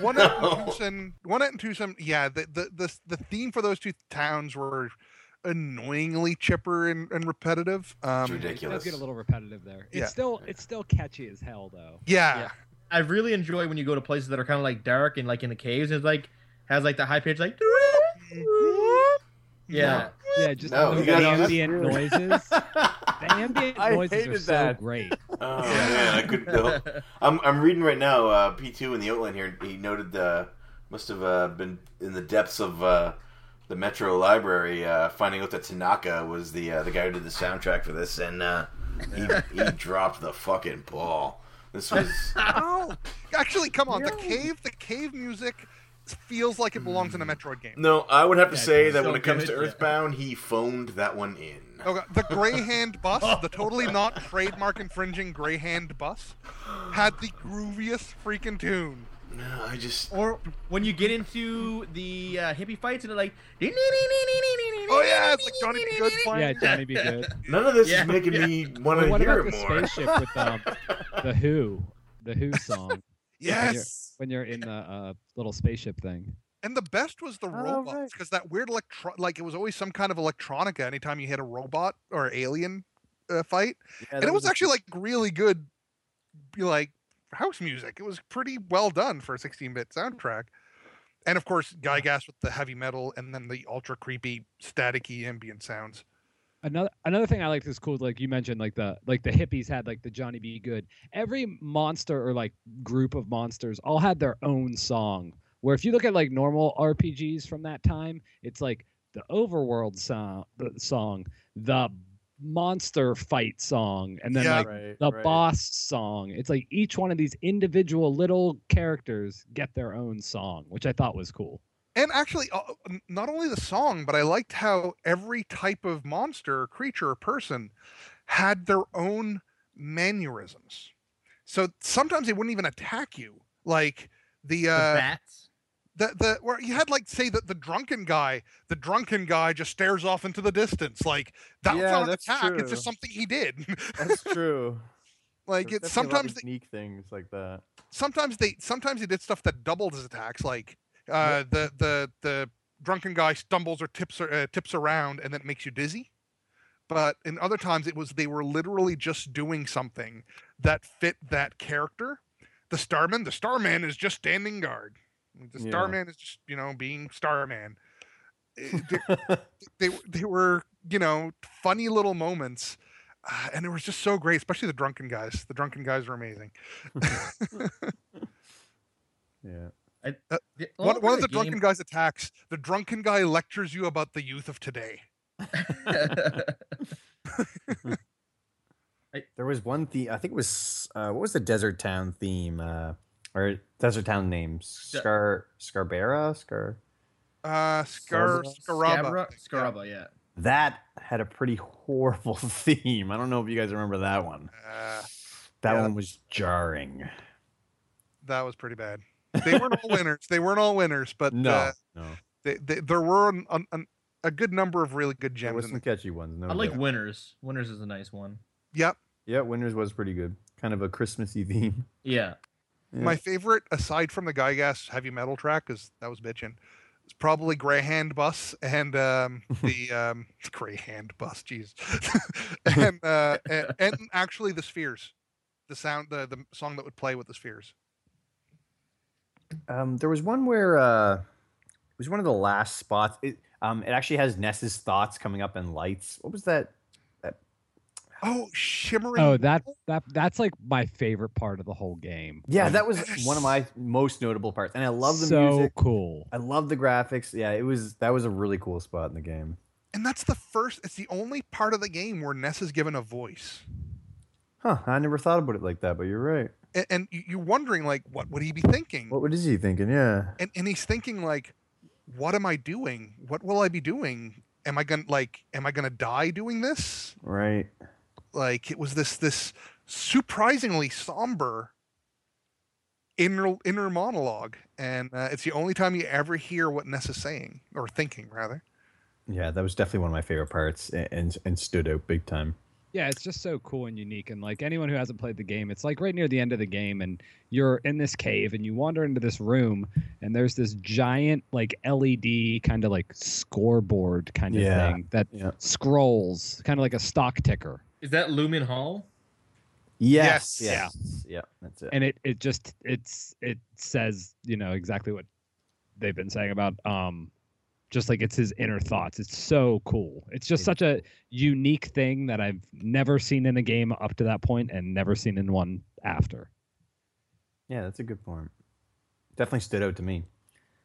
one at No. and Twoson, one at Twoson. Yeah, the, the the the theme for those two towns were annoyingly chipper and, and repetitive. Um, It's It does ridiculous. get a little repetitive there. It's Yeah. still it's still catchy as hell though. yeah, Yeah. I really enjoy when you go to places that are kind of like dark and like in the caves. It's like has like the high pitch like. Yeah. Yeah, just No, the ambient noises. The ambient I noises are hated so great. Oh man, I could. The, I'm I'm reading right now. Uh, P2 in the outline here. He noted uh, must have uh, been in the depths of uh, the Metro Library, uh, finding out that Tanaka was the uh, the guy who did the soundtrack for this, and uh, he he dropped the fucking ball. This was Oh, actually, come on. The cave, the cave music feels like it belongs in a Metroid game. no. I would have to Yeah, say that so when it comes good, to yeah. Earthbound, he phoned that one in. Okay, the Greyhand bus, the totally not trademark infringing Greyhand bus, had the grooviest freaking tune. No, I just Or when you get into the uh, hippie fights and they're like, Oh yeah, it's like Johnny B. Goode playing. Yeah, Johnny Be Good. none of this Yeah, is making yeah. me want to what hear about it the more. spaceship with um, the Who, the Who song Yes. when you're in the uh, little spaceship thing? And the best was the Oh, robots right. because that weird electro like it was always some kind of electronica anytime you hit a robot or alien uh, fight. Yeah, and it was a- actually like really good like house music. It was pretty well done for a 16-bit soundtrack. And of course, Giygas with the heavy metal and then the ultra creepy staticky ambient sounds. Another another thing I liked is cool. Like you mentioned, like the like the hippies had like the Johnny B. Goode. Every monster or like group of monsters all had their own song. Where if you look at like normal RPGs from that time, it's like the overworld song, the song, the monster fight song, and then Yeah. like Right, the right. boss song. It's like each one of these individual little characters get their own song, which I thought was cool. And actually, uh, not only the song, but I liked how every type of monster, creature, or person had their own mannerisms. So sometimes they wouldn't even attack you. Like the the uh, bats. The the where you had like say that the drunken guy, the drunken guy just stares off into the distance. Like that was not an attack. It's just something he did. That's true. like There's it's definitely a lot sometimes they, unique things like that. sometimes they sometimes they did stuff that doubled his attacks. Like uh, the the the drunken guy stumbles or tips uh, tips around and then it makes you dizzy. But in other times it was they were literally just doing something that fit that character. The Starman, the Starman is just standing guard. The Yeah. Starman is just you know being Starman. Eh, they, they they were you know funny little moments. Uh, and it was just so great, especially the drunken guys. The drunken guys were amazing. yeah. I, Uh, one, all one of over the game- drunken guys attacks. The drunken guy lectures you about the youth of today. There was one theme. I think it was uh, what was the desert town theme uh, or desert town names. Scar Scarbera Scar. Uh, Scar Scaraba? Scaraba. Scabra, I think, yeah. That had a pretty horrible theme. I don't know if you guys remember that one. Uh, That Yeah. one was jarring. that was pretty bad. They weren't all winners. They weren't all winners, but No, uh, no, they, they, there were an, an, an, a good number of really good there gems. was In some catchy ones. No, I like doubt. Winners. Winners is a nice one. yep. Yeah, Winners was pretty good. Kind of a Christmassy theme. Yeah. Yeah. My favorite, aside from the Giygas heavy metal track, because that was bitchin', is probably Greyhand Bus and um, the um, Greyhand Bus, jeez, and, uh, and and actually the Spheres, the sound, the the song that would play with the Spheres. Um, there was one where uh, it was one of the last spots. It um, it actually has Ness's thoughts coming up in lights. What was that? Oh, shimmering. Oh, that that that's like my favorite part of the whole game. Yeah, Like, that was one of my most notable parts, and I love the so music. So cool. I love the graphics. Yeah, it was that was a really cool spot in the game. and that's the first. It's the only part of the game where Ness is given a voice, Huh? I never thought about it like that, but you're right. and, and you- you're wondering like, what would he be thinking? What is he thinking? Yeah. and and he's thinking like, what am I doing? What will I be doing? Am I gonna like? Am I gonna die doing this? Right. Like it was this this surprisingly somber inner inner monologue, and uh, it's the only time you ever hear what Ness is saying or thinking, rather. Yeah, that was definitely one of my favorite parts, and and, and stood out big time. Yeah, it's just so cool and unique. And like anyone who hasn't played the game, it's like right near the end of the game, and you're in this cave, and you wander into this room, and there's this giant like LED kind of like scoreboard kind of Yeah, thing that yeah. scrolls, kind of like a stock ticker, Is that Lumen Hall? Yes. Yes. yes. Yeah. That's it. and it it just it's it says you know exactly what they've been saying about um just like it's his inner thoughts. It's so cool. It's just It- such a unique thing that I've never seen in a game up to that point and never seen in one after. Yeah, that's a good point. Definitely stood out to me.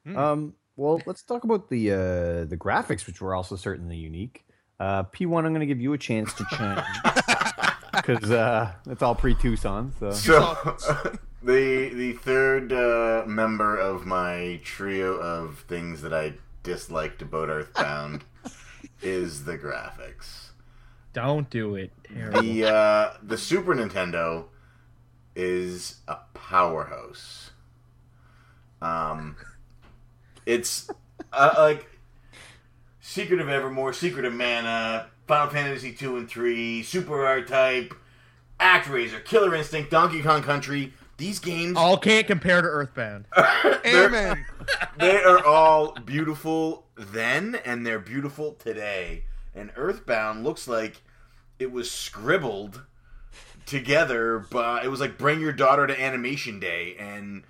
Hmm. Um, well, let's talk about the uh, the graphics, which were also certainly unique. Uh, P1, I'm going to give you a chance to change because uh, it's all pre Twoson. So So, the the third uh, member of my trio of things that I disliked about Earthbound is the graphics. Don't do it. Terrible. The uh, the Super Nintendo is a powerhouse. Um, it's uh, like Secret of Evermore, Secret of Mana, Final Fantasy two and three, Super R Type, ActRaiser, Killer Instinct, Donkey Kong Country. These games All can't compare to Earthbound. Amen. they are all beautiful then and they're beautiful today. And Earthbound looks like it was scribbled together by it was like bring your daughter to animation day and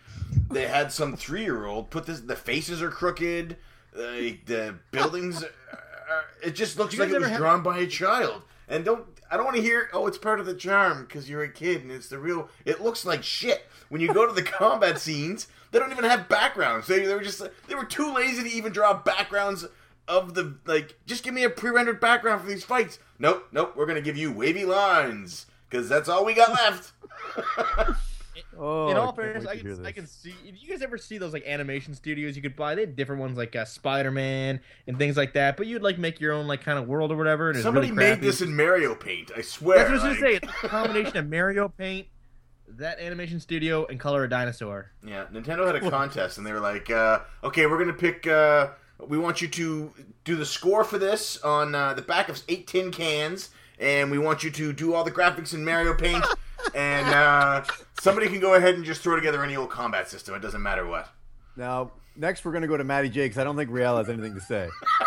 they had some 3-year-old put this the faces are crooked uh, the buildings are, it just looks You like it was drawn by a child. And don't I don't want to hear oh it's part of the charm because you're a kid and it's the real it looks like shit. When you go to the combat scenes they don't even have backgrounds. They, they were just they were too lazy to even draw backgrounds of the like just give me a pre-rendered background for these fights. Nope nope we're gonna give you wavy lines because that's all we got left oh, In I all can't fairness, I can, I can see. If you guys ever see those like animation studios you could buy? They have different ones like uh, Spider Man and things like that. But you'd like make your own like kind of world or whatever. And somebody really made this in mario paint i swear That's what I was gonna say. It's a combination of Mario Paint, that animation studio, and Color a Dinosaur. Yeah, Nintendo had a contest, and they were like, uh, "Okay, we're gonna pick. Uh, we want you to do the score for this on uh, the back of eight tin cans, and we want you to do all the graphics in Mario Paint, and uh, somebody can go ahead and just throw together any old combat system. It doesn't matter what." Now, next we're going to go to Matty J because I don't think Riel has anything to say.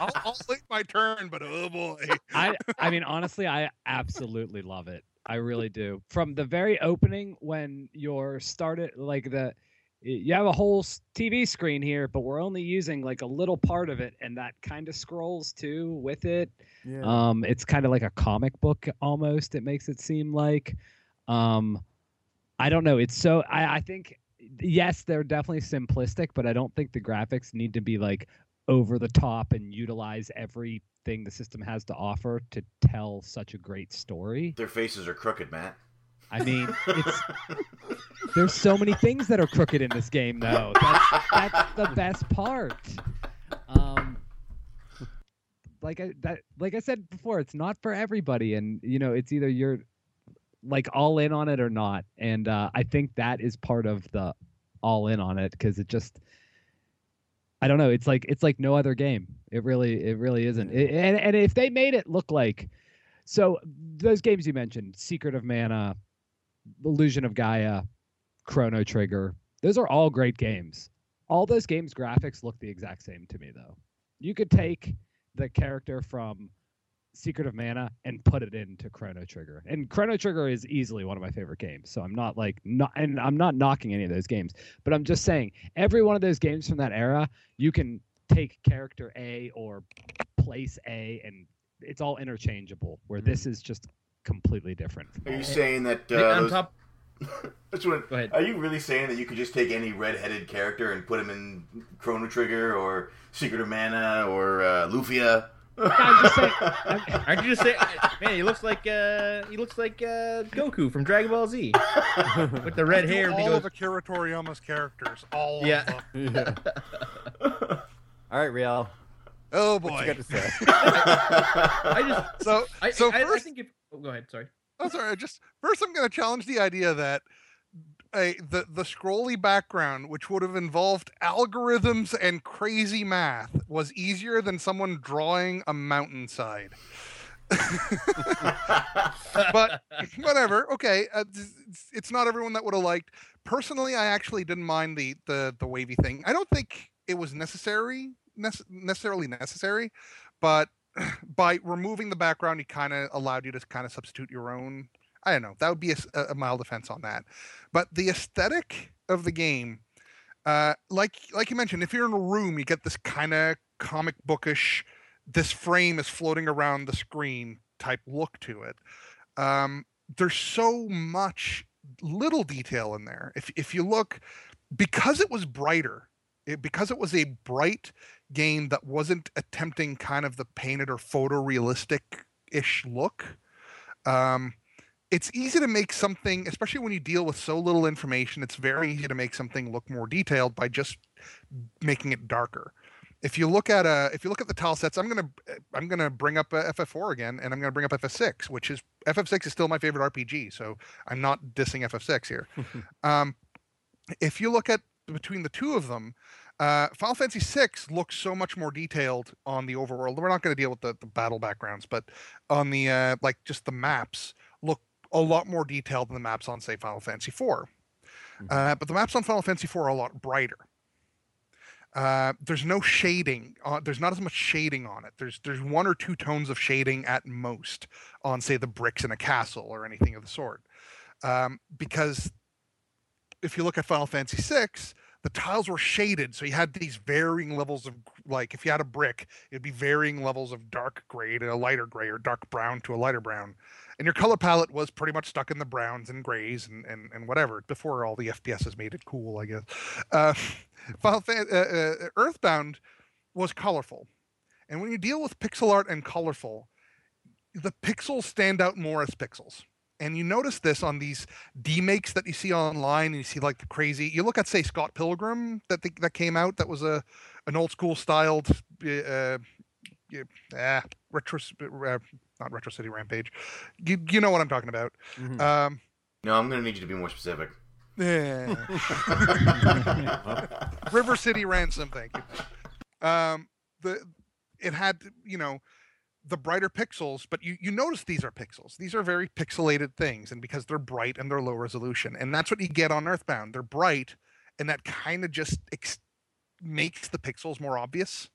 I'll, I'll wait my turn, but oh boy. I I mean honestly, I absolutely love it. I really do. From the very opening when you're started like the you have a whole TV screen here, but we're only using like a little part of it and that kind of scrolls too with it. Yeah. Um it's kind of like a comic book almost it makes it seem like. Um I don't know, it's so I I think yes, they're definitely simplistic, but I don't think the graphics need to be like over the top and utilize everything the system has to offer to tell such a great story. Their faces are crooked, Matt. I mean, it's there's so many things that are crooked in this game though. That's that's the best part. Um like I that like I said before, it's not for everybody and you know, it's either you're like all in on it or not. And uh I think that is part of the all in on it because it just I don't know. It's like it's like no other game. It really it really isn't. It- and and if they made it look like so those games you mentioned, Secret of Mana, Illusion of Gaia, Chrono Trigger, those are all great games. All those games graphics look the exact same to me though. You could take the character from Secret of Mana and put it into Chrono Trigger. And Chrono Trigger is easily one of my favorite games. So I'm not like not and I'm not knocking any of those games, but I'm just saying every one of those games from that era, you can take character A or place A and it's all interchangeable where mm-hmm. this is just completely different. Are you saying that? Uh, on those- top, That's what, Go ahead. Are you really saying that you could just take any red-headed character and put him in Chrono Trigger or Secret of Mana or uh, Lufia? I'm just saying, aren't you just saying, man? He looks like uh, he looks like uh, Goku from Dragon Ball Z with the red Do hair. all goes, of Akira Toriyama's characters. All Yeah. of them. Yeah. All right, Riel. Oh What boy. you got to say? I just, So, I, so I, I first, think if. Oh, go ahead. Sorry. I'm sorry. Just first, I'm going to challenge the idea that a the the scrolly background, which would have involved algorithms and crazy math, was easier than someone drawing a mountainside. but whatever. Okay, uh, it's, it's not everyone that would have liked. Personally, I actually didn't mind the the the wavy thing. I don't think it was necessary nece- necessarily necessary, but by removing the background, he kind of allowed you to kind of substitute your own. I don't know. That would be a mild defense on that. But the aesthetic of the game, uh, like like you mentioned, if you're in a room, you get this kind of comic bookish. This frame is floating around the screen type look to it. Um, there's so much little detail in there. If if you look, because it was brighter, it, because it was a bright game that wasn't attempting kind of the painted or photorealistic ish look. Um, it's easy to make something, especially when you deal with so little information. It's very easy to make something look more detailed by just making it darker. If you look at a, if you look at the tile sets, I'm gonna, I'm gonna bring up uh, FF4 again, and I'm gonna bring up FF6, which is FF6 is still my favorite RPG. So I'm not dissing FF6 here. um, if you look at between the two of them, uh, Final Fantasy VI looks so much more detailed on the overworld. We're not going to deal with the, the battle backgrounds, but on the uh, like just the maps look a lot more detailed than the maps on say Final Fantasy IV. Mm-hmm. Uh, but the maps on Final Fantasy IV are a lot brighter. Uh, there's no shading. Uh, there's not as much shading on it. There's there's one or two tones of shading at most on say the bricks in a castle or anything of the sort. Um, because if you look at Final Fantasy VI, the tiles were shaded, so you had these varying levels of like if you had a brick, it'd be varying levels of dark gray to a lighter gray or dark brown to a lighter brown, and your color palette was pretty much stuck in the browns and grays and and, and whatever before all the FPSs made it cool, I guess. Uh, Final Fan- uh, uh, Earthbound was colorful, and when you deal with pixel art and colorful, the pixels stand out more as pixels and you notice this on these demakes that you see online and you see like the crazy you look at say scott pilgrim that the, that came out that was a an old school styled uh, yeah, ah, retro uh, not retro city rampage you, you know what i'm talking about Mhm. um No, I'm going to need you to be more specific. yeah. river city ransom thank you um the it had you know the brighter pixels, but you, you notice these are pixels. These are very pixelated things, and because they're bright and they're low resolution, and that's what you get on Earthbound. They're bright, and that kind of just ex- makes the pixels more obvious.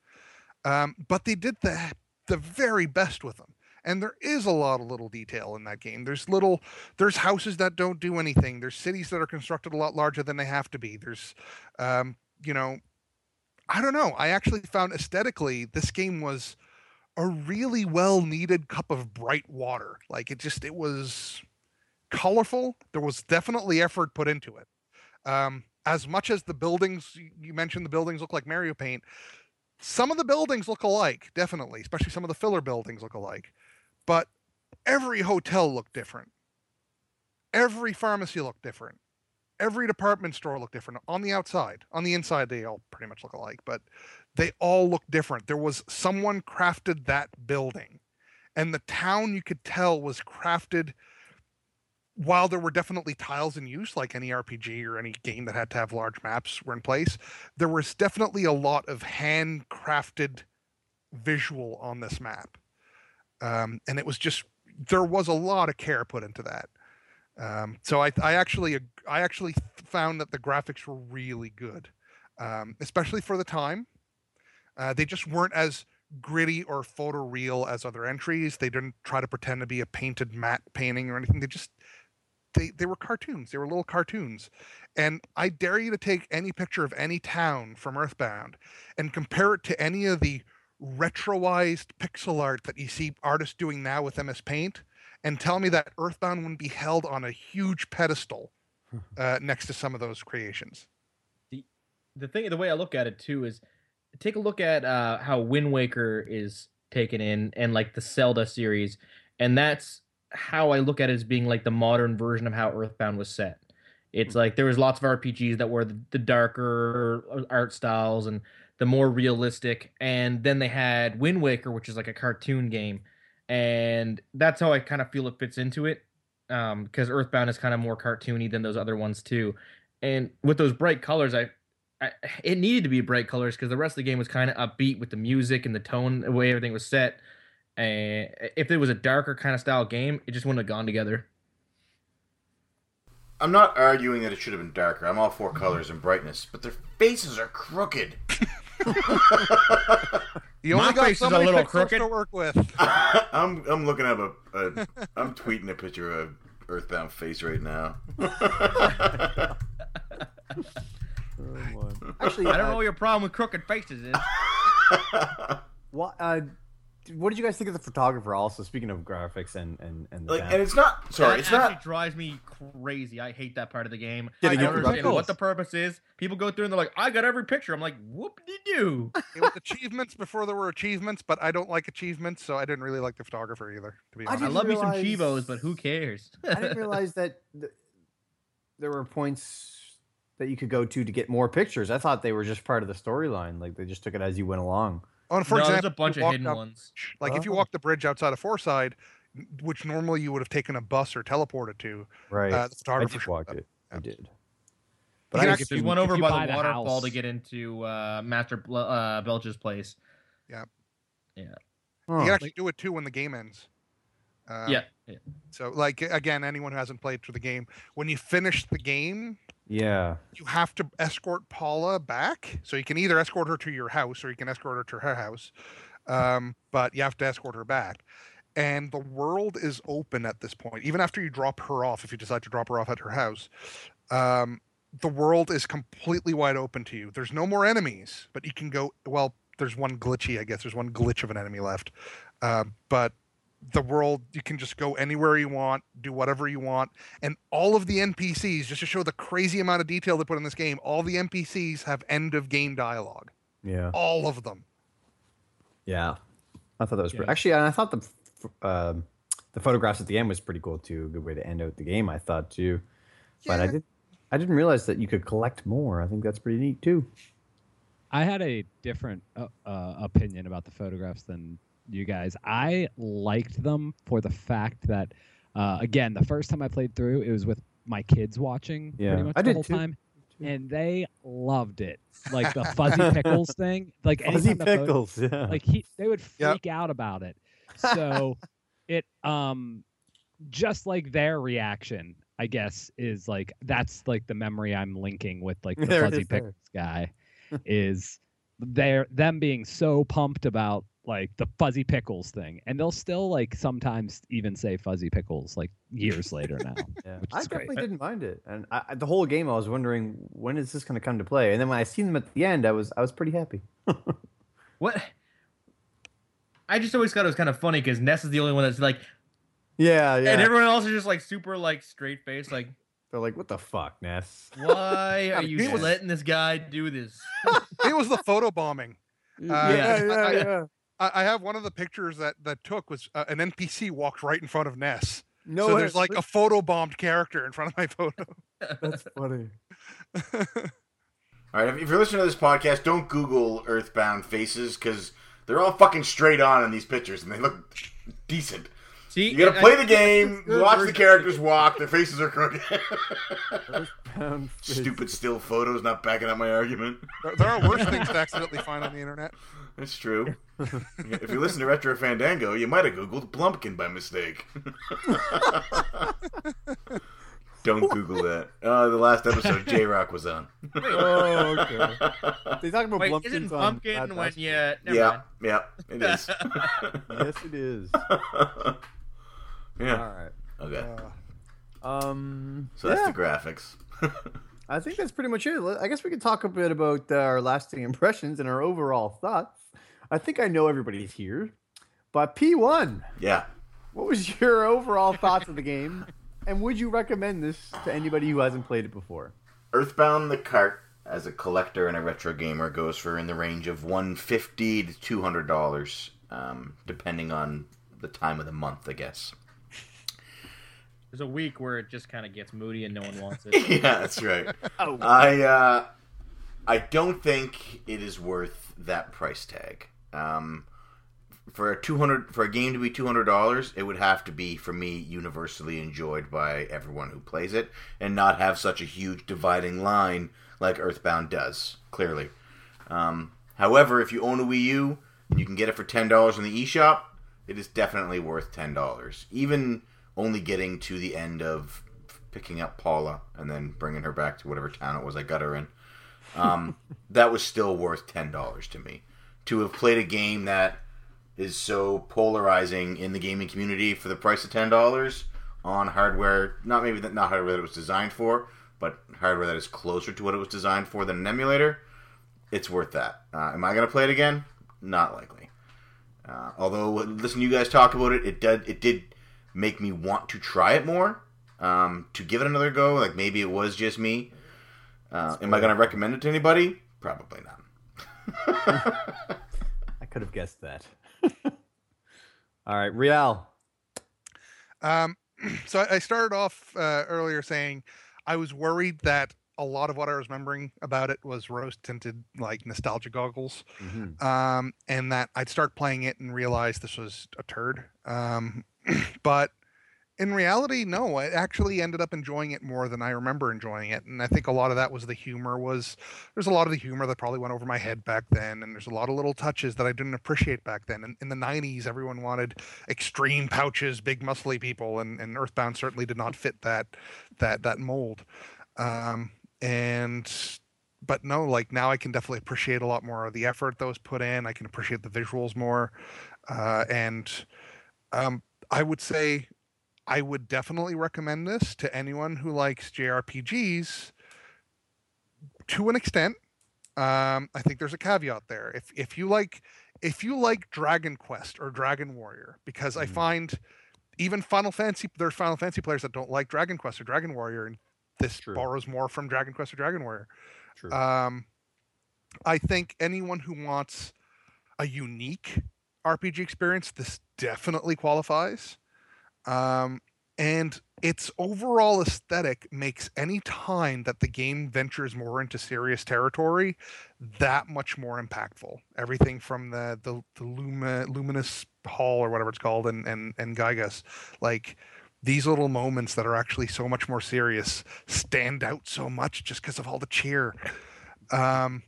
Um, but they did the the very best with them, and there is a lot of little detail in that game. There's little there's houses that don't do anything. There's cities that are constructed a lot larger than they have to be. There's um, you know, I don't know. I actually found aesthetically this game was a really well needed cup of bright water. Like it just it was colorful. There was definitely effort put into it. Um, as much as the buildings you- mentioned the buildings look like Mario Paint, some of the buildings look alike, definitely, especially some of the filler buildings look alike. But every hotel looked different. Every pharmacy looked different. Every department store looked different on the outside. On the inside, they all pretty much look alike, but they all look different. There was someone crafted that building, and the town you could tell was crafted while there were definitely tiles in use, like any RPG or any game that had to have large maps were in place. There was definitely a lot of handcrafted visual on this map, um, and it was just there was a lot of care put into that. Um, so I, I actually I actually found that the graphics were really good, um, especially for the time. Uh, they just weren't as gritty or photoreal as other entries. They didn't try to pretend to be a painted matte painting or anything. They just they they were cartoons. They were little cartoons. And I dare you to take any picture of any town from Earthbound and compare it to any of the retroized pixel art that you see artists doing now with MS Paint and tell me that Earthbound wouldn't be held on a huge pedestal uh, next to some of those creations. the the thing the way I look at it too is take a look at uh how Wind Waker is taken in and like the Zelda series and that's how I look at it as being like the modern version of how Earthbound was set. It's like there was lots of RPGs that were the, the darker uh, art styles and the more realistic and then they had Wind Waker which is like a cartoon game and that's how I kind of feel it fits into it um because Earthbound is kind of more cartoony than those other ones too. And with those bright colors I I, it needed to be bright colors because the rest of the game was kind of upbeat with the music and the tone, the way everything was set. And if it was a darker kind of style game, it just wouldn't have gone together. I'm not arguing that it should have been darker. I'm all for colors and brightness, but their faces are crooked. You My only got face so is a little crooked. to work with. I'm I'm looking at a, a I'm tweeting a picture of Earthbound face right now. Actually, I don't uh, know what your problem with crooked faces is. Wha- uh, what did you guys think of the photographer? Also, speaking of graphics and and and the Like, sound? and it's not. Sorry, that it's actually not. drives me crazy. I hate that part of the game. Getting I don't it understand right. what the purpose is. People go through and they're like, "I got every picture." I'm like, "Whoop de doo." It was achievements before there were achievements, but I don't like achievements, so I didn't really like the photographer either. To be honest, I didn't love me some realize- chivos, but who cares? I didn't realize that th- there were points that you could go to to get more pictures. I thought they were just part of the storyline. Like they just took it as you went along. Oh, for no, example, there's a bunch of hidden up- ones. Like if you Oh. walk the bridge outside of Fourside, which normally you would have taken a bus or teleported to, Right. uh, the I photographer did showed walk up. it. I did. But I actually- There's one if over by buy the the waterfall to get into uh, Master Bl- uh, Belch's place. Yeah. Yeah. You can actually do it too when the game ends. Um, yeah, yeah. So, like again, anyone who hasn't played through the game, when you finish the game, Yeah. you have to escort Paula back. So you can either escort her to your house or you can escort her to her house. Um, but you have to escort her back. And the world is open at this point. Even after you drop her off, if you decide to drop her off at her house, um, the world is completely wide open to you. There's no more enemies, but you can go. Well, there's one glitchy, I guess. There's one glitch of an enemy left. Um, but the world, you can just go anywhere you want, do whatever you want and all of the NPCs, just to show the crazy amount of detail they put in this game, all the NPCs have end of game dialogue. Yeah. All of them. Yeah. I thought that was pretty. Actually, I thought the f- um the photographs at the end was pretty cool too. A good way to end out the game, I thought too. But I Yeah. did. I didn't realize that you could collect more. I think that's pretty neat too. I had a different uh, uh, opinion about the photographs than you guys. I liked them for the fact that, uh, again, the first time I played through, it was with my kids watching Yeah, pretty much I the did whole too. time, and they loved it. Like the fuzzy pickles thing. Like Fuzzy anytime the photo- pickles. Yeah. like he they would Yep. freak out about it so it um just like their reaction i guess is like that's like the memory i'm linking with like the There fuzzy is there. pickles guy is they're them being so pumped about like the fuzzy pickles thing and they'll still like sometimes even say fuzzy pickles like years later now Yeah, I is great. definitely didn't mind it, and I, I- the whole game I was wondering when is this going to come to play, and then when I seen them at the end, I was I was pretty happy. What? I just always thought it was kind of funny because Ness is the only one that's like, Yeah, yeah. and everyone else is just like super like straight face, like, They're like, "What the fuck, Ness?" why are you was- letting this guy do this? It was the photo bombing. Uh, yeah, yeah, yeah, I- yeah. I, I have one of the pictures that that took was uh, an NPC walked right in front of Ness. No, so there's like a photo bombed character in front of my photo. That's funny. All right, if, if you're listening to this podcast, don't Google Earthbound faces because they're all fucking straight on in these pictures and they look decent. See, You gotta I- play the game, watch the characters walk, their faces are crooked. Earthbound face. Stupid still photos not backing up my argument. there, there are worse things to accidentally find on the internet. It's true. if you listen to Retro Fandango, you might have Googled Blumpkin by mistake. Don't Google that. Uh, the last episode J Rock was on. Oh, okay. They talk about Wait, Blumpkins isn't on when Bastard. you? Never yeah, mind. yeah, it is. Yes, it is. yeah. All right. Okay. Uh, Um. So that's yeah, the graphics. I think that's pretty much it. I guess we could talk a bit about uh, our lasting impressions and our overall thoughts. I think I know everybody's here, but P1, yeah. what was your overall thoughts of the game, and would you recommend this to anybody who hasn't played it before? Earthbound the cart as a collector and a retro gamer goes for in the range of 150 to 200 dollars um, depending on the time of the month i guess There's a week where it just kind of gets moody and no one wants it. yeah that's right Oh. i uh, i don't think it is worth that price tag um, for a 200 for a game to be $200 it would have to be for me universally enjoyed by everyone who plays it and not have such a huge dividing line like earthbound does clearly. Um, however if you own a wii u and you can get it for $10 in the eShop it is definitely worth $10 even only getting to the end of picking up paula and then bringing her back to whatever town it was i got her in um, that was still worth $10 to me to have played a game that is so polarizing in the gaming community for the price of ten dollars on hardware. Not maybe that not hardware that it was designed for, but hardware that is closer to what it was designed for than an emulator. It's worth that. Uh, am I going to play it again? Not likely. Uh, although listen, you guys talk about it, it did it did make me want to try it more, um, to give it another go. Like maybe it was just me. Uh, am I going to recommend it to anybody? Probably not. I could have guessed that. All right, Real. Um, so I- started off uh, earlier saying I was worried that a lot of what I was remembering about it was rose tinted like nostalgia goggles, Mhm. um, and that I'd start playing it and realize this was a turd. Um, but in reality, no, I actually ended up enjoying it more than I remember enjoying it, and I think a lot of that was the humor. Was there's a lot of the humor that probably went over my head back then, and there's a lot of little touches that I didn't appreciate back then. And in the '90s, everyone wanted extreme pouches, big muscly people, and, and Earthbound certainly did not fit that that that mold. Um, and but no, like now I can definitely appreciate a lot more of the effort that was put in. I can appreciate the visuals more, uh, and um, I would say I would definitely recommend this to anyone who likes JRPGs to an extent. Um, I think there's a caveat there. If if you like if you like Dragon Quest or Dragon Warrior, because I Mhm. find even Final Fantasy there's Final Fantasy players that don't like Dragon Quest or Dragon Warrior, and this True. borrows more from Dragon Quest or Dragon Warrior. True. Um, I think anyone who wants a unique RPG experience, this definitely qualifies. Um, and its overall aesthetic makes any time that the game ventures more into serious territory that much more impactful. Everything from the the, the luma, luminous hall or whatever it's called and and and Giygas, like these little moments that are actually so much more serious stand out so much just because of all the cheer. Um,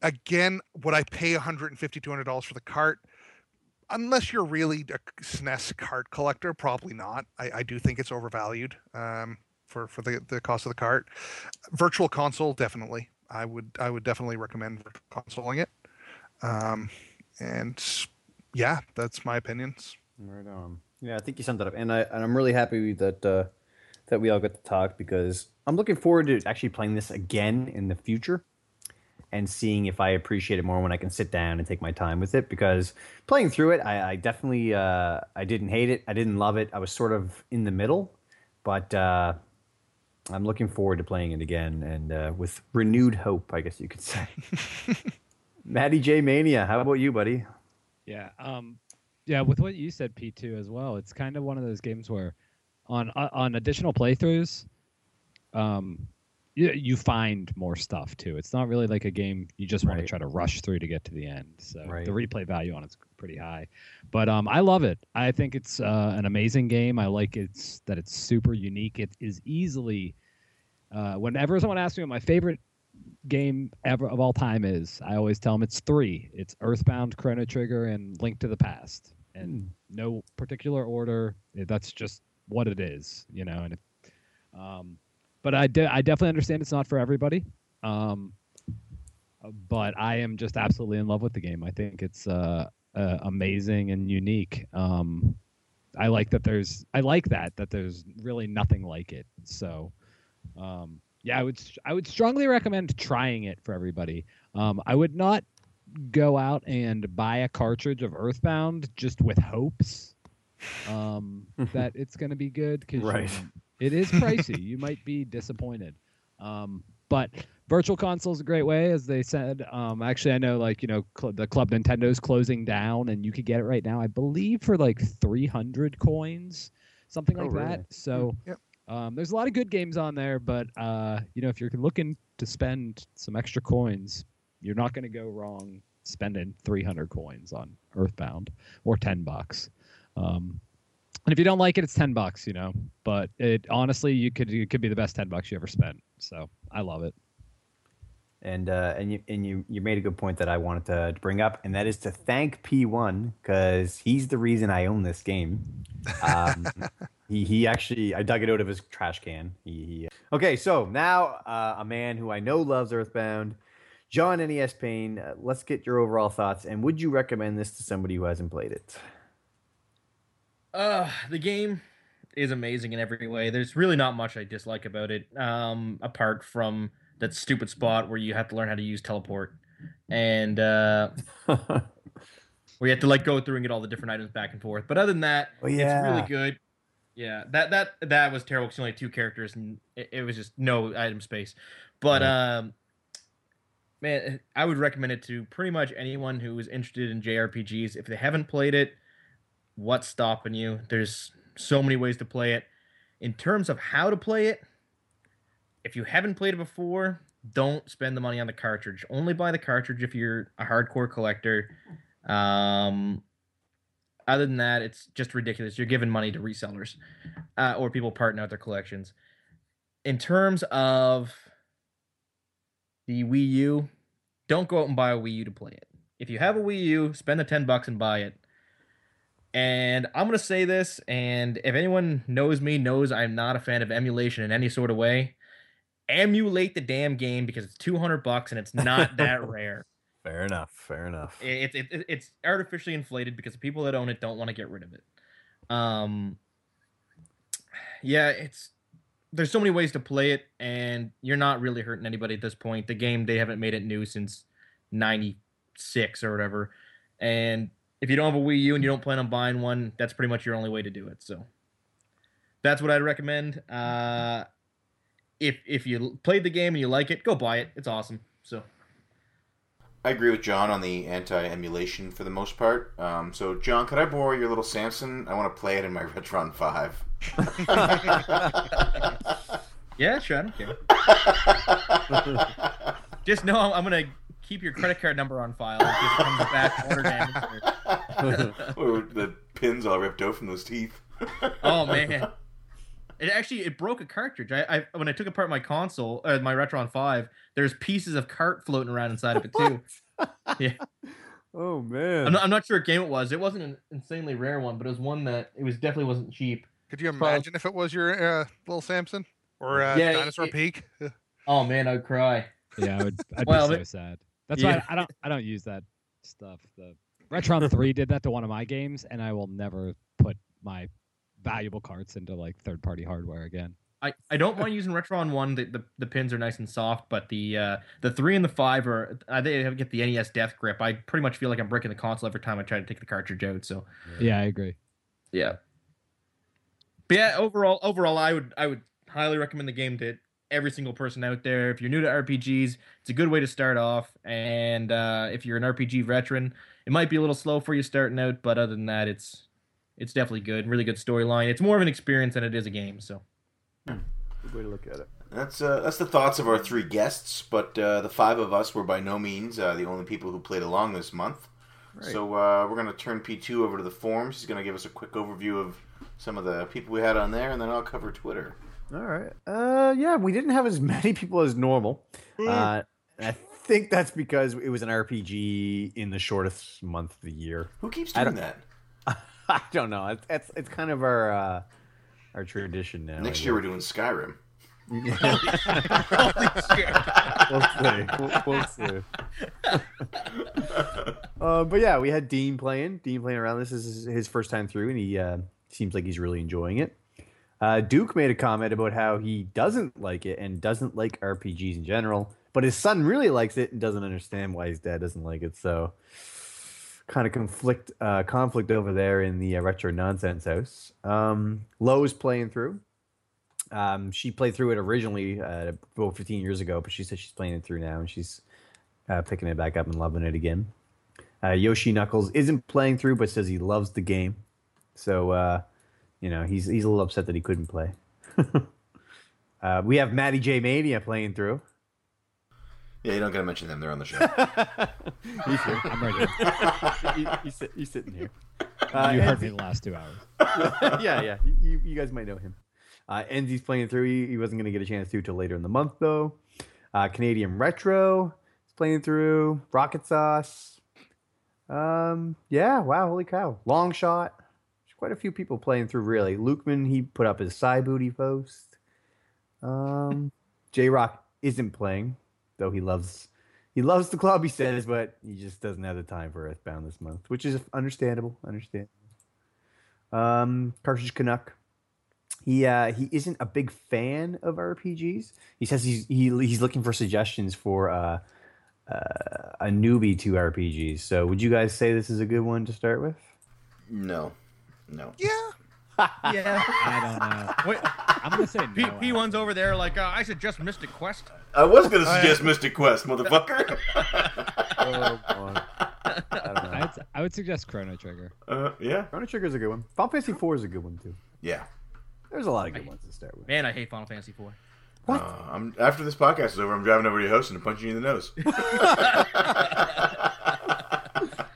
again, would I pay 150 $200 for the cart? Unless you're really a SNES cart collector, probably not. I, I do think it's overvalued um, for for the, the cost of the cart. Virtual console, definitely. I would I would definitely recommend consoling it. Um, and yeah, that's my opinions. Right on. Yeah, I think you summed it up, and I and I'm really happy that uh, that we all got to talk because I'm looking forward to actually playing this again in the future and seeing if I appreciate it more when I can sit down and take my time with it. Because playing through it, I, I definitely uh, I didn't hate it, I didn't love it, I was sort of in the middle, but uh, I'm looking forward to playing it again and uh, with renewed hope, I guess you could say. Matty J Mania, how about you, buddy? Yeah. Um, yeah. With what you said, P two as well. It's kind of one of those games where, on uh, on additional playthroughs, um, you, you find more stuff too. It's not really like a game you just want to try to rush through to get to the end. So Right. the replay value on it's pretty high. But um, I love it. I think it's uh, an amazing game. I like it's that it's super unique. It is easily. Uh, whenever someone asks me what my favorite game ever of all time is, I always tell them it's three. It's Earthbound, Chrono Trigger, and Link to the Past, and no particular order. That's just what it is, you know. And it, um, but I de- I definitely understand it's not for everybody. Um, but I am just absolutely in love with the game. I think it's uh, uh, amazing and unique. Um, I like that there's I like that that there's really nothing like it. So um, yeah, I would I would strongly recommend trying it for everybody. Um, I would not go out and buy a cartridge of Earthbound just with hopes um, that it's going to be good because Right. It is pricey. you might be disappointed. Um, but Virtual Console is a great way, as they said. Um, actually, I know like you know cl- the Club Nintendo's closing down, and you could get it right now, I believe, for like 300 coins, something Oh, like really? that. So. Yep. Um, there's a lot of good games on there, but uh, you know, if you're looking to spend some extra coins, you're not going to go wrong spending 300 coins on Earthbound or 10 bucks. Um, and if you don't like it, it's 10 bucks, you know. But it honestly, you could it could be the best 10 bucks you ever spent. So I love it. and uh, and you and you you made a good point that I wanted to, to bring up, and that is to thank P1 because he's the reason I own this game. Um, he he actually I dug it out of his trash can. He, he okay. So now uh, a man who I know loves Earthbound, John NES Payne. Uh, let's get your overall thoughts, and would you recommend this to somebody who hasn't played it? Uh, the game is amazing in every way. There's really not much I dislike about it, um, apart from that stupid spot where you have to learn how to use teleport. And uh, where you have to like go through and get all the different items back and forth. But other than that, Oh, it's really good. Yeah, that that that was terrible. Because only two characters and it, it was just no item space. But um, man, I would recommend it to pretty much anyone who is interested in JRPGs. If they haven't played it, what's stopping you? There's so many ways to play it. In terms of how to play it, if you haven't played it before, don't spend the money on the cartridge. Only buy the cartridge if you're a hardcore collector. Um, other than that, it's just ridiculous. You're giving money to resellers uh, or people parting out their collections. In terms of the Wii U, don't go out and buy a Wii U to play it. If you have a Wii U, spend the 10 bucks and buy it. And I'm going to say this, and if anyone knows me, knows I'm not a fan of emulation in any sort of way. Emulate the damn game because it's 200 bucks and it's not that rare. Fair enough. Fair enough. It, it, it, it's artificially inflated because the people that own it don't want to get rid of it. Um, yeah, it's there's so many ways to play it, and you're not really hurting anybody at this point. The game they haven't made it new since '96 or whatever, and if you don't have a Wii U and you don't plan on buying one, that's pretty much your only way to do it. So that's what I'd recommend. Uh, if if you played the game and you like it, go buy it. It's awesome. So. I agree with John on the anti-emulation for the most part. Um, so, John, could I borrow your little Samson? I want to play it in my Retron Five. Yeah, sure. I don't care. Just know I'm, I'm gonna keep your credit card number on file in case it comes back order damage. Or the pins all ripped out from those teeth. Oh man, it actually it broke a cartridge. I, I when I took apart my console, uh, my Retron Five, there's pieces of cart floating around inside of it too. Yeah, Oh man. I'm not, I'm not sure what game it was. It wasn't an insanely rare one, but it was one that it was definitely wasn't cheap. Could you Well- imagine if it was your uh, little Samson or uh, Yeah, Dinosaur it- Peak? Oh man, I'd cry. Yeah, I would. I'd Well, be so but- sad. That's Yeah. why I, I don't. I don't use that stuff. The Retron Three did that to one of my games, and I will never put my valuable carts into like third-party hardware again. I, I don't mind using Retron one. The, the the pins are nice and soft, but the uh, the three and the five are I they have get the NES Death Grip. I pretty much feel like I'm breaking the console every time I try to take the cartridge out. So Yeah, I agree. yeah, but yeah. Overall, overall, I would I would highly recommend the game to every single person out there. If you're new to RPGs, it's a good way to start off. And uh, if you're an RPG veteran, it might be a little slow for you starting out, but other than that, it's it's definitely good. Really good storyline. It's more of an experience than it is a game. So. Good way to look at it. That's uh, that's the thoughts of our three guests, but uh, the five of us were by no means uh, the only people who played along this month. So uh, we're going to turn P2 over to the forums. He's going to give us a quick overview of some of the people we had on there, and then I'll cover Twitter. All right. Uh, yeah, we didn't have as many people as normal. Uh, I think that's because it was an RPG in the shortest month of the year. Who keeps doing don't- that? I don't know. It's it's, it's kind of our uh, our tradition now. Next year we're doing Skyrim. we'll see. We'll, we'll see. uh, but yeah, we had Dean playing. Dean playing around. This is his first time through, and he uh, seems like he's really enjoying it. Uh, Duke made a comment about how he doesn't like it and doesn't like RPGs in general, but his son really likes it and doesn't understand why his dad doesn't like it. So, kind of conflict uh, conflict over there in the uh, retro nonsense house. Um, Lowe's playing through. Um, she played through it originally uh, about 15 years ago, but she said she's playing it through now and she's uh, picking it back up and loving it again. Uh, Yoshi Knuckles isn't playing through, but says he loves the game. So, uh, you know, he's he's a little upset that he couldn't play. uh, we have Matty J Mania playing through. Yeah, you don't got to mention them. They're on the show. he's here. I'm ready. He- he's, sit- he's sitting here. Uh, you heard me the last two hours. yeah, yeah. You- You, you guys might know him. Uh, Enzi's playing through. He, he wasn't going to get a chance to till later in the month, though. Uh, Canadian Retro is playing through. Rocket Sauce. Um, yeah, wow, holy cow. Long Shot. Quite a few people playing through, really. Lukeman, he put up his Psy Booty post. Um, J Rock isn't playing, though he loves. He loves the club, he says, but he just doesn't have the time for Earthbound this month, which is understandable. Understandable. Um, Cartridge Canuck. He uh, he isn't a big fan of RPGs. He says he's he, he's looking for suggestions for uh, uh, a newbie to RPGs. So, would you guys say this is a good one to start with? No, no. Yeah. Yeah. I don't know. Wait, I'm gonna say P, no. P one's over there like uh, I suggest Mystic Quest. I was gonna suggest Mystic Quest, motherfucker. Oh, boy. I don't know. I'd, I would suggest Chrono Trigger. uh, yeah, Chrono Trigger is a good one. Final Fantasy IV is a good one too. yeah. There's a lot of good ones to start with. Man, I hate Final Fantasy IV. What? Uh, I'm after this podcast is over. I'm driving over to your house and punching you in the nose.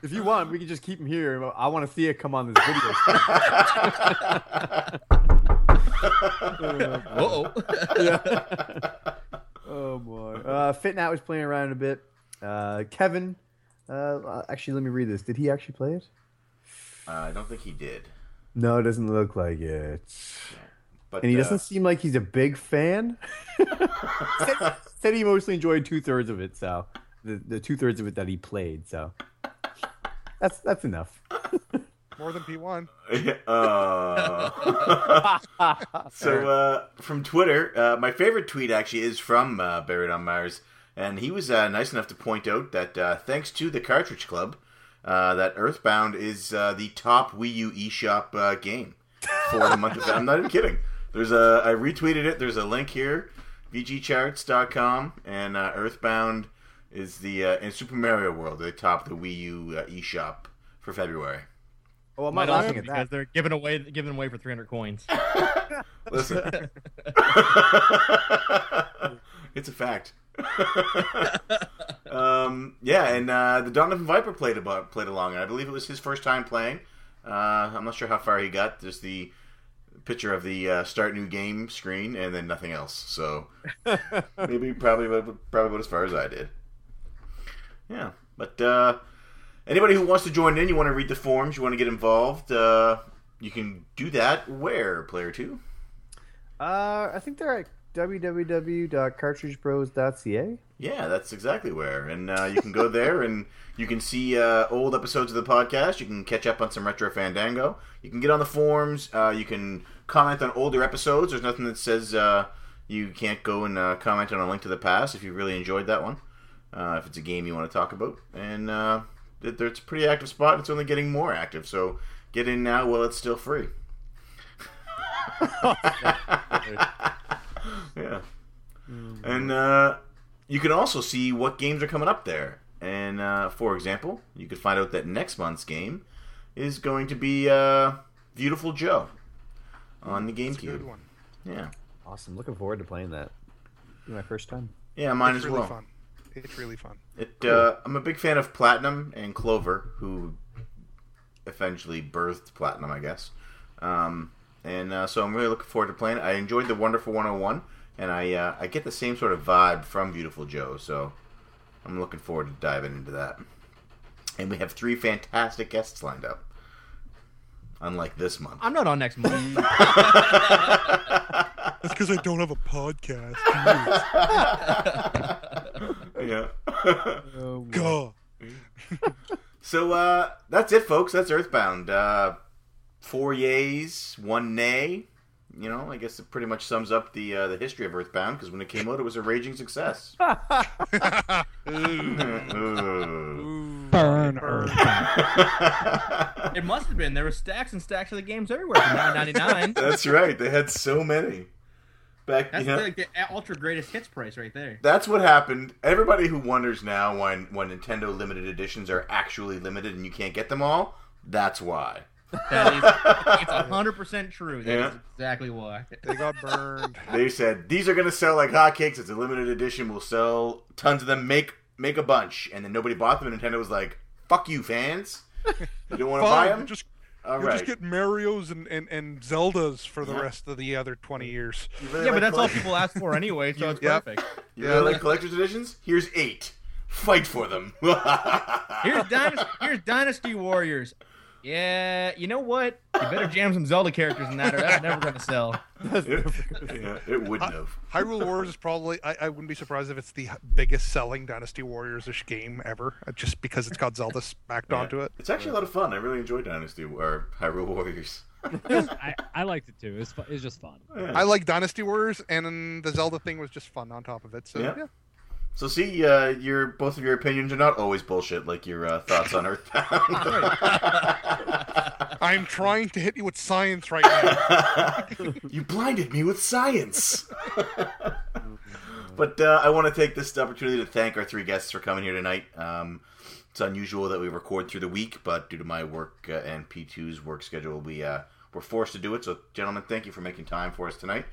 If you want, we can just keep him here. I want to see it come on this video. Uh-oh. yeah. oh boy. Uh, Fitnat was playing around a bit. Uh, Kevin, uh, actually, let me read this. Did he actually play it? Uh, I don't think he did, No, it doesn't look like it. but And he uh, doesn't seem like he's a big fan. said, said he mostly enjoyed two thirds of it. So the, the two thirds of it that he played. So that's that's enough. More than P1. uh, so uh, from Twitter, uh, my favorite tweet actually is from uh, Buried on Mars, and he was uh, nice enough to point out that uh, thanks to the Cartridge Club, uh, that Earthbound is uh, the top Wii U eShop uh, game for the month of. I'm not even kidding. There's a I retweeted it. There's a link here, VGCharts.com, and uh, Earthbound is the uh, in Super Mario World. They top the Wii U uh, eShop for February. Oh, I'm not laughing be at because that. they're giving away giving away for 300 coins. Listen. it's a fact. um, yeah, and uh, the Donovan Viper played about played along, and I believe it was his first time playing. Uh, I'm not sure how far he got. Just the picture of the uh, start new game screen, and then nothing else. So maybe probably about, probably about as far as I did. Yeah, but uh, anybody who wants to join in, you want to read the forms, you want to get involved, uh, you can do that. Where player two? Uh, I think they're at www.cartridgebros.ca. Yeah, that's exactly where. And uh, you can go there and you can see uh, old episodes of the podcast. You can catch up on some Retro Fandango. You can get on the forums. Uh, you can comment on older episodes. There's nothing that says uh, you can't go and uh, comment on a link to the past if you really enjoyed that one. Uh, if it's a game you want to talk about. And uh, it, it's a pretty active spot. It's only getting more active. So get in now while it's still free. yeah. And uh, you can also see what games are coming up there. And uh, for example, you could find out that next month's game is going to be uh, Beautiful Joe on the It's a good GameCube. one. Yeah, Awesome. Looking forward to playing that. My first time. yeah, mine it's as really well. fun. It's really fun. It. Uh, I'm a big fan of Platinum and Clover, who eventually birthed Platinum, I guess. Um, and uh, so I'm really looking forward to playing. it. I enjoyed the Wonderful 101, and I uh, I get the same sort of vibe from Beautiful Joe. So I'm looking forward to diving into that. And we have three fantastic guests lined up. Unlike this month. I'm not on next month. That's because I don't have a podcast. yeah. God. so uh, that's it, folks. That's Earthbound. Uh, four yays, one nay. You know, I guess it pretty much sums up the uh, the history of Earthbound because when it came out, it was a raging success. Burn Burn. Earthbound. it must have been. There were stacks and stacks of the games everywhere for 9.99. That's right. They had so many. Back, That's you know, like the ultra greatest hits price right there. that's what happened. Everybody who wonders now when when Nintendo limited editions are actually limited and you can't get them all, that's why. That is, it's hundred percent true. That is Yeah. exactly why. They got burned. They said these are going to sell like hotcakes. It's a limited edition. We'll sell tons of them. Make make a bunch, and then nobody bought them. And Nintendo was like, "Fuck you, fans! You don't want to buy them? just All you'll right." just get Mario's and, and, and Zeldas for the Yeah. rest of the other twenty years. Really Yeah, but like that's all people ask for anyway, so it's Yep. perfect. You really like collector's editions? Here's eight. Fight for them. Here's Dynasty, here's Dynasty Warriors. Yeah, you know what? You better jam some Zelda characters in that, or that's never gonna sell. it, yeah, it wouldn't have. Hyrule Warriors is probably I, I wouldn't be surprised if it's the biggest selling Dynasty Warriors ish game ever, uh, just because it's got Zelda smacked onto it. It's actually a lot of fun. I really enjoyed Dynasty or Hyrule Warriors. I, I liked it too. It's fu- it's just fun. I like Dynasty Warriors, and the Zelda thing was just fun on top of it. So Yeah. yeah, So see, uh, your both of your opinions are not always bullshit, like your uh, thoughts on Earthbound. I'm trying to hit you with science right now. you blinded me with science. but uh, I want to take this opportunity to thank our three guests for coming here tonight. Um, it's unusual that we record through the week, but due to my work uh, and P2's work schedule, we uh, were forced to do it. So, gentlemen, thank you for making time for us tonight.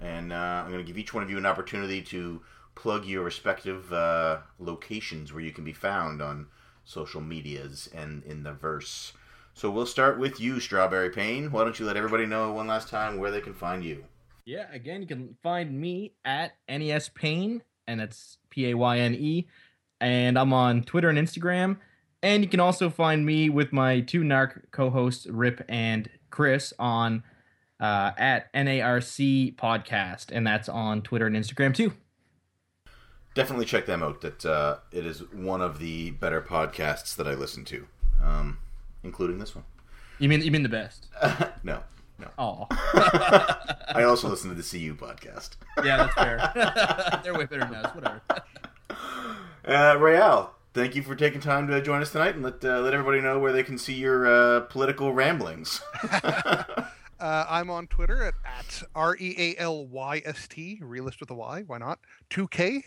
And uh, I'm going to give each one of you an opportunity to plug your respective uh, locations where you can be found on social medias and in the verse. So we'll start with you, Strawberry Payne. Why don't you let everybody know one last time where they can find you? Yeah, again, you can find me at NES Payne, and it's P A Y N E, and I'm on Twitter and Instagram. And you can also find me with my two NARC co-hosts, Rip and Chris, on uh, at NARC Podcast, and that's on Twitter and Instagram too. Definitely check them out. That uh, it is one of the better podcasts that I listen to, um, including this one. You mean you mean the best? no, no. Oh, I also listen to the CU podcast. yeah, that's fair. They're way better than us. Whatever. Uh, Royale, thank you for taking time to join us tonight, and let uh, let everybody know where they can see your uh, political ramblings. Uh, I'm on Twitter at, at R E A L Y S T, realist with a Y. Why not? 2K.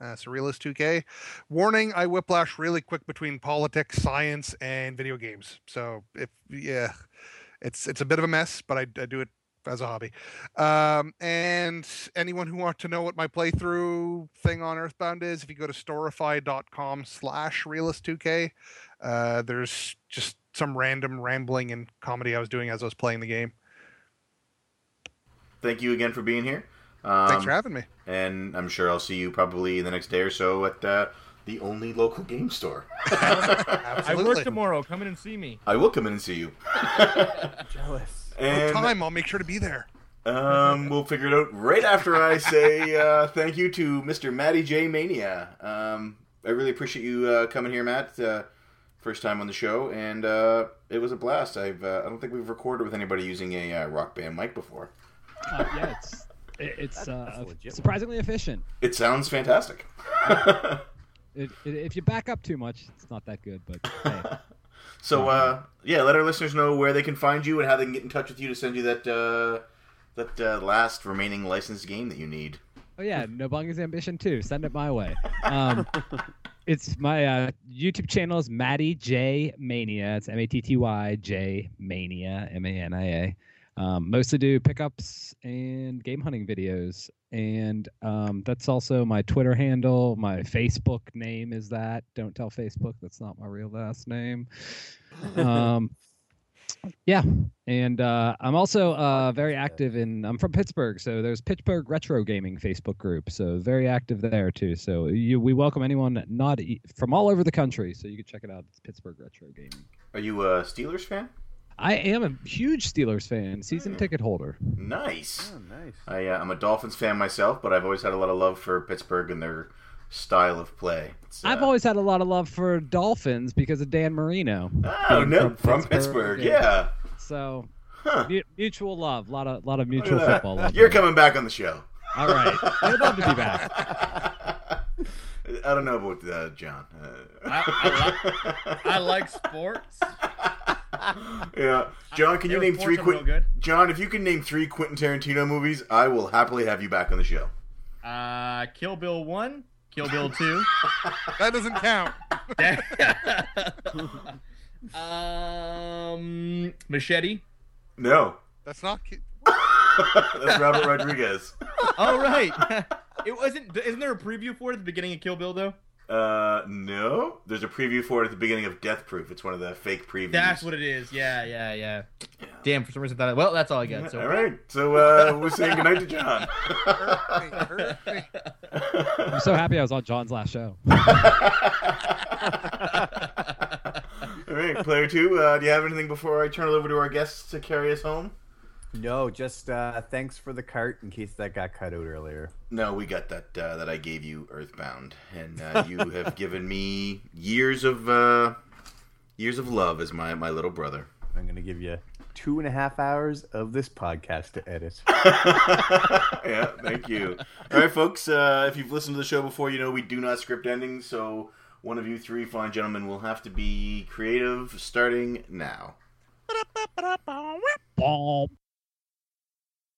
Uh, so realist 2K. Warning: I whiplash really quick between politics, science, and video games. So if yeah, it's it's a bit of a mess, but I, I do it as a hobby. Um, and anyone who wants to know what my playthrough thing on Earthbound is, if you go to storify.com slash realist2k, uh, there's just some random rambling and comedy I was doing as I was playing the game. thank you again for being here. Um, Thanks for having me. And I'm sure I'll see you probably the next day or so at uh, the only local game store. I work tomorrow. Come in and see me. I will come in and see you. Jealous. No And time. I'll make sure to be there. Um, we'll figure it out right after I say uh, thank you to Mr. Matty J Mania. Um, I really appreciate you uh, coming here, Matt. Uh, first time on the show, and uh, it was a blast. I've uh, I don't think we've recorded with anybody using a uh, rock band mic before. Uh, yeah, it's it, it's That's uh, a one. surprisingly efficient. It sounds fantastic. It, it, if you back up too much, it's not that good. But hey, so uh, yeah, let our listeners know where they can find you and how they can get in touch with you to send you that uh, that uh, last remaining licensed game that you need. oh yeah, Nobunaga's ambition too. Send it my way. Um, it's my uh, YouTube channel is Matty J Mania. It's M A T T Y J Mania M A N I A. Um, mostly do pickups and game hunting videos, and um, that's also my Twitter handle. My Facebook name is that. Don't tell Facebook that's not my real last name. Um, yeah, and uh, I'm also uh, very active in. I'm from Pittsburgh, so there's Pittsburgh Retro Gaming Facebook group, so very active there too. So you, we welcome anyone not e- from all over the country, so you can check it out. It's Pittsburgh Retro Gaming. Are you a Steelers fan? I am a huge Steelers fan, season ticket holder. Nice. Oh, nice. I, uh, I'm a Dolphins fan myself, but I've always had a lot of love for Pittsburgh and their style of play. Uh, I've always had a lot of love for Dolphins because of Dan Marino. oh no from, Pittsburgh, yeah. So Huh. mu- mutual love, lot of lot of mutual football love. You're coming back on the show. All right, I'd love to be back. I don't know about uh, John. Uh, I, I, like, I like sports. yeah, John, can you name three? are Quin- good. John, if you can name three Quentin Tarantino movies, I will happily have you back on the show. Uh, Kill Bill one, Kill Bill two. That doesn't count. um, Machete. No, That's not. ki- that's Robert Rodriguez. All right. it wasn't. Isn't there a preview for it at the beginning of Kill Bill though? Uh, no, there's a preview for it at the beginning of Death Proof. It's one of the fake previews. That's what it is. Yeah, yeah, yeah. Damn, for some reason I thought. Well, that's all I got. So All right, so uh, we're saying goodnight to John. hurt me. I'm so happy I was on John's last show. All right, player two. Uh, do you have anything before I turn it over to our guests to carry us home? No, just uh, thanks for the cart in case that got cut out earlier. No, we got that uh, that I gave you Earthbound, and uh, you have given me years of uh, years of love as my my little brother. I'm gonna give you two and a half hours of this podcast to edit. yeah, thank you. All right, folks. Uh, if you've listened to the show before, you know we do not script endings. So one of you three fine gentlemen will have to be creative starting now.